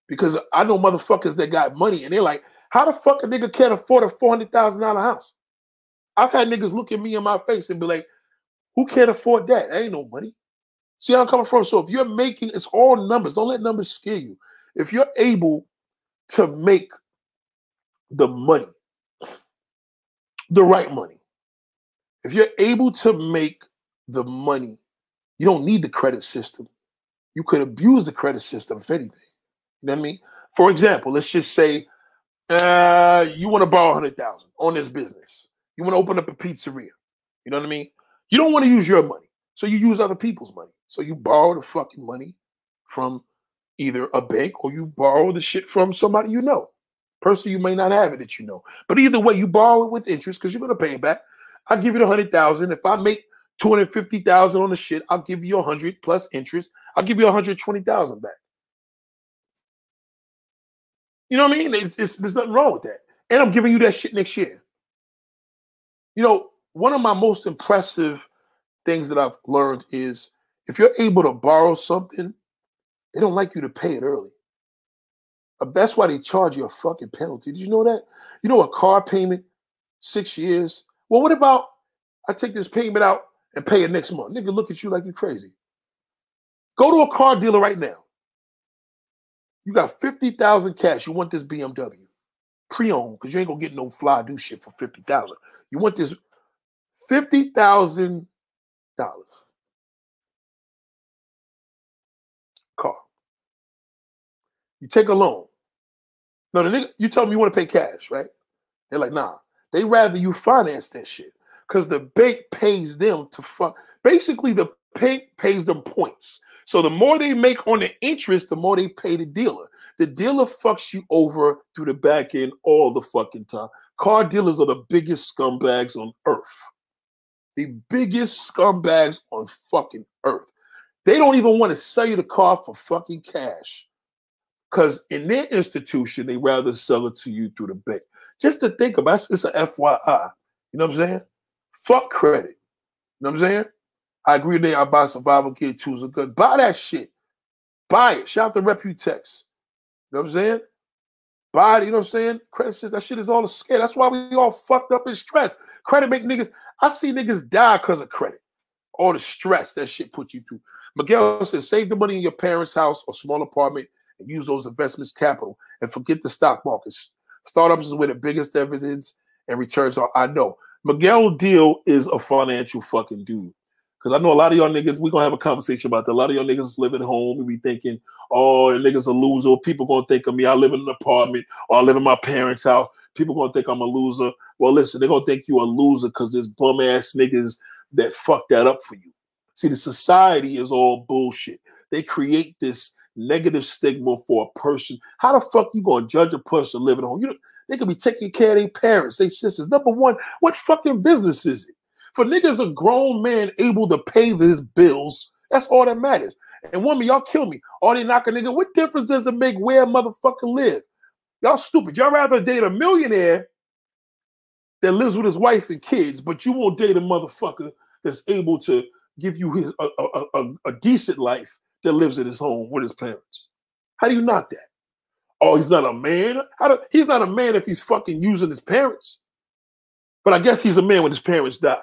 Because I know motherfuckers that got money and they're like, how the fuck a nigga can't afford a $400,000 house? I've had niggas look at me in my face and be like, who can't afford that? That ain't no money. See how I'm coming from? So if you're making, it's all numbers. Don't let numbers scare you. If you're able to make the money, the right money, if you're able to make the money, you don't need the credit system. You could abuse the credit system, if anything. You know what I mean? For example, let's just say uh, you want to borrow 100000 on this business. You want to open up a pizzeria. You know what I mean? You don't want to use your money. So you use other people's money. So you borrow the fucking money from either a bank or you borrow the shit from somebody you know. Person you may not have it that you know. But either way, you borrow it with interest because you're gonna pay it back. I'll give you the hundred thousand. If I make two hundred fifty thousand on the shit, I'll give you a hundred plus interest. I'll give you a hundred twenty thousand back. You know what I mean? It's, it's, there's nothing wrong with that. And I'm giving you that shit next year. You know, one of my most impressive things that I've learned is if you're able to borrow something, they don't like you to pay it early. Uh, that's why they charge you a fucking penalty. Did you know that? You know, a car payment, six years. Well, what about I take this payment out and pay it next month? Nigga, look at you like you're crazy. Go to a car dealer right now. You got 50,000 cash. You want this BMW pre-owned because you ain't gonna get no fly do shit for 50,000. You want this $50,000 car. You take a loan. No, the nigga, you tell them you want to pay cash, right? They're like, nah. They rather you finance that shit because the bank pays them to fuck. Basically, the bank pays them points. So the more they make on the interest, the more they pay the dealer. The dealer fucks you over through the back end all the fucking time. Car dealers are the biggest scumbags on earth. The biggest scumbags on fucking earth. They don't even want to sell you the car for fucking cash. Because in their institution, they rather sell it to you through the bank. Just to think about it's a FYI. You know what I'm saying? Fuck credit. You know what I'm saying? I agree today. I buy survival kit tools are good. Buy that shit. Buy it. Shout out to Reputex. You know what I'm saying? Buy it, you know what I'm saying? Credit says that shit is all a scare. That's why we all fucked up in stress. Credit make niggas. I see niggas die because of credit. All the stress that shit put you through. Miguel says, save the money in your parents' house or small apartment and use those investments capital and forget the stock markets. Startups is where the biggest dividends and returns are. I know. Miguel Deal is a financial fucking dude. Because I know a lot of y'all niggas, we're gonna have a conversation about that. A lot of y'all niggas live at home and be thinking, oh, niggas a loser. People gonna think of me. I live in an apartment or I live in my parents' house. People gonna think I'm a loser. Well, listen, they're gonna think you a loser because there's bum ass niggas that fuck that up for you. See, the society is all bullshit. They create this negative stigma for a person. How the fuck you gonna judge a person living home? You they could be taking care of their parents, their sisters. Number one, what fucking business is it? For niggas, a grown man able to pay his bills, that's all that matters. And woman, y'all kill me. All they knock a nigga, what difference does it make where a motherfucker live? Y'all stupid. Y'all rather date a millionaire that lives with his wife and kids, but you won't date a motherfucker that's able to give you his a, a, a, a decent life that lives at his home with his parents. How do you knock that? Oh, he's not a man. How do, he's not a man if he's fucking using his parents. But I guess he's a man when his parents die.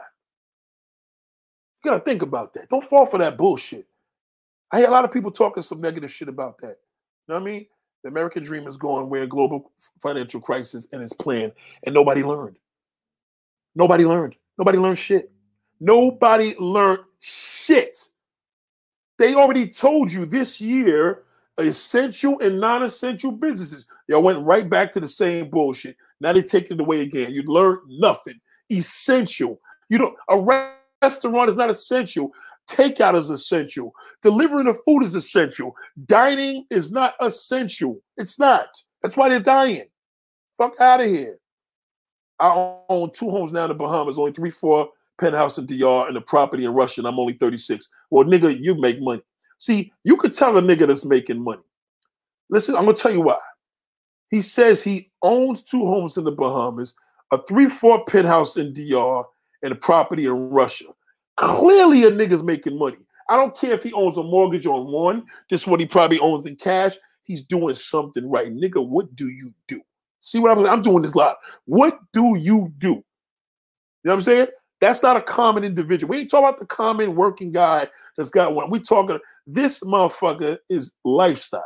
You gotta think about that. Don't fall for that bullshit. I hear a lot of people talking some negative shit about that. You know what I mean? The American dream is going where global financial crisis and its plan, and nobody learned. Nobody learned. Nobody learned shit. Nobody learned shit. They already told you this year essential and non-essential businesses. Y'all went right back to the same bullshit. Now they take it away again. You learned nothing. Essential. You don't a restaurant is not essential. Takeout is essential. Delivering the food is essential. Dining is not essential. It's not. That's why they're dying. Fuck out of here. I own two homes now in the Bahamas, only three, four penthouse in DR and a property in Russia, and I'm only 36. Well, nigga, you make money. See, you could tell a nigga that's making money. Listen, I'm gonna tell you why. He says he owns two homes in the Bahamas, a three-four penthouse in DR, and a property in Russia. Clearly, a nigga's making money. I don't care if he owns a mortgage on one, just what he probably owns in cash. He's doing something right. Nigga, what do you do? See what I'm I'm doing this live. What do you do? You know what I'm saying? That's not a common individual. We ain't talking about the common working guy that's got one. We talking this motherfucker is lifestyle.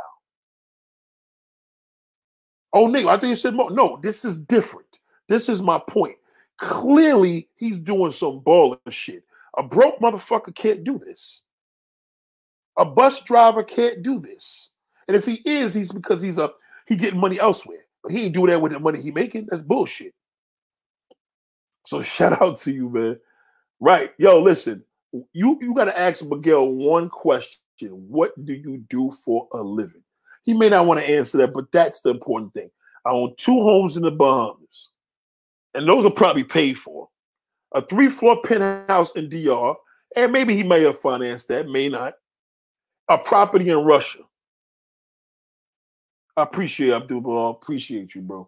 Oh, nigga, I think you said more. No, this is different. This is my point. Clearly, he's doing some baller shit. A broke motherfucker can't do this. A bus driver can't do this. And if he is, he's because he's a he getting money elsewhere. But he ain't doing that with the money he making. That's bullshit. So shout out to you, man. Right. Yo, listen, you you got to ask Miguel one question. What do you do for a living? He may not want to answer that, but that's the important thing. I own two homes in the Bahamas, and those are probably paid for. A three floor penthouse in DR, and maybe he may have financed that, may not. A property in Russia. I appreciate Abdul. Appreciate you, bro.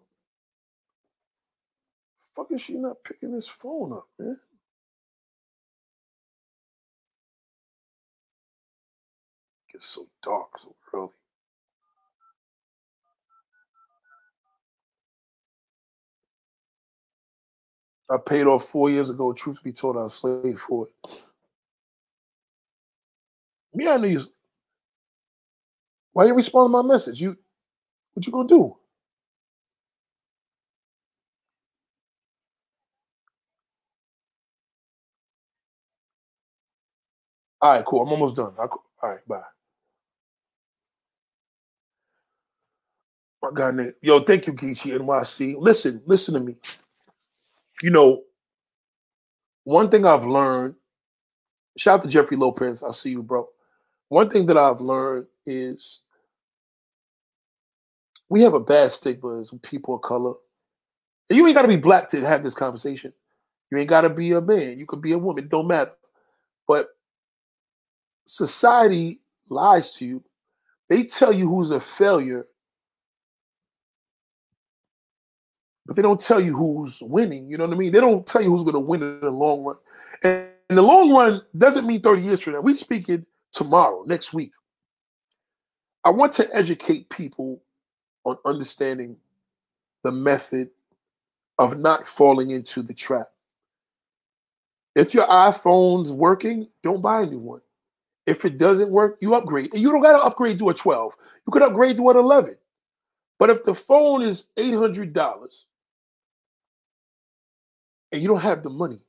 Fuck is she not picking this phone up, man? It's so dark so early. I paid off four years ago. Truth be told, I was slave for it. Me, I knew you. Why you respond to my message? You, what you gonna do? All right, cool. I'm almost done. all right, bye. My God, Nick. Yo, thank you, Geechee NYC. Listen, listen to me. You know, one thing I've learned, shout out to Jeffrey Lopez. I see you, bro. One thing that I've learned is we have a bad stigma as people of color. And you ain't got to be black to have this conversation. You ain't got to be a man. You could be a woman. Don't matter. But society lies to you. They tell you who's a failure, but they don't tell you who's winning. You know what I mean? They don't tell you who's going to win in the long run. And in the long run doesn't mean 30 years from now. We speak it tomorrow, next week. I want to educate people on understanding the method of not falling into the trap. If your iPhone's working, don't buy a new one. If it doesn't work, you upgrade. And you don't got to upgrade to a 12. You could upgrade to an 11. But if the phone is $800 and you don't have the money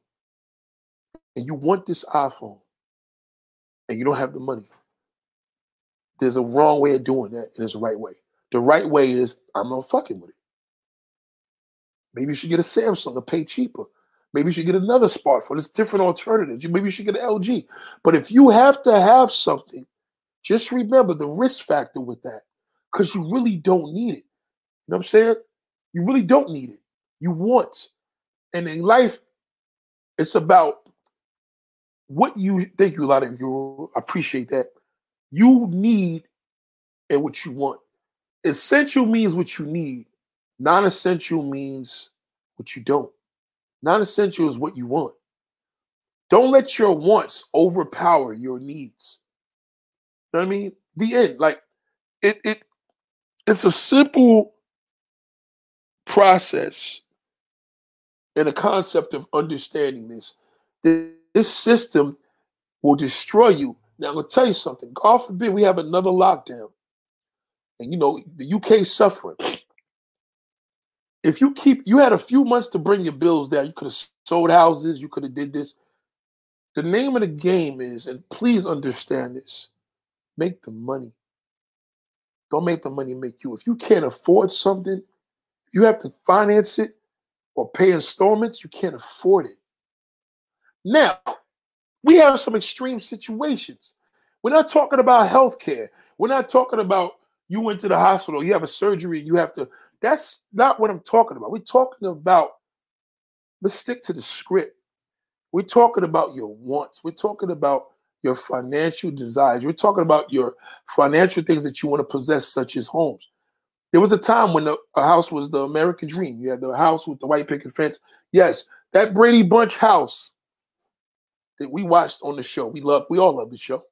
and you want this iPhone and you don't have the money, there's a wrong way of doing that and there's a right way. The right way is I'm not fucking with it. Maybe you should get a Samsung and pay cheaper. Maybe you should get another smartphone. It's different alternatives. You Maybe you should get an LG. But if you have to have something, just remember the risk factor with that because you really don't need it. You know what I'm saying? You really don't need it. You want. And in life, it's about what you thank you a lot of you appreciate that. You need and what you want. Essential means what you need. Non-essential means what you don't. Non essential is what you want. Don't let your wants overpower your needs. You know what I mean? The end. Like it it it's a simple process and a concept of understanding this. This system will destroy you. Now I'm gonna tell you something. God forbid we have another lockdown. And you know, the UK suffering. If you keep you had a few months to bring your bills down, you could have sold houses, you could have did this. The name of the game is, and please understand this, make the money. Don't make the money make you. If you can't afford something, you have to finance it or pay installments, you can't afford it. Now, we have some extreme situations. We're not talking about healthcare. We're not talking about you went to the hospital, you have a surgery, you have to. That's not what I'm talking about. We're talking about, let's stick to the script. We're talking about your wants. We're talking about your financial desires. We're talking about your financial things that you want to possess, such as homes. There was a time when the, a house was the American dream. You had the house with the white picket fence. Yes, that Brady Bunch house that we watched on the show. We love, we all love the show.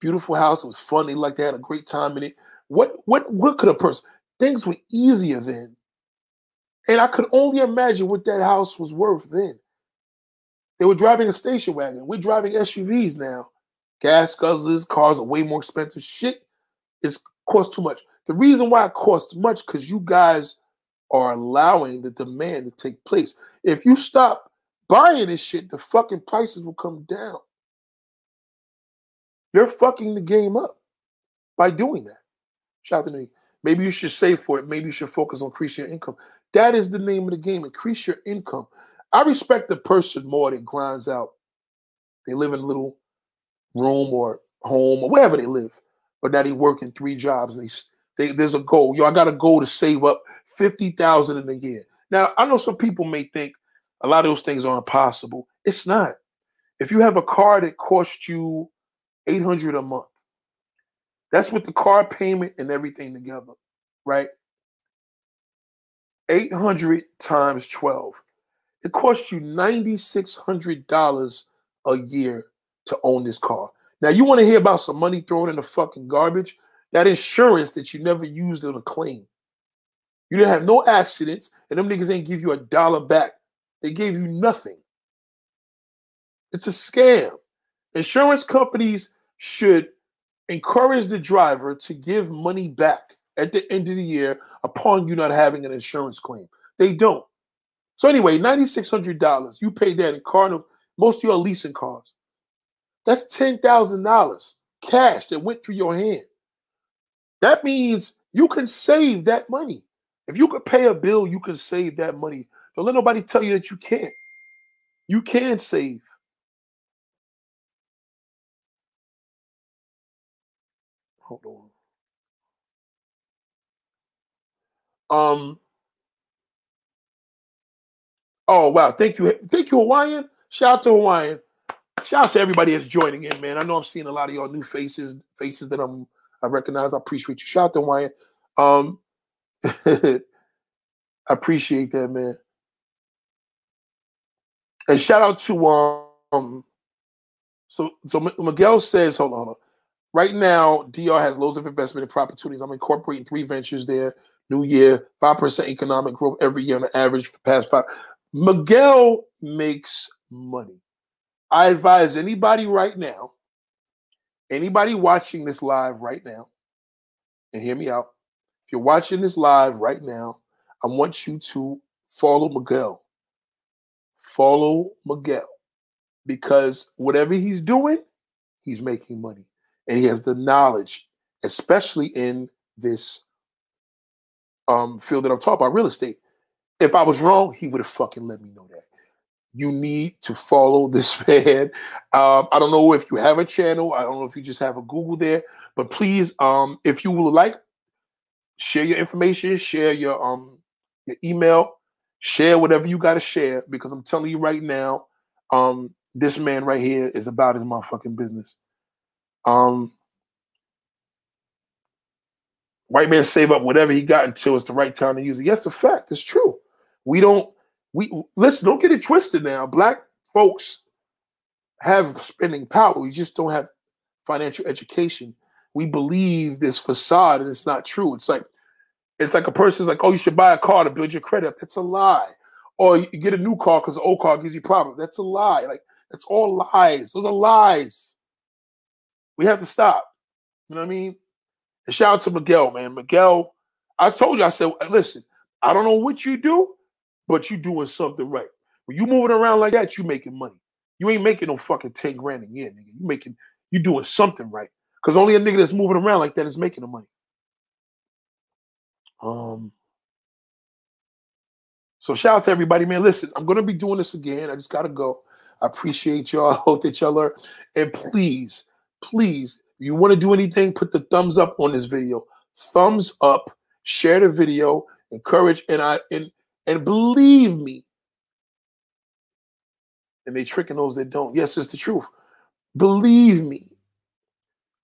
Beautiful house. It was funny, like they had a great time in it. What what what could a person? Things were easier then. And I could only imagine what that house was worth then. They were driving a station wagon. We're driving SUVs now. Gas guzzlers, cars are way more expensive. Shit is cost too much. The reason why it costs much because you guys are allowing the demand to take place. If you stop buying this shit, the fucking prices will come down. You're fucking the game up by doing that. Shout out to me. Maybe you should save for it. Maybe you should focus on increasing your income. That is the name of the game. Increase your income. I respect the person more that grinds out. They live in a little room or home or wherever they live, but now they work in three jobs and they, they there's a goal. Yo, I got a goal to save up fifty thousand in a year. Now I know some people may think a lot of those things are impossible. It's not. If you have a car that costs you 800 a month, that's with the car payment and everything together, right? 800 times 12. It costs you $9,600 a year to own this car. Now, you want to hear about some money thrown in the fucking garbage? That insurance that you never used on a claim. You didn't have no accidents, and them niggas ain't give you a dollar back they gave you nothing. It's a scam. Insurance companies should encourage the driver to give money back at the end of the year upon you not having an insurance claim. They don't. So anyway, $9,600. You pay that in car. Most of your leasing cars. That's $10,000 cash that went through your hand. That means you can save that money. If you could pay a bill, you can save that money don't let nobody tell you that you can't. You can save. Hold on. Um. Oh wow! Thank you, thank you, Hawaiian. Shout out to Hawaiian. Shout out to everybody that's joining in, man. I know I'm seeing a lot of y'all new faces, faces that I'm I recognize. I appreciate you. Shout out to Hawaiian. Um, I appreciate that, man. And shout out to um so so Miguel says, hold on, hold on. Right now, DR has loads of investment and opportunities. I'm incorporating three ventures there. New year, five percent economic growth every year on the average for past five. Miguel makes money. I advise anybody right now, anybody watching this live right now, and hear me out. If you're watching this live right now, I want you to follow Miguel follow Miguel because whatever he's doing, he's making money. And he has the knowledge, especially in this um, field that I'm talking about, real estate. If I was wrong, he would have fucking let me know that. You need to follow this man. Um, I don't know if you have a channel. I don't know if you just have a Google there, but please, um, if you would like, share your information, share your um your email, Share whatever you got to share because I'm telling you right now, um, this man right here is about his motherfucking business. Um, white man save up whatever he got until it's the right time to use it. Yes, the fact. It's true. We don't. We listen. Don't get it twisted. Now, black folks have spending power. We just don't have financial education. We believe this facade, and it's not true. It's like it's like a person's like, oh, you should buy a car to build your credit up. That's a lie. Or you get a new car because the old car gives you problems. That's a lie. Like It's all lies. Those are lies. We have to stop. You know what I mean? And shout out to Miguel, man. Miguel, I told you, I said, listen, I don't know what you do, but you doing something right. When you moving around like that, you making money. You ain't making no fucking 10 grand a year, nigga. You making you doing something right. Because only a nigga that's moving around like that is making the money. Um so shout out to everybody, man. Listen, I'm gonna be doing this again. I just gotta go. I appreciate y'all. I hope that y'all are. And please, please, you want to do anything, put the thumbs up on this video. Thumbs up, share the video, encourage, and I and and believe me. And they tricking those that don't. Yes, it's the truth. Believe me.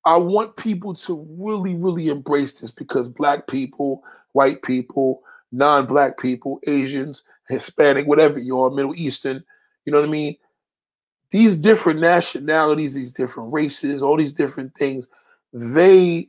I want people to really, really embrace this because black people, white people, non-black people, Asians, Hispanic, whatever you are, Middle Eastern, you know what I mean? These different nationalities, these different races, all these different things, they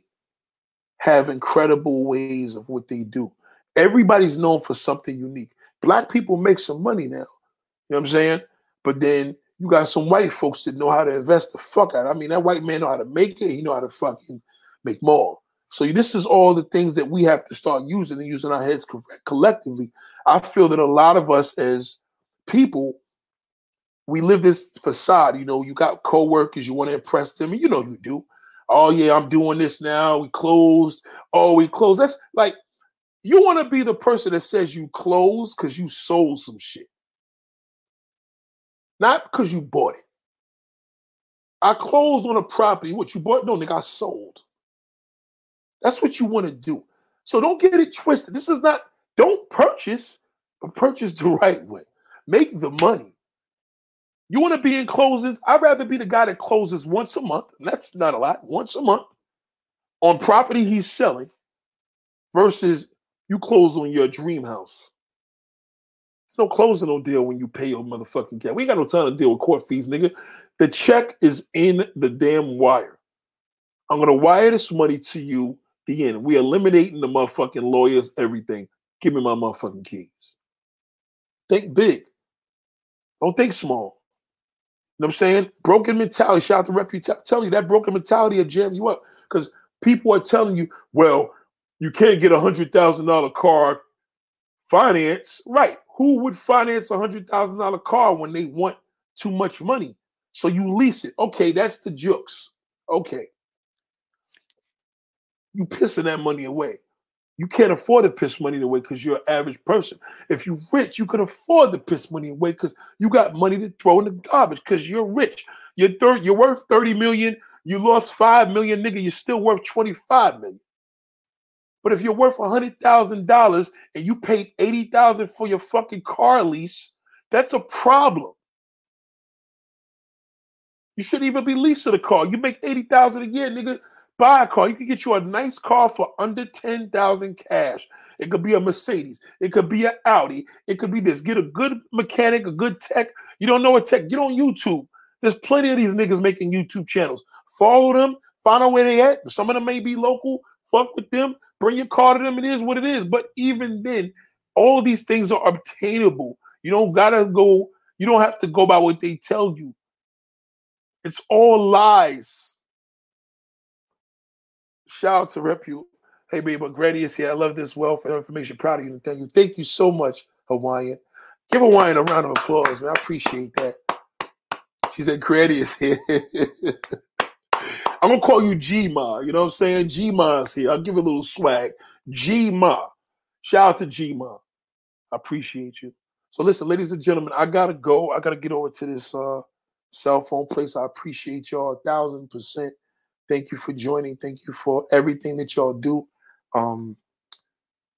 have incredible ways of what they do. Everybody's known for something unique. Black people make some money now. You know what I'm saying? But then you got some white folks that know how to invest the fuck out. I mean, that white man know how to make it. He know how to fucking make more. So this is all the things that we have to start using and using our heads collectively. I feel that a lot of us as people we live this facade. You know, you got coworkers, you want to impress them, you know you do. Oh yeah, I'm doing this now. We closed. Oh, we closed. That's like you want to be the person that says you closed because you sold some shit, not because you bought it. I closed on a property. What you bought? No, nigga, I sold. That's what you want to do. So don't get it twisted. This is not. Don't purchase, but purchase the right way. Make the money. You want to be in closings? I'd rather be the guy that closes once a month. that's not a lot, once a month on property he's selling versus you close on your dream house. It's no closing no deal when you pay your motherfucking cash. We ain't got no time to deal with court fees, nigga. The check is in the damn wire. I'm gonna wire this money to you. The end. We eliminating the motherfucking lawyers, everything. Give me my motherfucking keys. Think big. Don't think small know what I'm saying? Broken mentality. Shout out to Reputation. Tell you that broken mentality will jam you up because people are telling you, well, you can't get a hundred thousand dollar car finance. Right. Who would finance a hundred thousand dollar car when they want too much money? So you lease it. Okay, that's the jokes. Okay. You pissing that money away. You can't afford to piss money away because you're an average person. If you're rich, you can afford to piss money away because you got money to throw in the garbage because you're rich. You're third, you're worth 30 million. You lost 5 million, nigga. You're still worth 25 million. But if you're worth $100,000 and you paid 80,000 for your fucking car lease, that's a problem. You shouldn't even be leasing a car. You make 80,000 a year, nigga buy a car. You can get you a nice car for under 10,000 cash. It could be a Mercedes. It could be an Audi. It could be this. Get a good mechanic, a good tech. You don't know what tech. Get on YouTube. There's plenty of these niggas making YouTube channels. Follow them. Find out where they at. Some of them may be local. Fuck with them. Bring your car to them. It is what it is. But even then, all these things are obtainable. You don't gotta go. You don't have to go by what they tell you. It's all lies. Shout out to Repu. Hey, baby, but Granny is here. I love this wealth and information. Proud of you thank you. Thank you so much, Hawaiian. Give Hawaiian a round of applause, man. I appreciate that. She said, Granny is here. I'm gonna call you G Ma. You know what I'm saying? G Ma's here. I'll give you a little swag. G Ma. Shout out to G Ma. I appreciate you. So listen, ladies and gentlemen, I gotta go. I gotta get over to this uh, cell phone place. I appreciate y'all a thousand percent. Thank you for joining. Thank you for everything that y'all do. Um,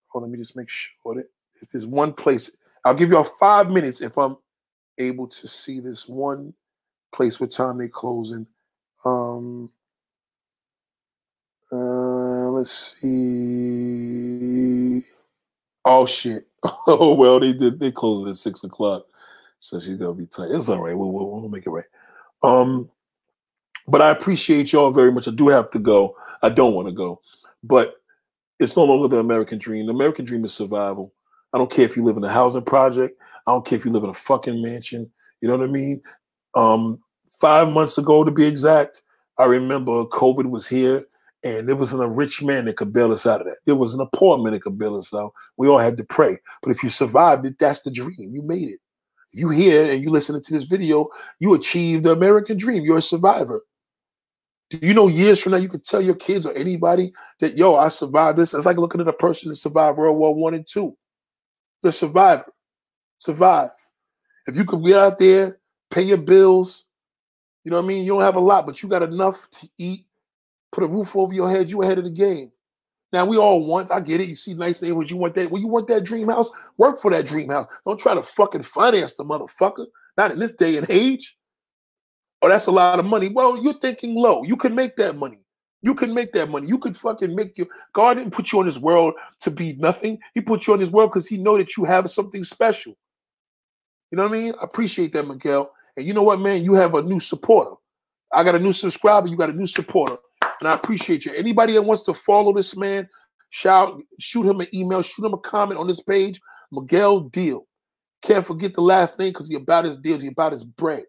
hold let me just make sure that if there's one place, I'll give y'all five minutes if I'm able to see this one place what time they closing. Um, uh, let's see. Oh shit! Oh well, they did. They closed at six o'clock, so she's gonna be tight. It's all right. We'll, we'll, we'll make it right. Um, but I appreciate y'all very much. I do have to go. I don't want to go, but it's no longer the American dream. The American dream is survival. I don't care if you live in a housing project. I don't care if you live in a fucking mansion. You know what I mean? Um, five months ago, to be exact, I remember COVID was here, and there wasn't a rich man that could bail us out of that. There wasn't a poor man that could bail us out. We all had to pray. But if you survived it, that's the dream. You made it. If you here and you listening to this video, you achieved the American dream. You're a survivor. Do you know years from now you could tell your kids or anybody that yo, I survived this? It's like looking at a person that survived World War One and Two. A survivor. Survive. If you could get out there, pay your bills, you know what I mean? You don't have a lot, but you got enough to eat, put a roof over your head, you ahead of the game. Now we all want, I get it. You see nice neighborhoods, you want that. Well, you want that dream house, work for that dream house. Don't try to fucking finance the motherfucker. Not in this day and age. Oh, that's a lot of money. Well, you're thinking low. You can make that money. You can make that money. You could fucking make your God didn't put you on this world to be nothing. He put you on this world because he know that you have something special. You know what I mean? I appreciate that, Miguel. And you know what, man? You have a new supporter. I got a new subscriber. You got a new supporter, and I appreciate you. Anybody that wants to follow this man, shout, shoot him an email, shoot him a comment on this page. Miguel Deal. Can't forget the last name because he about his deals. He about his bread.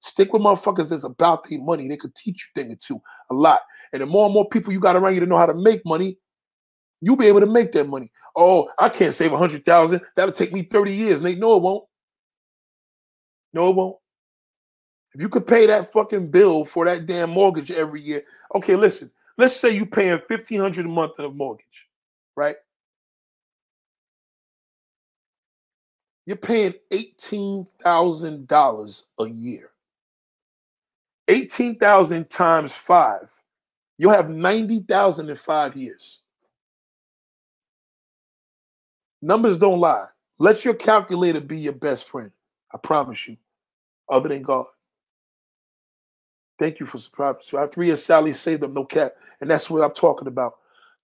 Stick with motherfuckers that's about their money. They could teach you thing or two a lot. And the more and more people you got around you to know how to make money, you'll be able to make that money. Oh, I can't save a hundred thousand. That'll take me 30 years. And they know it won't. No, it won't. If you could pay that fucking bill for that damn mortgage every year, okay, listen. Let's say you're paying fifteen hundred a month a mortgage, right? You're paying eighteen thousand dollars a year. Eighteen thousand times five, you'll have ninety thousand in five years. Numbers don't lie. Let your calculator be your best friend. I promise you, other than God. Thank you for subscribing. So three years Sally saved them, no cap. And that's what I'm talking about.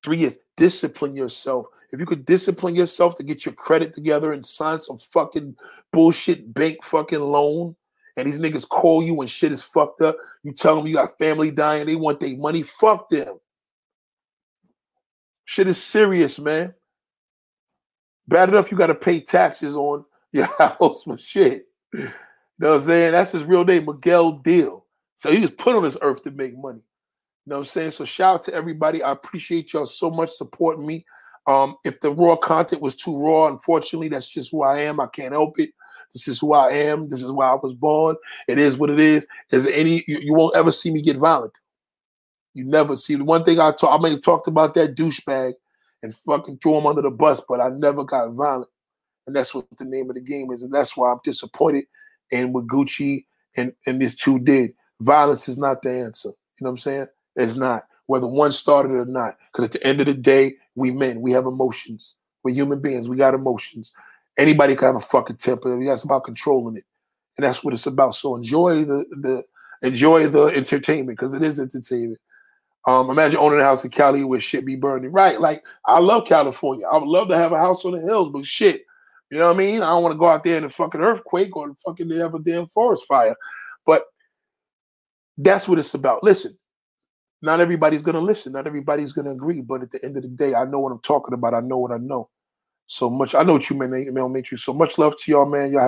Three years. Discipline yourself. If you could discipline yourself to get your credit together and sign some fucking bullshit bank fucking loan, and these niggas call you when shit is fucked up, you tell them you got family dying, they want their money, fuck them. Shit is serious, man. Bad enough you got to pay taxes on your house, but shit. You know what I'm saying? That's his real name, Miguel Deal. So he was put on this earth to make money. You know what I'm saying? So shout out to everybody. I appreciate y'all so much supporting me. Um, if the raw content was too raw, unfortunately, that's just who I am. I can't help it. This is who I am. This is why I was born. It is what it is. Is any you, you won't ever see me get violent. You never see the one thing I talk. I may have talked about that douchebag and fucking throw him under the bus, but I never got violent. And that's what the name of the game is. And that's why I'm disappointed in what Gucci and, and this two did. Violence is not the answer. You know what I'm saying? It's not. Whether one started or not. Because at the end of the day, we men, we have emotions. We're human beings. We got emotions. Anybody can have a fucking temper. That's about controlling it. And that's what it's about. So enjoy the the enjoy the entertainment because it is entertainment. Um, imagine owning a house in Cali where shit be burning. Right. Like I love California. I would love to have a house on the hills, but shit. You know what I mean? I don't want to go out there in a fucking earthquake or fucking have a damn forest fire. But that's what it's about. Listen, not everybody's to listen. Not everybody's to agree. But at the end of the day, I know what I'm talking about. I know what I know. So much. I know what you mean, Male Matrix. So much love to y'all, man. Y'all have